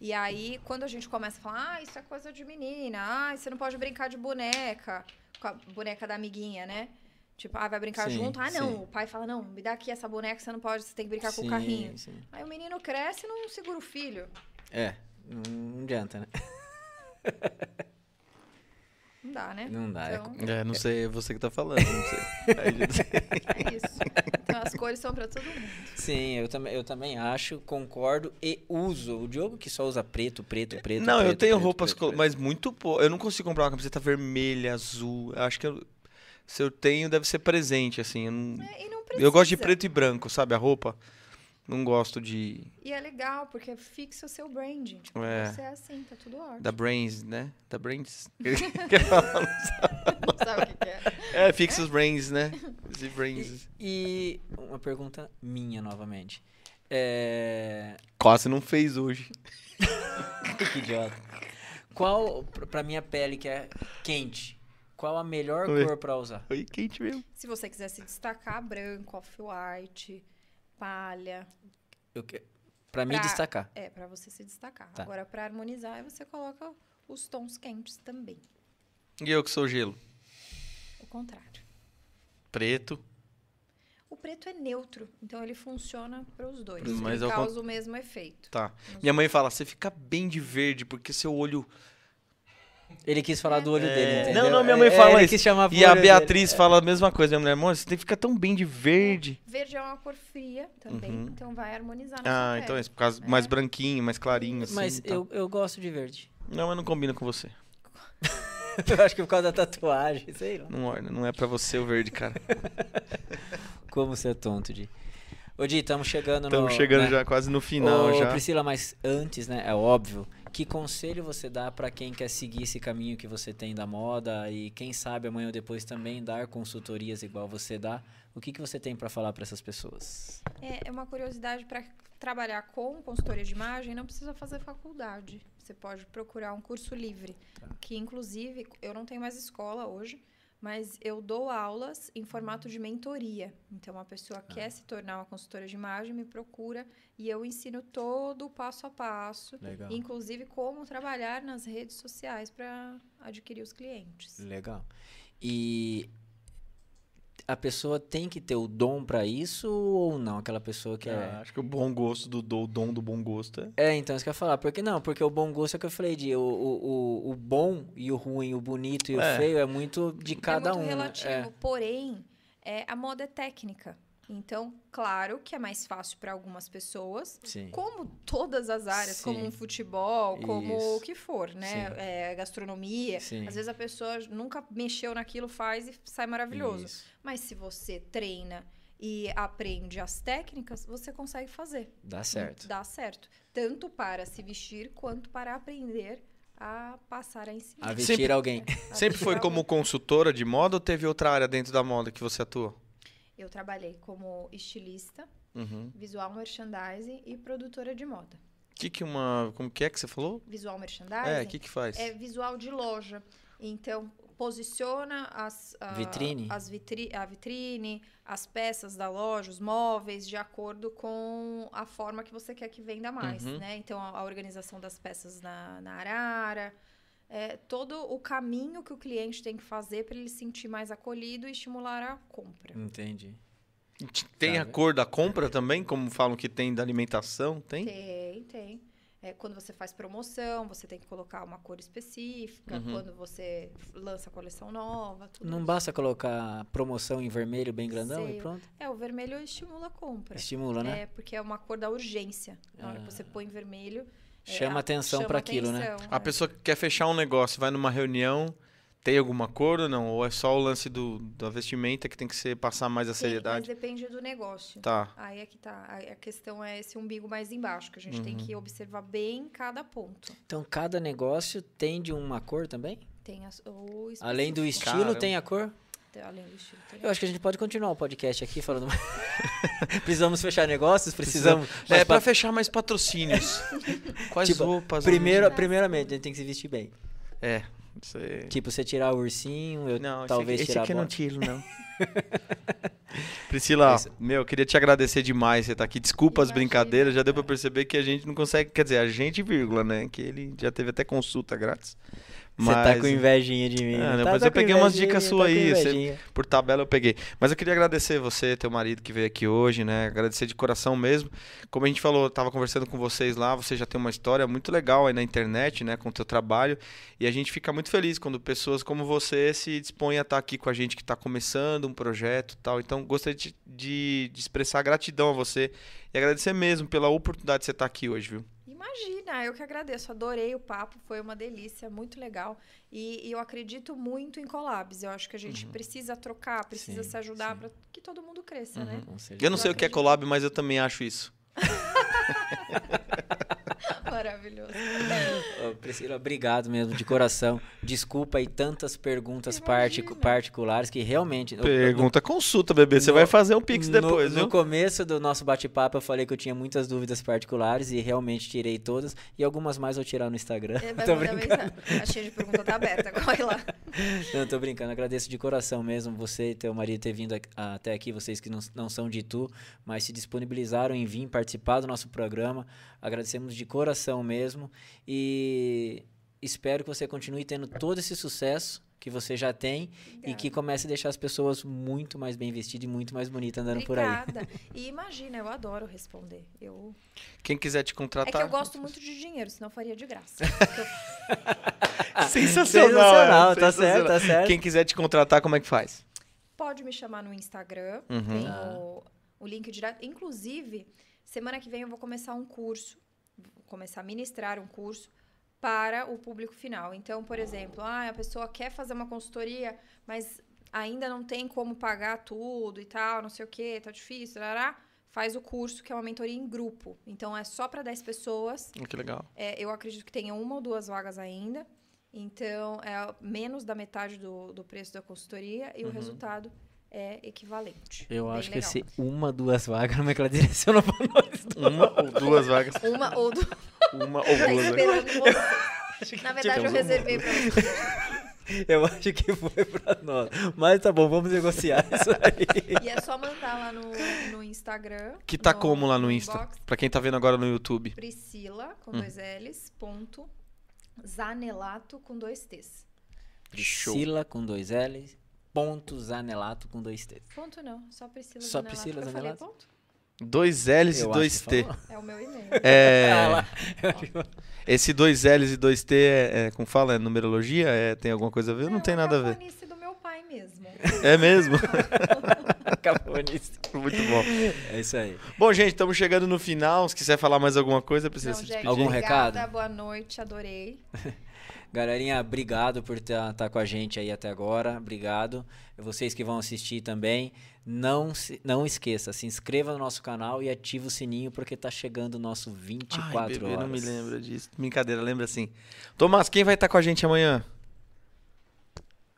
E aí, quando a gente começa a falar, ah, isso é coisa de menina, ah, você não pode brincar de boneca, com a boneca da amiguinha, né? Tipo, ah, vai brincar Sim, junto? Ah, não. sim. O pai fala, não, me dá aqui essa boneca, você não pode, você tem que brincar com Sim, o carrinho. sim. Aí o menino cresce e não segura o filho. É, não adianta, né? Não dá, né? Não dá. é Então, É, não sei, é você que tá falando, não sei. É isso. Então as cores são pra todo mundo. Sim, eu também, eu também acho, concordo e uso. O Diogo que só usa preto, preto, preto. não, eu preto, tenho preto, roupas, preto, mas muito pouco. Eu não consigo comprar uma camiseta vermelha, azul. Eu acho que eu- se eu tenho, deve ser presente, assim. Eu, não- É, e não eu gosto de preto e branco, sabe? A roupa. Não gosto de. E é legal, porque fixa o seu branding. Tipo, É. você é assim, tá tudo ótimo. Da Brains, né? Da Brains. Não sabe o que, que é. é, fixa os Brains, né? Esse Brains. E uma pergunta minha novamente. É... Quase não fez hoje. que idiota. Qual, pra- minha pele que é quente, qual a melhor Oi. cor pra usar? Foi quente mesmo. Se você quiser se destacar, branco, off-white, palha. Eu que- Pra me Pra- destacar. É, pra você se destacar. Tá. Agora, pra harmonizar, você coloca os tons quentes também. E eu que sou gelo? O contrário. Preto. O preto é neutro, então ele funciona para os dois. Mas ele ao con- causa o mesmo efeito. Tá. Minha mãe fala, você fica bem de verde, porque seu olho. Ele quis falar do olho É. dele, entendeu? Não, não, minha mãe É, fala ele isso. quis chamar E a Beatriz dele. fala a mesma coisa. Minha mulher, amor, você tem que ficar tão bem de verde. Verde é uma cor fria também, Uhum. então vai harmonizar na Ah, sua então é pele. isso, por causa mais branquinho, mais clarinho, assim. Mas tá. eu, eu gosto de verde. Não, mas não combina com você. eu acho que por causa da tatuagem, sei lá. Não, orna, não é pra você o verde, cara. Como você é tonto, Di. Ô, Di, estamos chegando no... Estamos chegando né? já quase no final Ô, já. Priscila, mas antes, né, é óbvio que conselho você dá para quem quer seguir esse caminho que você tem da moda e quem sabe amanhã ou depois também dar consultorias igual você dá? O que, que você tem para falar para essas pessoas? É, é uma curiosidade para trabalhar com consultoria de imagem, não precisa fazer faculdade. Você pode procurar um curso livre, Tá. que inclusive eu não tenho mais escola hoje, mas eu dou aulas em formato de mentoria. Então, uma pessoa quer se tornar uma consultora de imagem, me procura e eu ensino todo o passo a passo, Legal. inclusive como trabalhar nas redes sociais para adquirir os clientes. Legal. E a pessoa tem que ter o dom para isso ou não? Aquela pessoa que É, é. acho que o bom gosto do, do o dom do bom gosto é. É, então isso que eu ia falar. Porque não, porque o bom gosto é o que eu falei de o, o, o, o bom e o ruim, o bonito e o É. feio é muito de cada é muito um. né? relativo, É. porém, é, a moda é técnica. Então, claro que é mais fácil para algumas pessoas, Sim. como todas as áreas, como Sim. um futebol, como Isso. o que for, né? É, gastronomia. Sim. Às vezes a pessoa nunca mexeu naquilo, faz e sai maravilhoso. Isso. Mas se você treina e aprende as técnicas, você consegue fazer. Dá certo. Dá certo. Tanto para se vestir quanto para aprender a passar a ensinar. A vestir Sempre- alguém. A Sempre foi vestir como alguém. consultora de moda ou teve outra área dentro da moda que você atua? Eu trabalhei como estilista, Uhum. visual merchandising e produtora de moda. Que que uma, como que é que você falou? Visual merchandising É, o que que faz? é visual de loja. Então, posiciona as, a, Vitrine? as vitri a vitrine, as peças da loja, os móveis, de acordo com a forma que você quer que venda mais, Uhum. né? Então, a, a organização das peças na, na arara, é, todo o caminho que o cliente tem que fazer para ele se sentir mais acolhido e estimular a compra. Entendi. Tem a Tá. cor da compra também, como falam que tem da alimentação? Tem? Tem, tem. É, quando você faz promoção, você tem que colocar uma cor específica. Uhum. Quando você lança coleção nova, tudo Não isso. basta colocar promoção em vermelho bem grandão e Sei. pronto? É, o vermelho estimula a compra. Estimula, né? É, porque é uma cor da urgência. Na hora que você Ah. põe vermelho. É, Chama a- atenção pra aquilo, né? A é. pessoa que quer fechar um negócio, vai numa reunião, tem alguma cor ou não? Ou é só o lance do, da vestimenta que tem que ser passar mais a mas seriedade? depende do negócio. Tá. Aí é que tá. A questão é esse umbigo mais embaixo, que a gente tem Uhum. que observar bem cada ponto. Então cada negócio tem de uma cor também? Tem as- o Além do estilo, Caramba. tem a cor? Além do estilo. tem- Eu acho que a gente pode continuar o podcast aqui falando. precisamos fechar negócios, precisamos. É, mas pra pa- fechar mais patrocínios. Quais Tipo, roupas? Primeiro, primeiramente, a gente tem que se vestir bem. É. Isso aí. Tipo, você tirar o ursinho, eu Não, talvez esse aqui, tirar esse aqui a eu não tiro, não. Priscila, Esse- meu, eu queria te agradecer demais você tá aqui. Desculpa as Imagina. brincadeiras, já deu pra perceber que a gente não consegue, quer dizer, a gente, vírgula, né? Que ele já teve até consulta grátis. Você tá Mas- com invejinha de mim. Ah, né? não, Tá- mas tá eu peguei umas dicas tá suas aí, você-. Por tabela eu peguei. Mas eu queria agradecer você, teu marido que veio aqui hoje, né? Agradecer de coração mesmo. Como a gente falou, eu tava conversando com vocês lá, você já tem uma história muito legal aí na internet, né? Com o teu trabalho. E a gente fica muito feliz quando pessoas como você se dispõem a estar aqui com a gente que está começando um projeto e tal. Então, gostaria de, de, de expressar gratidão a você e agradecer mesmo pela oportunidade de você estar aqui hoje, viu? Imagina, eu que agradeço. Adorei o papo, foi uma delícia, muito legal. E, e eu acredito muito em collabs. Eu acho que a gente precisa trocar, precisa Uhum. Sim, se ajudar para que todo mundo cresça, né? Com certeza. Eu não sei o que é collab, mas eu também acho isso. Maravilhoso. Priscila, obrigado mesmo, de coração. Desculpa aí tantas perguntas particulares que realmente. eu- eu- Pergunta, consulta, bebê. Você No- vai fazer um pix no- depois, no, viu? começo do nosso bate-papo eu falei que eu tinha muitas dúvidas particulares e realmente tirei todas. E algumas mais eu vou tirar no Instagram. É, vai tô brincando. A cheia de pergunta tá aberta, corre lá. Não, tô brincando. Agradeço de coração mesmo você e teu marido ter vindo até aqui, vocês que não, não são de Tu, mas se disponibilizaram em vir participar do nosso programa. Agradecemos de coração mesmo e espero que você continue tendo todo esse sucesso que você já tem e que comece a deixar as pessoas muito mais bem vestidas e muito mais bonitas andando por aí. Obrigada. E imagina, eu adoro responder. Eu... Quem quiser te É contratar. que eu gosto muito de dinheiro, senão eu faria de graça. Sensacional, tá certo, tá certo. Quem quiser te contratar, como é que faz? Pode me chamar no Instagram, Uhum. tem Ah. o, o link direto. Inclusive, semana que vem eu vou começar um curso, começar a ministrar um curso para o público final. Então, por exemplo, ah, a pessoa quer fazer uma consultoria, mas ainda não tem como pagar tudo e tal, não sei o que, tá difícil, tarará. faz o curso, que é uma mentoria em grupo. Então, é só para 10 pessoas. Oh, que legal. É, eu acredito que tenha uma ou duas vagas ainda. Então, é menos da metade do, do preço da consultoria e o resultado é equivalente. Eu Bem acho que legal. esse uma, duas vagas, como é que ela direcionou pra nós? Uma ou duas vagas. Uma ou duas. Uma ou duas vagas. esperando você. Na verdade, eu reservei pra você. Eu acho que foi pra nós. Mas tá bom, vamos negociar isso aí. E é só mandar lá no, no Instagram. Que tá no- como lá no Insta? inbox, Pra quem tá vendo agora no YouTube. Priscila, com Hum. dois L's, ponto, Zanelato, com dois T's. Priscila com dois L's, ponto Zanelato com dois T's. Ponto não, só Priscila Só Zanelato. Priscila Eu falei Zanelato? ponto? Dois L's e Eu dois acho que T. É o meu e-mail. É, Ah esse dois L's e dois T, é, é, como fala, é numerologia? É, tem alguma coisa a ver? Não, tem é nada a ver. cafonice do meu pai mesmo. É mesmo? Muito bom. É isso aí. Bom, gente, estamos chegando no final. Se quiser falar mais alguma coisa, precisa Não, se despedir. Algum obrigada, recado? Boa noite, adorei. Galerinha, obrigado por estar com a gente aí até agora. Obrigado. Vocês que vão assistir também. Não, se, não esqueça, se inscreva no nosso canal e ative o sininho porque tá chegando o nosso 24 Ai, bebê, horas. não me lembra disso. Brincadeira, lembra assim. Tomás, quem vai estar com a gente amanhã?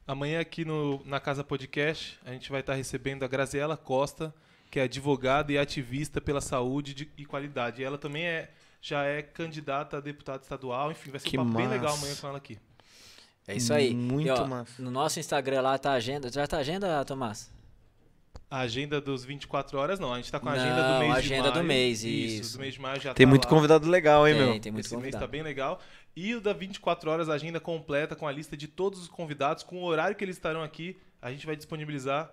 Amanhã aqui no, na Casa Podcast, a gente vai estar recebendo a Graziela Costa, que é advogada e ativista pela saúde de- e qualidade. E ela também é, já é candidata a deputada estadual. Enfim, vai ser Que um papo bem massa. legal amanhã com ela aqui. É isso aí. Muito E, ó, massa. No nosso Instagram lá tá a agenda. Já tá a agenda, Tomás? A agenda dos 24 horas, não. A gente tá com a agenda Não, do mês a de agenda maio. do mês, Isso, isso. do mês de maio já Tem tá muito lá. convidado legal, hein, tem, meu? tem muito Esse mês convidado. tá bem legal. E o da 24 horas, a agenda completa com a lista de todos os convidados, com o horário que eles estarão aqui. A gente vai disponibilizar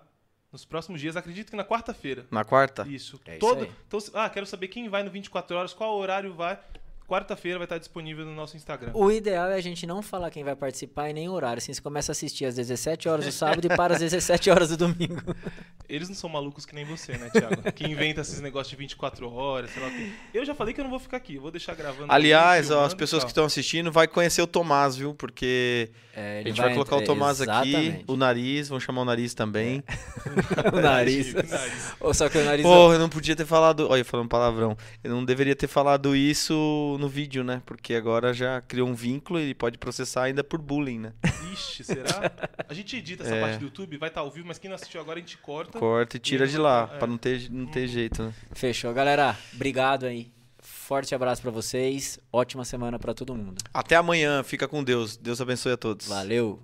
nos próximos dias. Acredito que na quarta-feira. Na quarta? Isso. É isso Todo, aí. então, ah, quero saber quem vai no 24 horas, qual horário vai. Quarta-feira vai estar disponível no nosso Instagram. O ideal é a gente não falar quem vai participar e nem o horário. Assim, você começa a assistir às 17 horas do sábado e para às 17 horas do domingo. Eles não são malucos que nem você, né, Thiago? que inventa esses negócios de 24 horas, sei lá o quê. Eu já falei que eu não vou ficar aqui, eu vou deixar gravando. Aliás, aqui, ó, as pessoas que estão assistindo vai conhecer o Tomás, viu? Porque É, a gente vai, colocar o Tomás aqui, Exatamente. o nariz, vamos chamar o nariz também. o nariz. O nariz. Ou só que o nariz. Pô, eu não podia ter falado. Olha, falando palavrão. Eu não deveria ter falado isso no vídeo, né? Porque agora já criou um vínculo e ele pode processar ainda por bullying, né? Ixi, será? A gente edita essa É. parte do YouTube, vai estar ao vivo, mas quem não assistiu agora a gente corta. Corta e tira ele de lá, falar, é. pra não ter, não ter jeito, né? Fechou, galera. Obrigado aí. Forte abraço pra vocês. Ótima semana pra todo mundo. Até amanhã, fica com Deus. Deus abençoe a todos. Valeu.